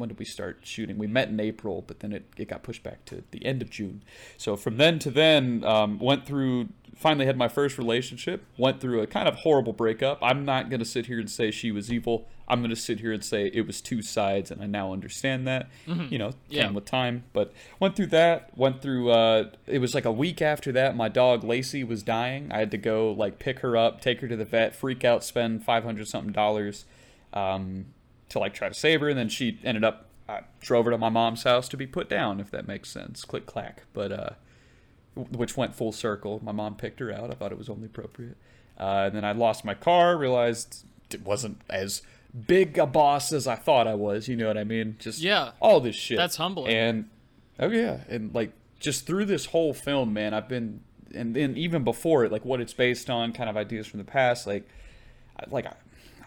when did we start shooting? We met in April, but then it, it got pushed back to the end of June. So from then to then, um, went through. Finally had my first relationship. Went through a kind of horrible breakup. I'm not gonna sit here and say she was evil. I'm gonna sit here and say it was two sides, and I now understand that. You know, came Yeah. with time. But went through that. Went through. Uh, it was like a week after that. My dog Lacey was dying. I had to go like pick her up, take her to the vet, freak out, spend five hundred something dollars, um, to like try to save her, and then she ended up. I drove her to my mom's house to be put down, if that makes sense. Click clack. But uh, which went full circle. My mom picked her out. I thought it was only appropriate. Uh, and then I lost my car. Realized it wasn't as big a boss as I thought I was. You know what I mean? Just Yeah. all this shit. That's humbling. And oh yeah, and like just through this whole film, man, I've been, and then even before it, like what it's based on, kind of ideas from the past, like, like.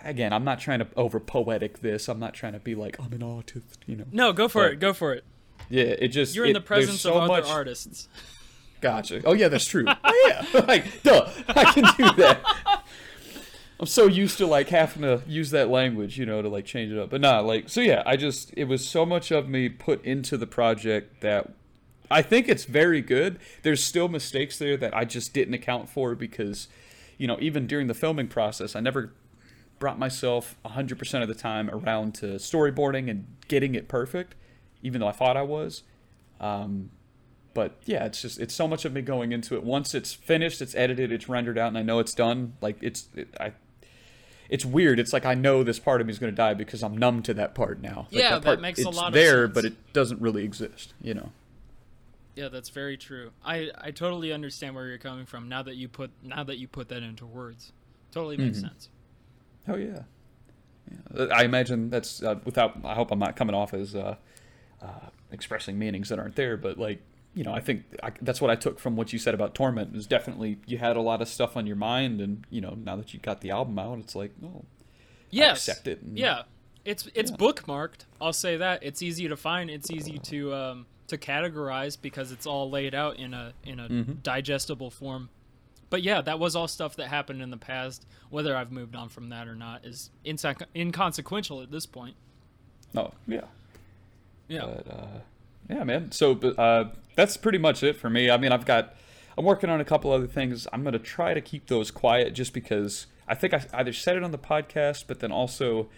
Again, I'm not trying to over poetic this. I'm not trying to be like I'm an artist, you know. No, go for But- it. Go for it. Yeah, it just You're in the presence so of other much- artists. Gotcha. Oh yeah, that's true. oh yeah, like duh, I can do that. I'm so used to like having to use that language, you know, to like change it up. But nah, like so yeah, I just it was so much of me put into the project that I think it's very good. There's still mistakes there that I just didn't account for because, you know, even during the filming process, I never brought myself 100% of the time around to storyboarding and getting it perfect, even though I thought I was. Um, but yeah, it's just it's so much of me going into it. Once it's finished, it's edited, it's rendered out, and I know it's done. Like it's it, I, it's weird. It's like I know this part of me is going to die because I'm numb to that part now. Like, Yeah, that part, makes a lot of there, sense. but it doesn't really exist. You know. Yeah, that's very true. I I totally understand where you're coming from now that you put now that you put that into words. Totally makes Mhm. sense. Oh yeah. yeah. I imagine that's uh, without. I hope I'm not coming off as uh, uh, expressing meanings that aren't there, but like you know, I think I, that's what I took from what you said about Torment. Is definitely you had a lot of stuff on your mind, and you know, now that you got the album out, it's like, oh, Yes. accept it. and- Yeah. It's it's Yeah. bookmarked. I'll say that. It's easy to find. It's easy to um to categorize because it's all laid out in a in a Mhm. digestible form. But yeah, that was all stuff that happened in the past. Whether I've moved on from that or not is inconsequential at this point. Oh yeah. Yeah. But uh, yeah, man. So uh, that's pretty much it for me. I mean, I've got. I'm working on a couple other things. I'm gonna try to keep those quiet, just because I think I either said it on the podcast, but then also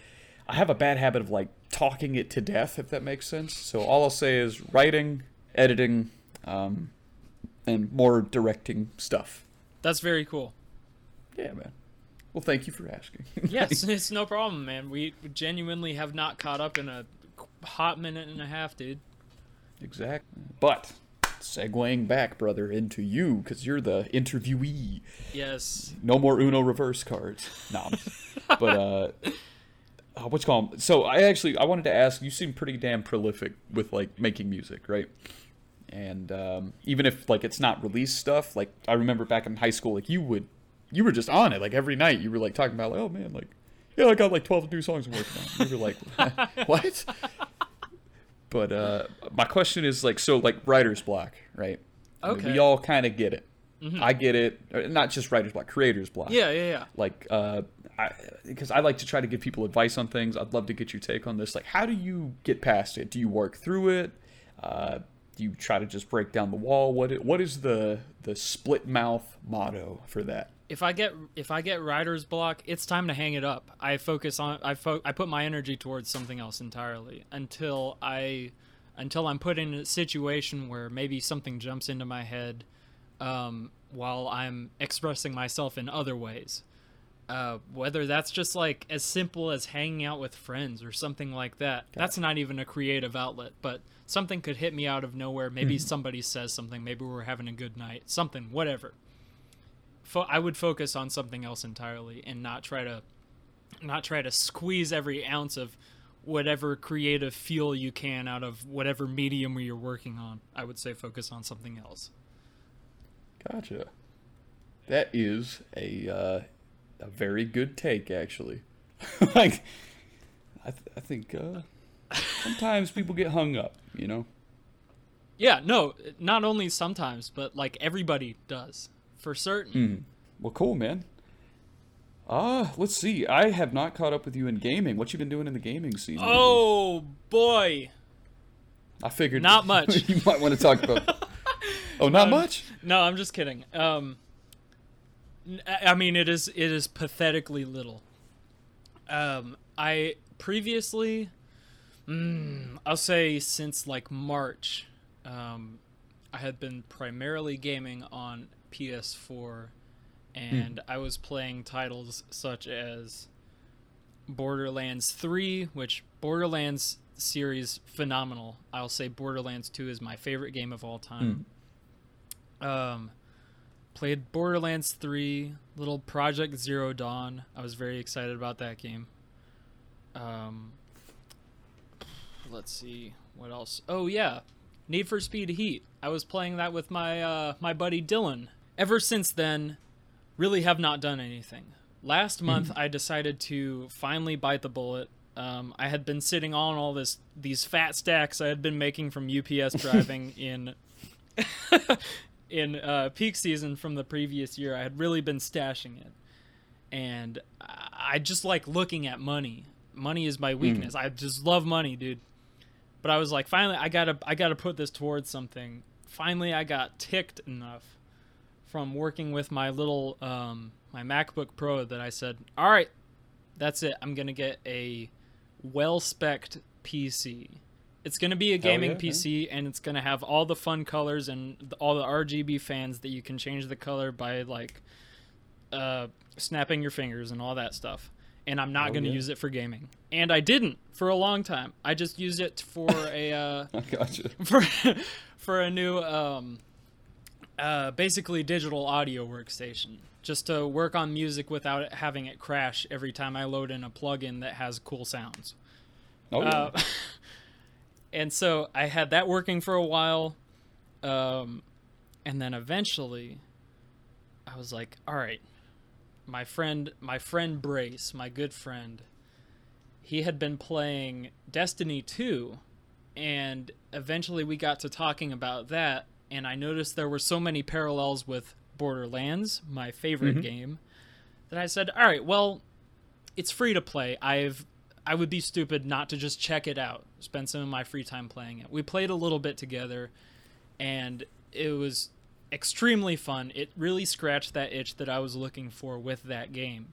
I have a bad habit of like talking it to death, if that makes sense. So all I'll say is writing, editing, um, and more directing stuff. That's very cool. Yeah, man. Well, thank you for asking. Yes, it's no problem, man. We genuinely have not caught up in a hot minute and a half, dude. Exactly. But segueing back, brother, into you, because you're the interviewee. Yes. No more Uno reverse cards. No, but uh, uh, what's called? So I actually I wanted to ask. You seem pretty damn prolific with like making music, right? And um, even if like it's not released stuff, like I remember back in high school, like you would, you were just on it like every night. You were like talking about like, oh man, like yeah, I got like twelve new songs I'm working on. You were like, what? But uh, my question is like, so like writer's block, right? I mean, Okay. we all kind of get it. I get it. Not just writer's block, creator's block Yeah, yeah, yeah. like uh because I like to try to give people advice on things. I'd love to get your take on this. Like, how do you get past it? Do you work through it? Uh, do you try to just break down the wall? What what is the the Splitmouth motto for that? If I get if I get writer's block, it's time to hang it up. I focus on I fo- I put my energy towards something else entirely until I until I'm put in a situation where maybe something jumps into my head um, while I'm expressing myself in other ways. Uh, whether that's just like as simple as hanging out with friends or something like that. That's not even a creative outlet, but something could hit me out of nowhere. Maybe somebody says something. Maybe we're having a good night. Something, whatever fo- I would focus on something else entirely and not try to not try to squeeze every ounce of whatever creative feel you can out of whatever medium you're working on. I would say focus on something else. Gotcha. That is a uh, a very good take, actually. like, I th- I think uh, sometimes people get hung up, you know. Yeah, no, not only sometimes, but like everybody does for certain. Hmm. Well, cool, man. Uh, let's see. I have not caught up with you in gaming. What you been doing in the gaming season? Oh boy. I figured Not much. you might want to talk about. oh, not much. No, I'm just kidding. Um, I mean, it is it is pathetically little. Um, I previously, mm, I'll say since like March, um, I had been primarily gaming on PS4, and I was playing titles such as Borderlands 3, which Borderlands series phenomenal. I'll say Borderlands 2 is my favorite game of all time. Um, played Borderlands 3, little Project Zero Dawn. I was very excited about that game. Um, let's see what else. Oh yeah, Need for Speed Heat. I was playing that with my uh, my buddy Dylan. Ever since then, really have not done anything. Last month, I decided to finally bite the bullet. Um, I had been sitting on all this these fat stacks I had been making from UPS driving in in uh, peak season from the previous year. I had really been stashing it, and I I just like looking at money. Money is my weakness. I just love money, dude. But I was like, finally, I gotta, I gotta put this towards something. Finally, I got ticked enough from working with my little, um, my MacBook Pro that I said, all right, that's it. I'm gonna get a well-spec'd PC. It's gonna be a gaming yeah, man. PC, and it's gonna have all the fun colors and all the RGB fans that you can change the color by like uh, snapping your fingers and all that stuff. And I'm not Oh, going to yeah. use it for gaming. And I didn't for a long time. I just used it for a uh, I gotcha. for for a new um, uh, basically digital audio workstation, just to work on music without it having it crash every time I load in a plugin that has cool sounds. Oh yeah. Uh, and so I had that working for a while. Um, and then eventually I was like, all right, my friend, my friend Brace, my good friend, he had been playing Destiny 2 and eventually we got to talking about that and I noticed there were so many parallels with Borderlands, my favorite mm-hmm. game, that I said, "All right, well, it's free to play. I've I would be stupid not to just check it out. Spend some of my free time playing it. We played a little bit together and it was extremely fun. It really scratched that itch that I was looking for with that game.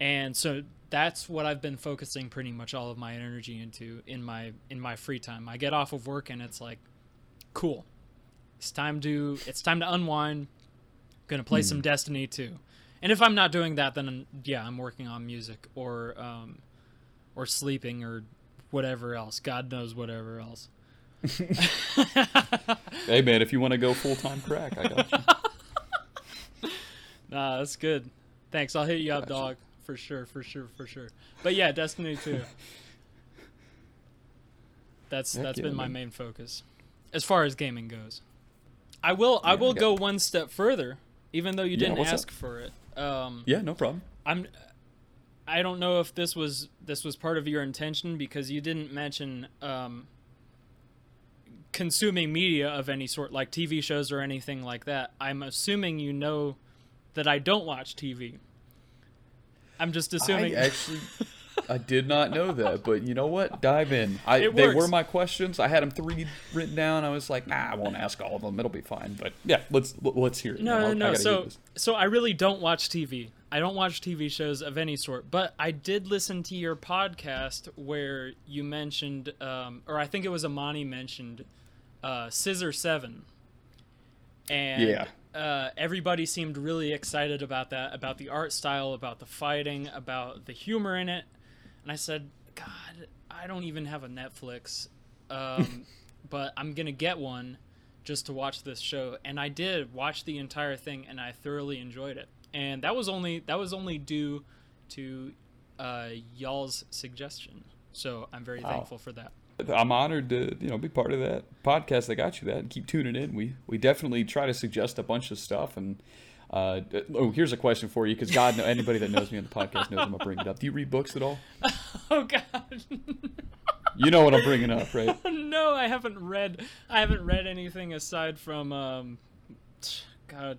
And so that's what I've been focusing pretty much all of my energy into in my in my free time. I get off of work and it's like cool. It's time to it's time to unwind. Gonna play some Destiny 2. And if I'm not doing that then yeah, I'm working on music or um or sleeping or whatever else. God knows whatever else. hey man, if you want to go full time crack, I got you. Nah, that's good. Thanks. I'll hit you up, dog. For sure, for sure, for sure. But yeah, Destiny 2. That's Heck that's yeah, been my main focus as far as gaming goes. I will I will okay. go one step further, even though you didn't up? ask for it. Um, Yeah, no problem. I'm I don't know if this was this was part of your intention because you didn't mention um, consuming media of any sort like TV shows or anything like that. I'm assuming you know that I don't watch TV. I'm just assuming I actually, I did not know that, but you know what? Dive in. I they were my questions. I had them three written down. I was like, nah, I won't ask all of them. It'll be fine. But yeah, let's let's hear it. No, no, no. So, so I really don't watch TV. I don't watch TV shows of any sort. But I did listen to your podcast where you mentioned, um, or I think it was Amani mentioned, uh, Scissor Seven. And Yeah. uh, everybody seemed really excited about that, about the art style, about the fighting, about the humor in it. And I said, God, I don't even have a Netflix, um, but I'm gonna get one just to watch this show. And I did watch the entire thing, and I thoroughly enjoyed it. And that was only that was only due to uh, y'all's suggestion. So I'm very Wow. thankful for that. I'm honored to you know be part of that podcast that got you that and keep tuning in. We we definitely try to suggest a bunch of stuff and. Uh, oh, here's a question for you because God, know, anybody that knows me on the podcast knows I'm gonna bring it up. Do you read books at all? Oh God. You know what I'm bringing up, right? no, I haven't read. I haven't read anything aside from, um, God,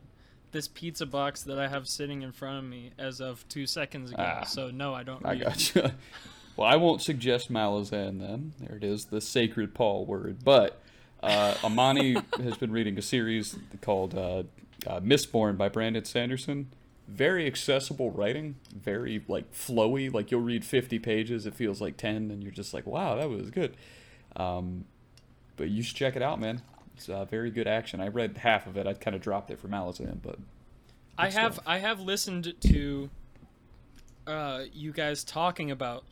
this pizza box that I have sitting in front of me as of two seconds ago. Ah. so no, I don't. I read. gotcha. well, I won't suggest Malazan then. There it is, the sacred Paul word. But uh, Amani has been reading a series called uh, uh, Mistborn by Brandon Sanderson. Very accessible writing, very like flowy. Like you'll read 50 pages, it feels like 10, and you're just like, wow, that was good. Um, but you should check it out, man. It's uh, very good action. I read half of it. I kind of dropped it for Malazan, but I have stuff. I have listened to uh, you guys talking about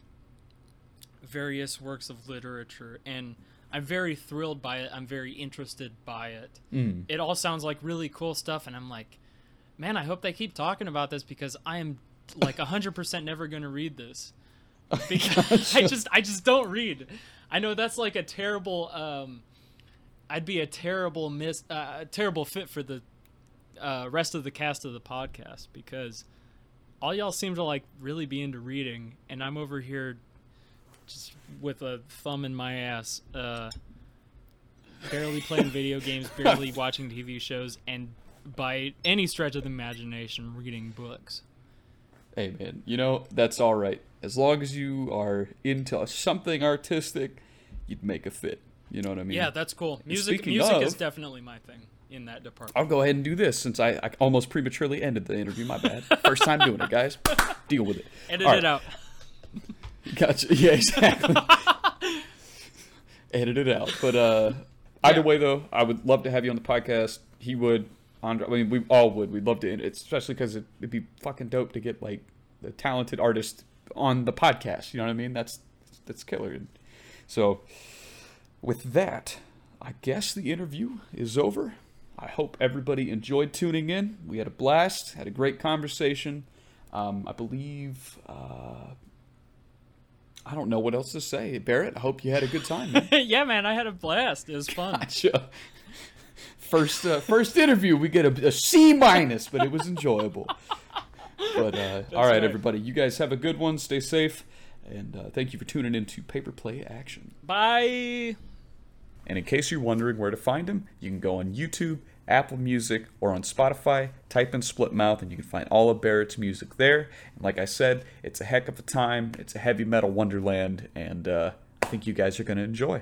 various works of literature, and I'm very thrilled by it. I'm very interested by it. mm, It all sounds like really cool stuff, and I'm like, man, I hope they keep talking about this because I am like 100% never going to read this because I just I just don't read. I know that's like a terrible. Um, I'd be a terrible miss, uh, a terrible fit for the uh, rest of the cast of the podcast because all y'all seem to like really be into reading, and I'm over here just with a thumb in my ass, uh, barely playing video games, barely watching TV shows, and by any stretch of the imagination, reading books. hey man, you know that's all right. As long as you are into something artistic, you'd make a fit. You know what I mean? Yeah, that's cool. Music, music is definitely my thing in that department. I'll go ahead and do this since I, I almost prematurely ended the interview. My bad. First time doing it, guys. Deal with it. Edit it out. Gotcha. Yeah, exactly. Edit it out. But uh, either way, though, I would love to have you on the podcast. He would. Andre, I mean, we all would. We'd love to, it's especially because it, it'd be fucking dope to get like the talented artist on the podcast. You know what I mean? That's that's killer. So, with that, I guess the interview is over. I hope everybody enjoyed tuning in. We had a blast, had a great conversation. Um, I believe. Uh, I don't know what else to say. Barret, I hope you had a good time. Man. yeah, man, I had a blast. It was fun. Gotcha. First, uh, first interview, we get a, a C minus, but it was enjoyable. But uh, all right, right. everybody, you guys have a good one. Stay safe, and uh, thank you for tuning in to Paper Play Action. Bye. And in case you're wondering where to find him, you can go on YouTube, Apple Music, or on Spotify. Type in Splitmouth, and you can find all of Barret's music there. And like I said, it's a heck of a time. It's a heavy metal wonderland, and uh, I think you guys are going to enjoy.